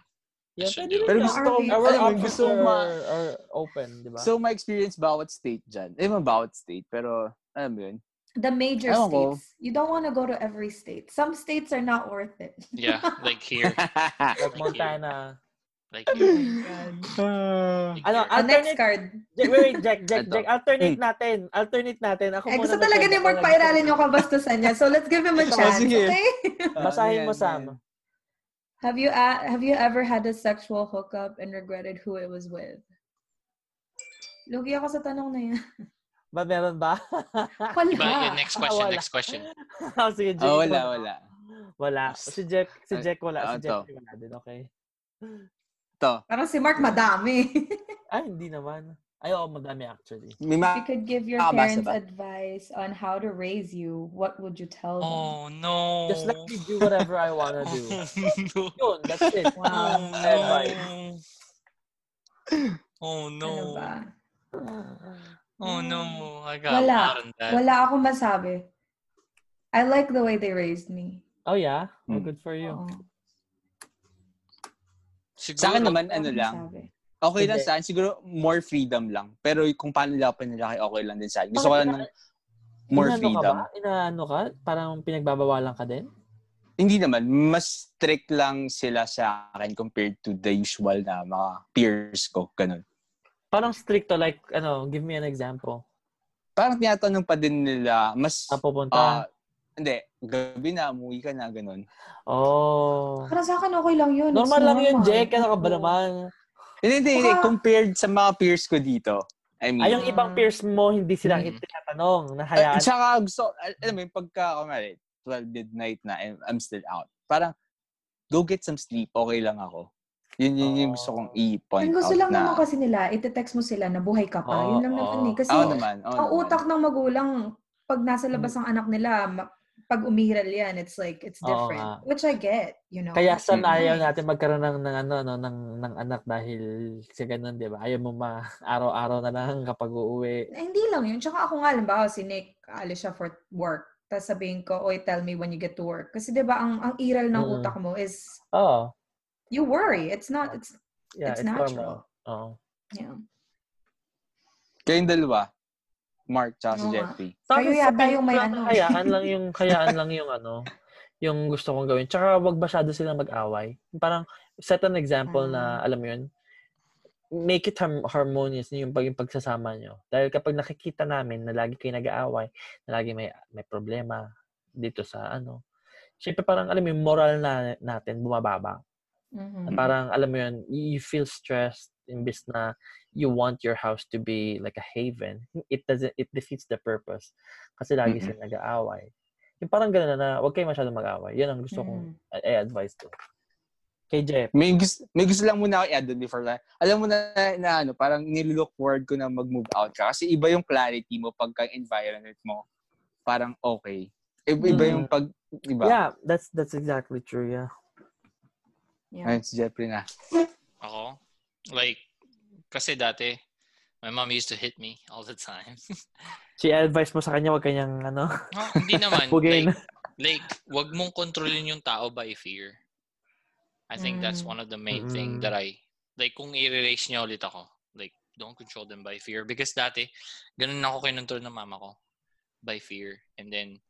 Yeah, pwede rin Pero gusto ko, RV. Our options gusto are, ma, are open, di ba? so ma-experience bawat state dyan. Eh, bawat state, pero, alam mo yun. The major Ewan ko. states. You don't want to go to every state. Some states are not worth it. Yeah, like here. like Montana. Like here. Like Ano, here. Ah, next alternate, card. Jack, wait, wait, Jack, Jack, Jack, alternate natin. Alternate natin. Ako Eh, muna gusto talaga ni Mark magkwento pairalin yung kabastusan niya. So, let's give him a Oh, chance. sige. Okay? Basahin mo, Ayan, Sam. ayan. Have you a- have you ever had a sexual hookup and regretted who it was with? Lugi ako sa tanong na yan. Ba, meron ba? Wala. Iba, yeah, next question, Wala. next question. oh, sige, Jack. Oh, wala, wala. Wala. Si Jack, si Ah, Jack wala. ah, Si ito. Jack wala din, okay. Ito, Parang si Mark madami. Ay, hindi naman. Ay, oo, madami actually. If you could give your Ah, parents ba? advice on how to raise you, what would you tell them? Oh, no. Just let me do whatever I wanna do. no. Yun, that's it. Wow. Oh, My advice. no. Oh, no. Ano ba? Oh, no. I got Wala. Wala akong masabi. I like the way they raised me. Oh, yeah? Oh, Hmm. good for you. Oo. Siguro, Sa akin naman, ano lang, masabi. okay lang sa akin, siguro more freedom lang. Pero kung paano nila pinalaki, okay lang din sa akin. Gusto ko lang ng more Inaano freedom. Ka ba? Inaano ka? Parang pinagbabawalan ka din? Hindi naman, mas strict lang sila sa akin compared to the usual na mga peers ko, ganun. Parang stricto, like, ano, give me an example. Parang tinatanong pa din nila, mas, Saan pupunta? ah, hindi, gabi na, umuwi ka na, ganun. oh. Parang para sa akin okay lang yun. It's Normal lang yun. Jack. Ano ka ba naman? Hindi, hindi, hindi. Compared sa mga peers ko dito. I mean, Ay, yung ibang peers mo, hindi sila Mm. tinatanong. At Nahayaan. saka gusto, al- alam mo yung pagka, kumari, 12 midnight na, and I'm still out. Parang, go get some sleep, okay lang ako. Yun, yun yung gusto kong i-point Ang gusto out lang na. naman kasi nila, ite-text mo sila na buhay ka pa. Oo, Yun lang naman oo. eh. Kasi Oo naman, oo ang naman. utak ng magulang, pag nasa labas ang anak nila, ma- pag umiral yan, it's like, it's Oo different. nga. Which I get, you know. Kaya sa Mm. ayaw natin magkaroon ng, ng, ano, no, ng, ng anak dahil sa ganun, di ba? Ayaw mo ma araw-araw na lang kapag uuwi. Eh, hindi lang yun. Tsaka ako nga, halimbawa, si Nick, alis siya for work. Tapos sabihin ko, oy, tell me when you get to work. Kasi di ba ang, ang iral ng Mm. utak mo is, Oo. You worry. It's not, it's, Yeah, It's it's, natural. normal. Oo. yeah. Kayong dalawa, Mark tsaka si Oo nga. Jeffrey. Kayo yata yung may lang, ano. Hayaan lang yung, hayaan lang yung ano, yung gusto kong gawin. Tsaka wag masyado silang mag-away. Parang set an example na, Ah. alam mo yun, make it harm- harmonious yung pag yung pagsasama nyo. Dahil kapag nakikita namin na lagi kayo nag-aaway, na lagi may may problema dito sa ano, syempre parang alam mo yung moral na natin bumababa. Mhm. Na Parang alam mo yun, you feel stressed imbis na you want your house to be like a haven. It doesn't it defeats the purpose. Kasi lagi Mm-mm. sila nag-aaway. Yung parang gano'n na, huwag kayo masyadong mag-aaway. Yan ang gusto kong Mhm. i- i-advise ko. Kay Jeff. May gusto, may gusto lang muna ako i-add before na. Alam mo na, na ano, parang nilook forward ko na mag-move out ka. Kasi iba yung clarity mo pagka environment mo. Parang okay. Iba, iba Mm. yung pag, iba. Yeah, that's that's exactly true, yeah. Yeah. Ayun, si Jeffrey na. Ako? Like, kasi dati, my mom used to hit me all the time. Si advice mo sa kanya, huwag kanyang, ano, Ah, hindi naman. Like, like, wag mong kontrolin yung tao by fear. I think that's Mm. one of the main Mm. thing that I, like, kung i-erase niya ulit ako, like, don't control them by fear. Because dati, ganun ako kinontrol ng mama ko. By fear. And then,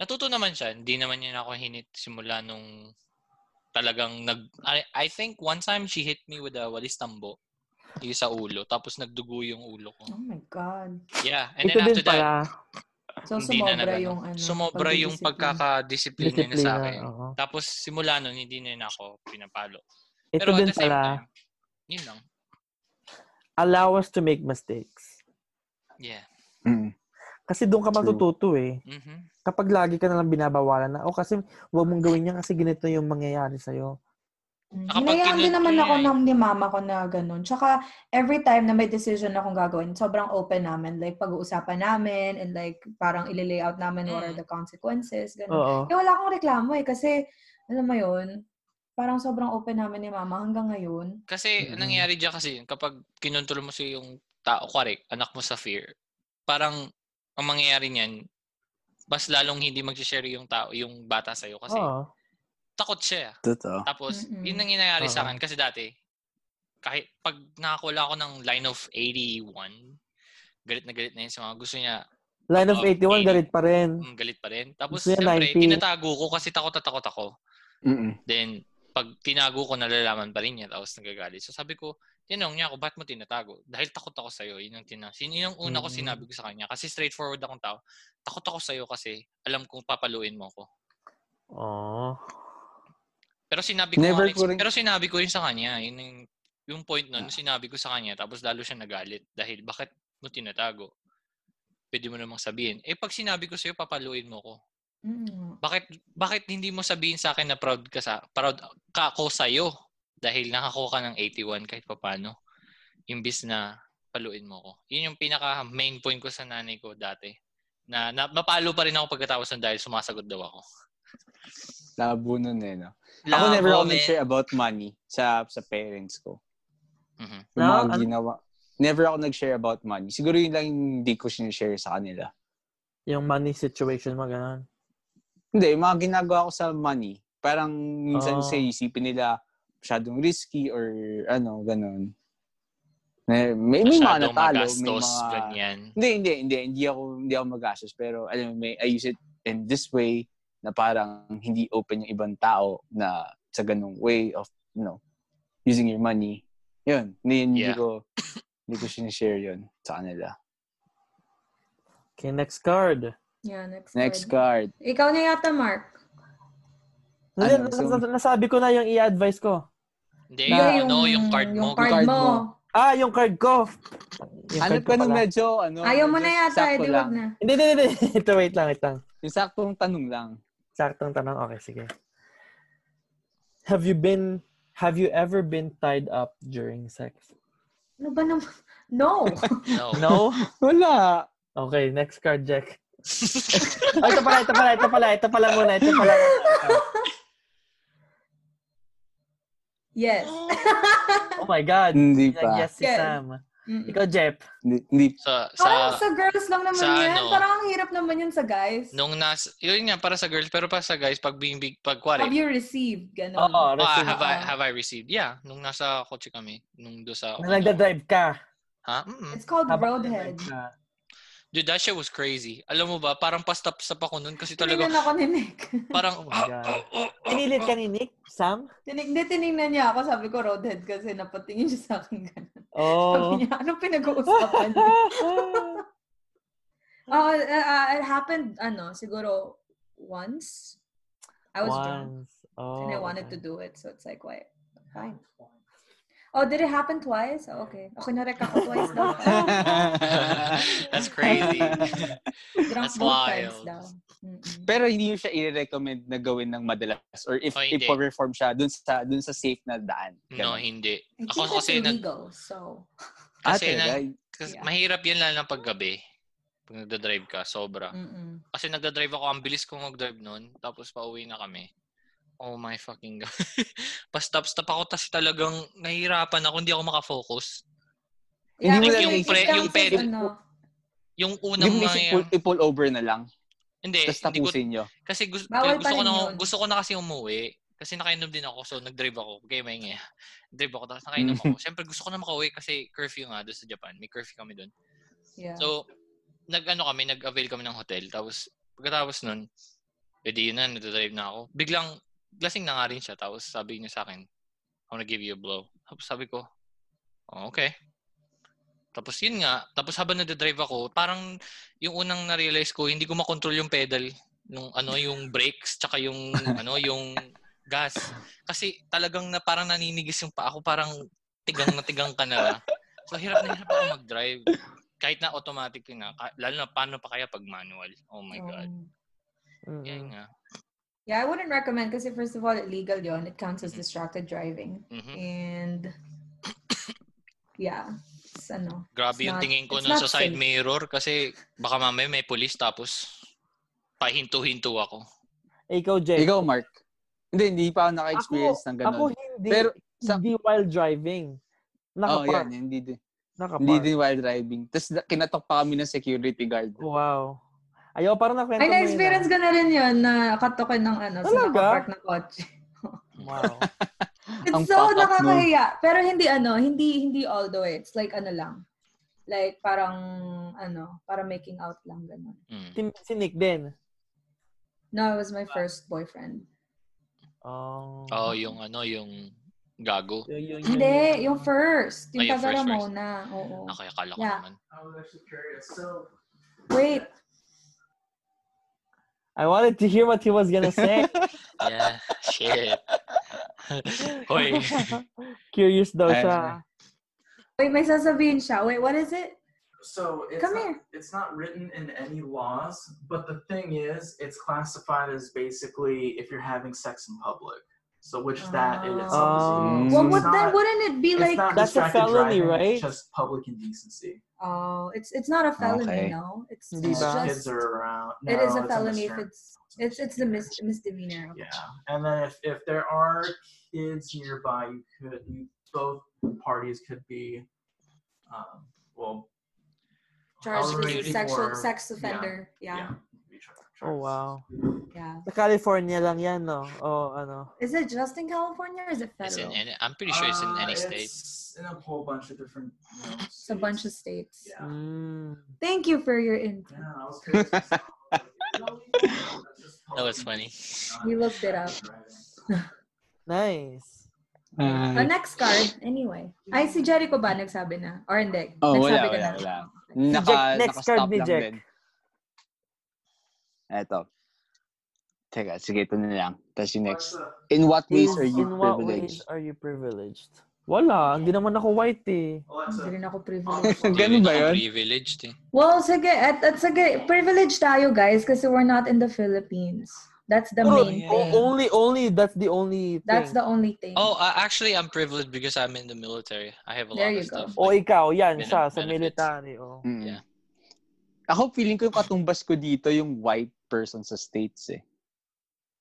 natuto naman siya. Hindi naman niya ako hinit simula nung talagang nag... I, I think one time she hit me with a walis tambo. Yung sa ulo. Tapos nagdugo yung ulo ko. Oh my God. Yeah. And ito then after that, pala, So, hindi na sumobra nagano. yung ano. Sumobra yung pagkakadisiplina niya sa akin. oo. Tapos simula nun, hindi na yun ako pinapalo. Ito Pero din pala, time, yun lang. allow us to make mistakes. Yeah. Mm. Kasi doon ka matututo eh. Mhm. Kapag lagi ka nalang binabawalan na, o kasi huwag mong gawin yan kasi ganito yung mangyayari sa'yo. Mm. Kapag Hinayaan din naman ako yeah. ng ni mama ko na ganun. Tsaka, every time na may decision akong gagawin, sobrang open namin. Like, pag-uusapan namin and like, parang ililay-out namin what are Mm. the consequences. Ganun. Oo. Kaya wala akong reklamo eh. Kasi, alam mo yun, parang sobrang open namin ni mama hanggang ngayon. Kasi, Mhm. nangyayari dyan kasi, kapag kinontrol mo si yung tao, kuwari, anak mo sa fear, parang, ang mangyayari niyan, mas lalong hindi mag-share yung tao, yung bata sa'yo kasi Oo. takot siya. Totoo. Tapos, Mm-mm. yun ang nangyayari sa akin. Kasi dati, kahit pag nakakuha ako ng line of 81, galit na galit na yun sa mga gusto niya, Line of Oo, 81, 80. galit pa rin. mm, galit pa rin. Tapos, Gusto niya 90. tinatago ko kasi takot na takot ako. Mm-mm. Then, pag tinago ko, nalalaman pa rin niya. Tapos nagagalit. So, sabi ko, tinanong niya ako, ba't mo tinatago? Dahil takot ako sa'yo. Yun ang, tina- yun ang una ko Mm. sinabi ko sa kanya. Kasi straightforward akong tao. Takot ako sa'yo kasi alam kong papaluin mo ko. Oo. Pero sinabi ko, Never ko rin- pero sinabi ko rin sa kanya, yun yung, yung point nun, sinabi ko sa kanya, tapos lalo siya nagalit. Dahil, bakit mo tinatago? Pwede mo namang sabihin. Eh, pag sinabi ko sa'yo, papaluin mo ko. Mm. Bakit bakit hindi mo sabihin sa akin na proud ka sa proud ka ako sa dahil nakakuha ka ng 81 kahit papaano imbis na paluin mo ko. Yun yung pinaka main point ko sa nanay ko dati. Na, na mapalo pa rin ako pagkatapos nun dahil sumasagot daw ako. Labo nun eh, no? Ako never ako nag-share about money sa sa parents ko. Mhm. Yung No, mga ginawa. Never ako nag-share about money. Siguro yun lang hindi ko sinishare sa kanila. Yung money situation mo, ganun. Hindi, yung mga ginagawa ko sa money. Parang minsan Oh. sa isipin nila masyadong risky or ano, ganun. May, may, may mga natalo. May mga... ganyan. Hindi, hindi, hindi. Hindi ako, hindi ako magastos. Pero, alam mo, may, I use it in this way na parang hindi open yung ibang tao na sa ganung way of, you know, using your money. Yun. Hindi, hindi Yeah. ko, hindi ko sinishare yun sa kanila. Okay, next card. Yeah, next, Next card. card. Ikaw na yata, Mark. Hindi, Ano, nas- so- nas- nasabi ko na yung i-advise ko. Hindi, Na- yung, ano, yung card mo. Yung card card mo. mo. Ah, yung card ko. Yung Ano card ka nung medyo, ano? Ayaw mo na yata, sakto edi lang. wag na. Hindi, hindi, hindi. Ito, wait lang, wait lang. Yung saktong tanong lang. Saktong tanong. Okay, sige. Have you been, have you ever been tied up during sex? Ano ba naman? No. No. No? Wala. Okay, next card, Jack. oh, ito pala, ito pala, ito pala, ito pala muna, ito pala. Yes. Oh my God. Hindi pa. Yes, si Yes. Sam. Mm-mm. Ikaw, Jeff. Hindi, hindi. Sa, Parang sa, sa girls lang naman sa yan. ano, Parang ang hirap naman yun sa guys. nung nas, yun nga, para sa girls, pero para sa guys, pag bimbig, pag kwari, Have you received? Ganon. Oo, ah, receive. have, I, Oo. have I received? Yeah, nung nasa kotse kami, nung do sa, Na nagda-drive ka. ha? Mm-mm. It's called Habang roadhead. ka. Dude, that shit was crazy. Alam mo ba, parang pastap-stap ako nun kasi talaga, Tinignan ako ni Nick. parang, Oh my God. Pinilit ka ni Nick, Sam? Tinig, hindi, tinignan niya ako. Sabi ko roadhead kasi napatingin siya sa akin. Sabi Oh. niya, anong pinag-uusapan niya? Oh, uh, uh, it happened, ano, siguro once. I was drunk. Once. Oh, and I wanted okay. to do it. So it's like, why? Fine. Oh, did it happen twice? Oh, okay. Okay, narek ako twice daw. that's crazy. Drunk That's wild. daw. Mm-mm. Pero hindi mo siya i-recommend na gawin ng madalas or if Oh, i-perform siya dun sa dun sa safe na daan. No, Ganun. hindi. I Ako kasi, nag, illegal, so... Ah, kasi, talaga? na, kasi Yeah. mahirap yan lalo na paggabi. Pag nagda-drive ka, sobra. Mm-mm. Kasi nagda-drive ako, ang bilis kong mag-drive noon. Tapos pauwi na kami. Oh my fucking God. Pa-stop-stop ako, tapos talagang nahihirapan ako, hindi ako makafocus. Hindi mo yung pre- yung ped- ano, Yung Hindi unang mo mga... isip pull, i-pull over na lang. Hindi, Tapos hindi tapusin nyo. kasi gusto, Bawal gusto pa ko na, yun. gusto ko na kasi umuwi. Kasi nakainom din ako, so nag-drive ako. Kaya may nga. Drive ako, tapos nakainom ako. Siyempre gusto ko na makauwi kasi curfew nga doon sa Japan. May curfew kami doon. yeah. So, nag-ano kami, nag-avail kami ng hotel. Tapos, pagkatapos nun, edi yun na, nag-drive na ako. Biglang, lasing na nga rin siya. Tapos, sabi niya sa akin, I wanna give you a blow. Tapos, sabi ko, oh, okay. Tapos, yun nga. Tapos, habang nag-drive ako, parang, yung unang na-realize ko, hindi ko makontrol yung pedal nung ano yung brakes tsaka yung ano yung gas kasi talagang na parang naninigis yung pa ako parang tigang na tigang ka na so hirap na hirap ako mag-drive kahit na automatic yun na lalo na paano pa kaya pag manual oh my god Mm-mm. yan nga yeah, I wouldn't recommend kasi first of all, illegal yon. It counts as distracted driving. Mhm. And yeah, it's ano. grabe It's yung not- tingin ko nun sa side safe. mirror kasi baka mamaya may police tapos pahinto-hinto ako Ikaw, Jeff. Ikaw, Mark. Hindi, hindi pa ako naka-experience ng ganun. Ako hindi. Pero sa- hindi while driving. oh, Nakapark. yan, hindi din. Nakapark. Hindi din while driving. Tapos na- kinatok pa kami ng security guard. Wow. Ayaw, parang nakwento Ay, mo yun, na-experience ah. ko na rin yun na katokin ng ano, sa nakapark na kotse. Wow. It's Ang so up mo. nakakahiya. Pero hindi ano, hindi hindi all the way. It's like ano lang. Like parang ano, para making out lang ganun. Mm. si, Nick din. No, it was my first boyfriend. Oh. oh yung ano yung gago Yun, yun, yun, Hindi, yung first. Yung yung taga. Ramona. Oo. okay akala ko Yeah. naman I was actually curious. So, Wait. I wanted to hear what he was gonna say. yeah shit Hoy. Curious daw Ay, siya. Wait, may sasabihin siya. Wait, what is it? so it's Come not, here. it's not written in any laws, but the thing is, it's classified as basically if you're having sex in public. So which that in itself Oh. is illegal. Mm. So Well, it's would, then not- wouldn't it be like That's a felony, driving, right? It's just public indecency. Oh, it's it's not a felony, Okay. no. It's, it's ba? Just kids are around. it is a it's felony if it's it's it's the mis- misdemeanor. Yeah, and then if, if there are kids nearby, you could you, both parties could be, um, well, Charged with sexual for- sex offender. yeah, Yeah. be char- Oh, wow. yeah. Sa California lang yan, no? O, ano? Is it just in California or is it it's in federal? any, I'm pretty sure it's in Uh, any state It's in a whole bunch of different. You know, It's a bunch of states. Yeah. Mm. Thank you for your input. Yeah, I was curious. myself. Like, you know, it's just That was funny. not We looked it up. Nice. The next card, anyway. Ay, si Jericho ba nagsabi na? Or hindi? Oh, wala, nagsabi ka wala, na? wala. Naka, Jack- next naka-stop card ni lang Jack. din. Eto. Teka, sige, ito na lang. Tapos yung next. In what ways are you in what privileged? ways are you privileged? Wala, hindi naman ako white eh. Alexa, Hindi rin ako privileged. Ganun ba yun? Privileged eh. well, sige. At, at sige, privileged tayo, guys, kasi we're not in the Philippines. That's the Oh, main yeah. thing. only, only, that's the only thing. That's the only thing. Oh, uh, actually, I'm privileged because I'm in the military. I have a There lot you of go. stuff. O ikaw, yan Benef- siya, sa benefits. military. Oh. Mm. Yeah. Ako, feeling ko yung katumbas ko dito yung white person sa States eh.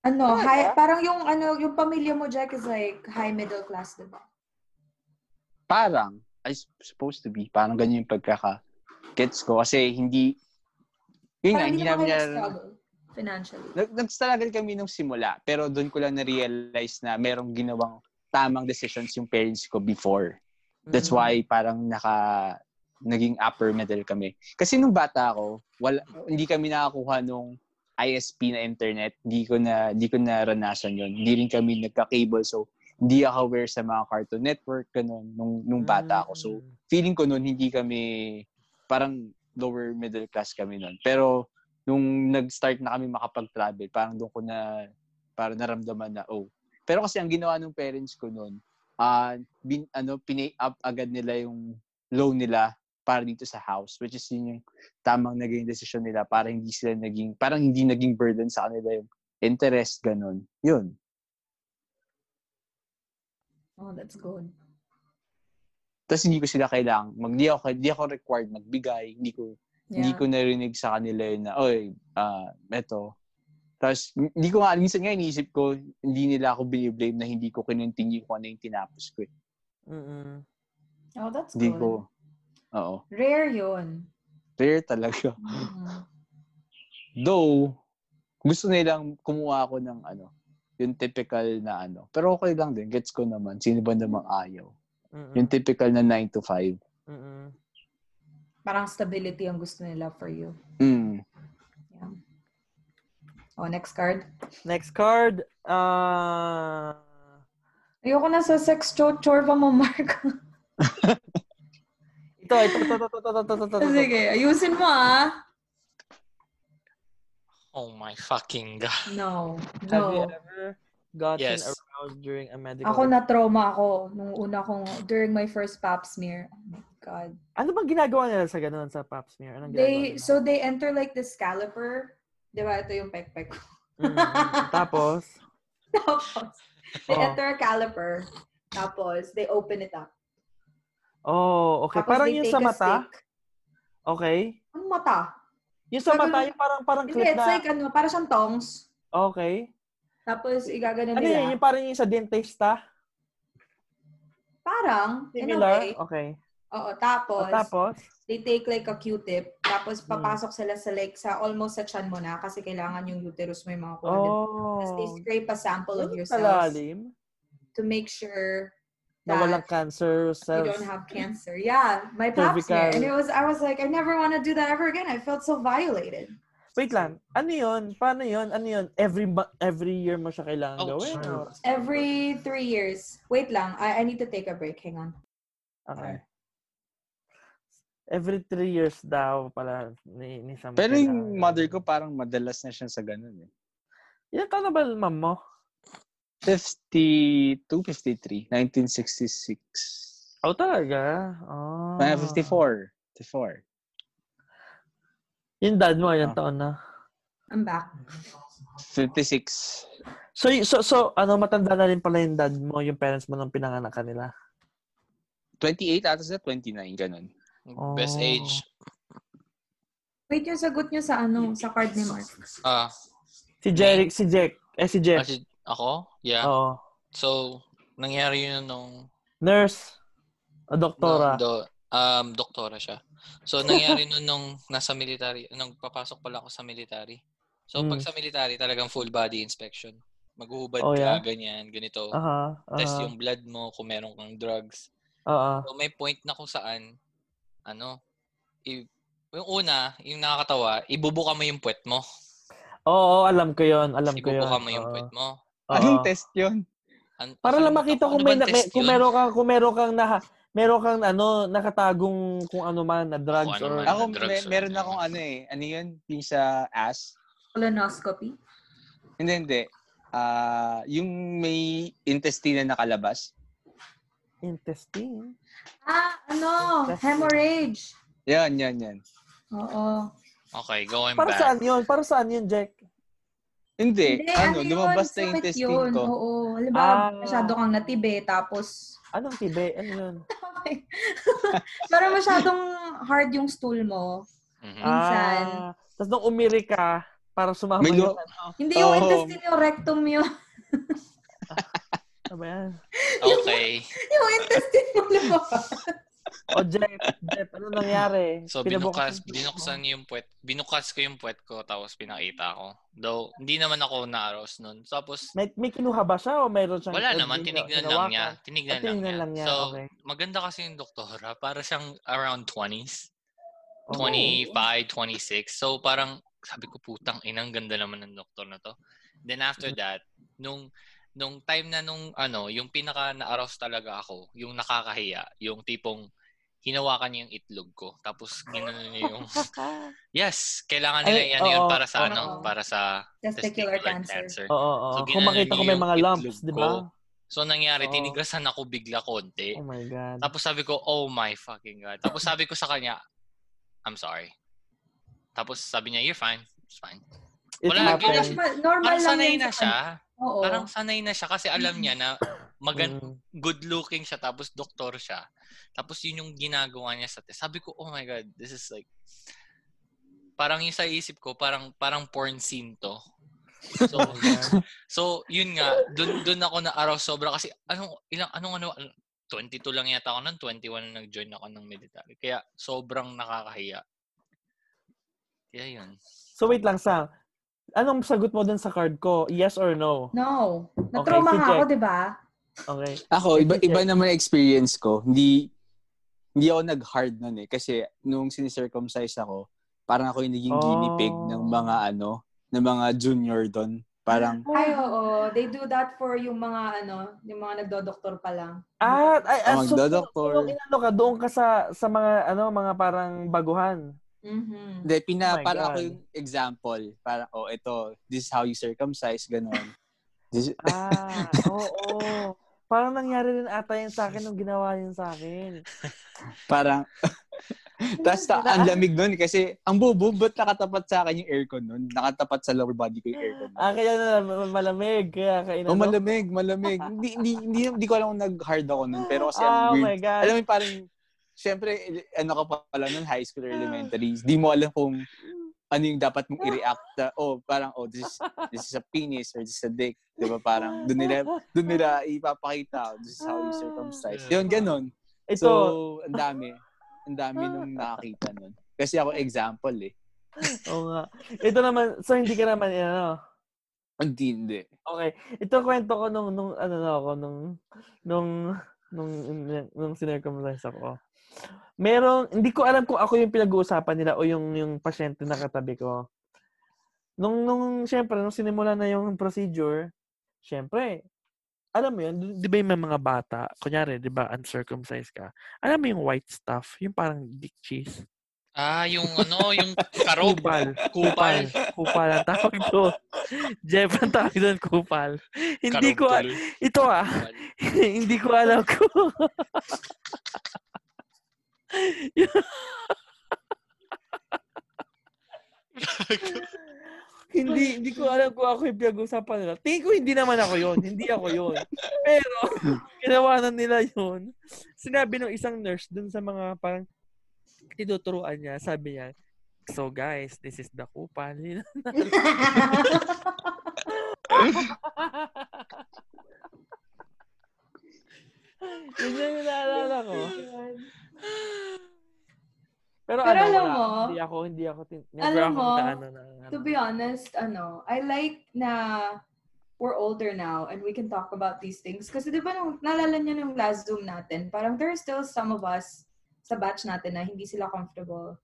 ano, Talaga? high, parang yung ano, yung pamilya mo, Jack, is like high middle class, diba? Parang, I supposed to be, parang ganyan yung pagkaka-gets ko. Kasi hindi, yun nga, Parang hindi namin struggle financially. nag- nag-struggle kami nung simula. Pero doon ko lang na-realize na merong ginawang tamang decisions yung parents ko before. That's Mm. why parang naka naging upper middle kami. Kasi nung bata ako, wala hindi kami nakakuha nung ISP na internet. Hindi ko na hindi ko naranasan 'yon. Hindi rin kami nagka-cable so hindi ako aware sa mga Cartoon Network ganun nung nung bata ako. So Mm. feeling ko noon hindi kami parang lower middle class kami noon. Pero nung nag-start na kami makapag-travel, parang doon ko na parang naramdaman na oh. Pero kasi ang ginawa ng parents ko noon, ah bin, ano pinay up agad nila yung loan nila para dito sa house which is yun yung tamang naging decision nila para hindi sila naging parang hindi naging burden sa kanila yung interest ganun yun Oh, that's good. tapos hindi ko sila kailangan mag di ako di ako required magbigay hindi ko hindi Yeah. ko narinig sa kanila yun na oy ah eto tapos hindi ko nga minsan nga iniisip ko hindi nila ako biniblame na hindi ko kinontinue kung ano yung tinapos ko eh. Mm-mm. Oh, that's hindi good. ko oo Rare yun. rare talaga Mhm. Though, gusto nilang kumuha ako ng ano, yung typical na ano. Pero okay lang din. Gets ko naman. Sino ba namang ayaw? Mm-mm. Yung typical na 9 to 5. Mm-mm. Parang stability ang gusto nila for you. Mm. Yeah. Oh, next card. Next card. Uh, Ayoko na sa sex cho- chorba mo, Mark. Ito, ito, ito, ito, ito, ito, ito, ito. Sige, ayusin mo ah. Oh my fucking God. No, no. Have you ever gotten yes. aroused during a medical... Ako na-trauma ako nung una kong, during my first pap smear. Oh my God. Ano bang ginagawa nila sa ganun sa pap smear? Anong they, nila? So they enter like the scalper. Di ba? Ito yung pekpek ko. Mm, Tapos? Tapos. They oh. enter a caliper. Tapos, they open it up oh, okay. Tapos, Parang yung sa mata? stick. Okay. Ang mata? Yung sa Parang- mata, yung parang, parang clip it's na... like ano, para siyang tongs. Okay. Tapos, igagano Ano nila. yun? Yung parang yung sa dentista? Parang, in a Similar? way. Okay. Oo, O, tapos, tapos? they take like a Q-tip. Tapos, Hmm. papasok sila sa like, sa almost sa chan mo na kasi kailangan yung uterus mo yung mga kuha. Tapos, they Oh. scrape a sample of your cells to make sure Na that walang cancer you cells. don't have cancer. Yeah, my pap smear. And it was, I was like, I never want to do that ever again. I felt so violated. Wait lang. Ano yun? Paano yun? Ano yun? Every every year mo siya kailangan Oh, gawin? Every three years. Wait lang, I, I need to take a break. Hang on. Okay. Every three years daw pala ni, ni Sam. Pero yung mother ko parang madalas na siya sa ganun eh. Ilan taon na ba mom mo? 52, 53, 1966. Oh, talaga? Oh. Ah, 54. 54. Yung dad mo, ilang Ah. taon na? I'm back. 56. So, so, so, ano, matanda na rin pala yung dad mo, yung parents mo nung pinanganak ka nila? 28 ata sa 29, ganun. Best Oh. age. Wait, yung sagot nyo sa ano, sa card ni Mark. Ah, Si Jeric, si Jack, eh, si Jeff. kasi ako? Yeah. Oo. So, nangyari yun nung Nurse. O doktora. nung do, um, doktora siya. So, nangyari nun nung nasa military, nung papasok pala ako sa military. So, pag Mm. sa military, talagang full body inspection. Maghuhubad Oh, yeah? ka, ganyan, ganito. Aha. Test aha. yung blood mo kung meron kang drugs. Oo. So, may point na kung saan, ano, i- yung una, yung nakakatawa, ibubuka mo yung puwet mo. Oo, alam ko yon Alam ko yun. Ibubuka mo yung Oo. puwet mo. Anong test yun? An- Para lang makita kung ano may, na- may kung meron kang kung meron kang na meron kang ano nakatagong kung ano man na drugs ano or man. Ako, drugs may, or meron ano. akong ano eh. Ano yun? Yung sa ass? Colonoscopy. Hindi, hindi. Ah, yung may intestine na nakalabas. Intestine. Ah, ano? That's- Hemorrhage. Yan, yan, yan. Oo. Okay, going Para back. saan yun? Para saan yun, Jack? Hindi, ano, yun? lumabas na yung intestine yun. ko. Oo. Halimbawa, Ah. masyado kang natibe, tapos Anong tibe? Ano yun? pero masyadong hard yung stool mo. Mhm. Minsan. Ah, Tapos nung umiri ka, para sumama May yung lo- ano. Hindi yung intestine, yung rectum yun. Ano ba yan? Okay. yung intestine mo lumabas. O Jeff, Jeff, ano nangyari? So, binukas, binuksan yung puwet. Binukas ko yung puwet ko, tapos pinakita ko. Though, hindi naman ako na-arouse nun. Tapos, May, may kinuha ba siya o mayroon siyang... wala naman. Tinignan lang niya. Tinignan, Ah, lang lang niya. niya, So, okay. maganda kasi yung doktora. Para siyang around 20s. Oo. 25, 26. So, parang, sabi ko, putang inang ganda naman ng doktor na to. Then after that, nung nung time na nung ano, yung pinaka na-arouse talaga ako, yung nakakahiya, yung tipong hinawakan niya yung itlog ko. Tapos ginanon niya yung Yes, kailangan nila Ay, ano yun oo, para sa oo. ano, para sa Testicular cancer. Oo, oo. So, Kung makita ko may ginano mga lumps, itlog di ko. ba? So nangyari, Oo. tinigasan ako bigla konti. Oh my God. Tapos sabi ko, oh my fucking God. Tapos sabi ko sa kanya, I'm sorry. Tapos sabi niya, you're fine. It's fine. It wala, happened. Normal, normal Parang lang sanay yun na sa siya. Oo. Parang sanay na siya kasi alam niya na magan Mm. good looking siya tapos doktor siya. Tapos yun yung ginagawa niya sa test. Sabi ko, oh my God, this is like, parang yung sa isip ko, parang parang porn scene to. So, Oh so yun nga, dun, dun ako na araw sobra kasi anong, ilang, anong ano, 22 lang yata ako nun, 21 na nag-join ako ng military. Kaya sobrang nakakahiya. Kaya yun. So wait lang, Sam. Anong sagot mo dun sa card ko? Yes or no? No. Na-trauma Okay, si nga ako, di ba? Okay. Ako, iba, iba naman yung experience ko. Hindi, hindi ako nag-hard nun eh. Kasi nung sinicircumcise ako, parang ako yung naging guinea pig Oh. ng mga ano, ng mga junior doon. Parang, Ay, oo. They do that for yung mga, ano, yung mga nagdodoktor pa lang. Ah, ay, ah, so, magdodoktor. so, ka, doon ka sa, sa mga, ano, mga parang baguhan. Mhm. hindi, pina, Oh parang God. ako yung example. Parang, oh, ito, this is how you circumcise, ganun. This, Ah, oo. Parang nangyari rin ata yun sa akin nung ginawa yun sa akin. parang, Tapos ta- ang lamig nun kasi ang bubo, ba't nakatapat sa akin yung aircon nun? Nakatapat sa lower body ko yung aircon. Ah, kaya na ma- malamig. Kaya kainano. Oh, malamig, malamig. hindi, hindi, hindi, hindi ko alam kung nag-hard ako nun. Pero kasi Oh ang my weird. God. Alam mo parang, syempre, ano ka pa pala nun, high school or elementary. Di mo alam kung ano yung dapat mong i-react. na, oh, parang, oh, this is, this is a penis or this is a dick. Di ba? Parang, doon nila, doon nila ipapakita, oh, this is how you circumcise. Yun, ganun. Ito, So, ang dami. Ang dami nung nakakita nun. Kasi ako example eh. oo nga. Ito naman, so hindi ka naman, ano, Hindi, hindi. Okay. Ito kwento ko nung, nung ano na ako, nung, nung, nung, nung, nung sinircumcise ako. Merong, hindi ko alam kung ako yung pinag-uusapan nila o yung, yung pasyente na katabi ko. Nung, nung, syempre, nung sinimula na yung procedure, syempre, alam mo yun, di ba yung mga bata, kunyari, di ba, uncircumcised ka, alam mo yung white stuff, yung parang dick cheese. Ah, yung ano, yung karob. Kupal. Kupal. Kupal ang tawag doon. Jeff ang tawag doon, kupal. Hindi ko, tuloy. ito ah, hindi ko alam kung hindi hindi ko alam kung ako yung pinag-usapan nila. Tingin ko hindi naman ako yon Hindi ako yon Pero, ginawa na nila yon Sinabi ng isang nurse dun sa mga parang tinuturuan niya, sabi niya, So guys, this is the kupal. Yun yung naalala ko. Pero, Pero ano, alam wala. mo, hindi ako, hindi ako, never alam ako mo, naano na, ano. to be honest, ano, I like na we're older now and we can talk about these things. Kasi di ba nung, naalala niyo nung last Zoom natin, parang there are still some of us sa batch natin na hindi sila comfortable.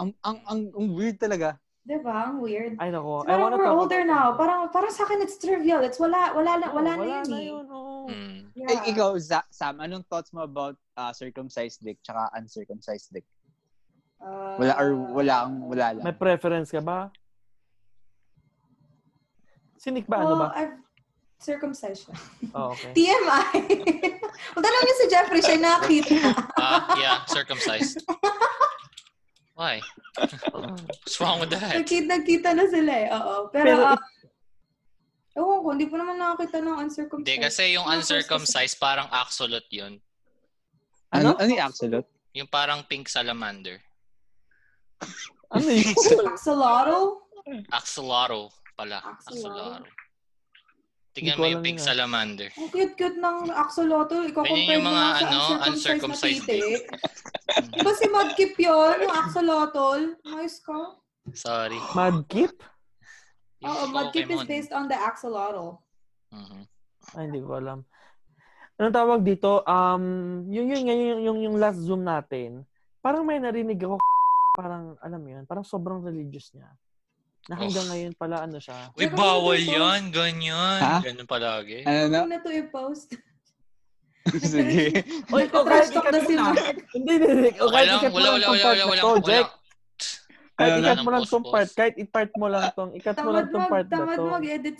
Ang, ang, ang, ang weird talaga. Di ba? Ang weird. Ay, nako. So, I parang wanna we're talk older about now. Parang, parang sa akin, it's trivial. It's wala, wala, na, wala, wala na yun, eh. oo. Mm. Yeah. Eh, ikaw, Za- Sam, anong thoughts mo about uh, circumcised dick tsaka uncircumcised dick? Uh, Wala, or wala, ang wala lang. May preference ka ba? Si Nick ba, ano Oh, ba? I've circumcised siya. Oh, okay. TMI. Huwag tanong niyo si Jeffrey, siya nakita. Ah, yeah, circumcised. Why? What's wrong with that? Nagkita, nagkita na sila eh. Oo. Pero, Pero ah, ewan ko, hindi pa naman nakakita ng uncircumcised. Hindi, kasi yung Ano uncircumcised, parang axolot yun. Ano? Ano? Yung absolute? Yung parang pink salamander. Ano yun? Axolotl? Axolotl pala. Axolotl. Axolotl. Tingnan ko mo yung pink ah. salamander. Ang cute-cute ng axolotl. Ikaw Ganyan compare yung mo mga, sa ano, uncircumcised uncircumcised na titi. Di ba si Mudkip yun? Yung axolotl? Nice ka. Sorry. Madkip? Yung Oo, Mudkip is based on the axolotl. Mhm. Ay, hindi ko alam. Anong tawag dito? Um, yung, yung, yung, yung, yung, yung last Zoom natin, parang may narinig ako, parang, alam mo yun, parang sobrang religious niya. Na hanggang Oh. ngayon pala, ano siya. Uy, bawal ano yan. Ganyan. Ha? Ganun palagi. Ano na? Ano na to i-post? Sige. Oy, o Nagka-trash kahit talk ikat na mo si na. Mark. Hindi, hindi, hindi. O Okay kahit lang. ikat mo Wala, lang wala, tong wala, part wala, na wala. to, wala. Jack. Kahit ikat mo lang tong Post, part, post. kahit i-part mo lang tong, ikat mo Tamad lang tong mag, part na tamad to. mag-edit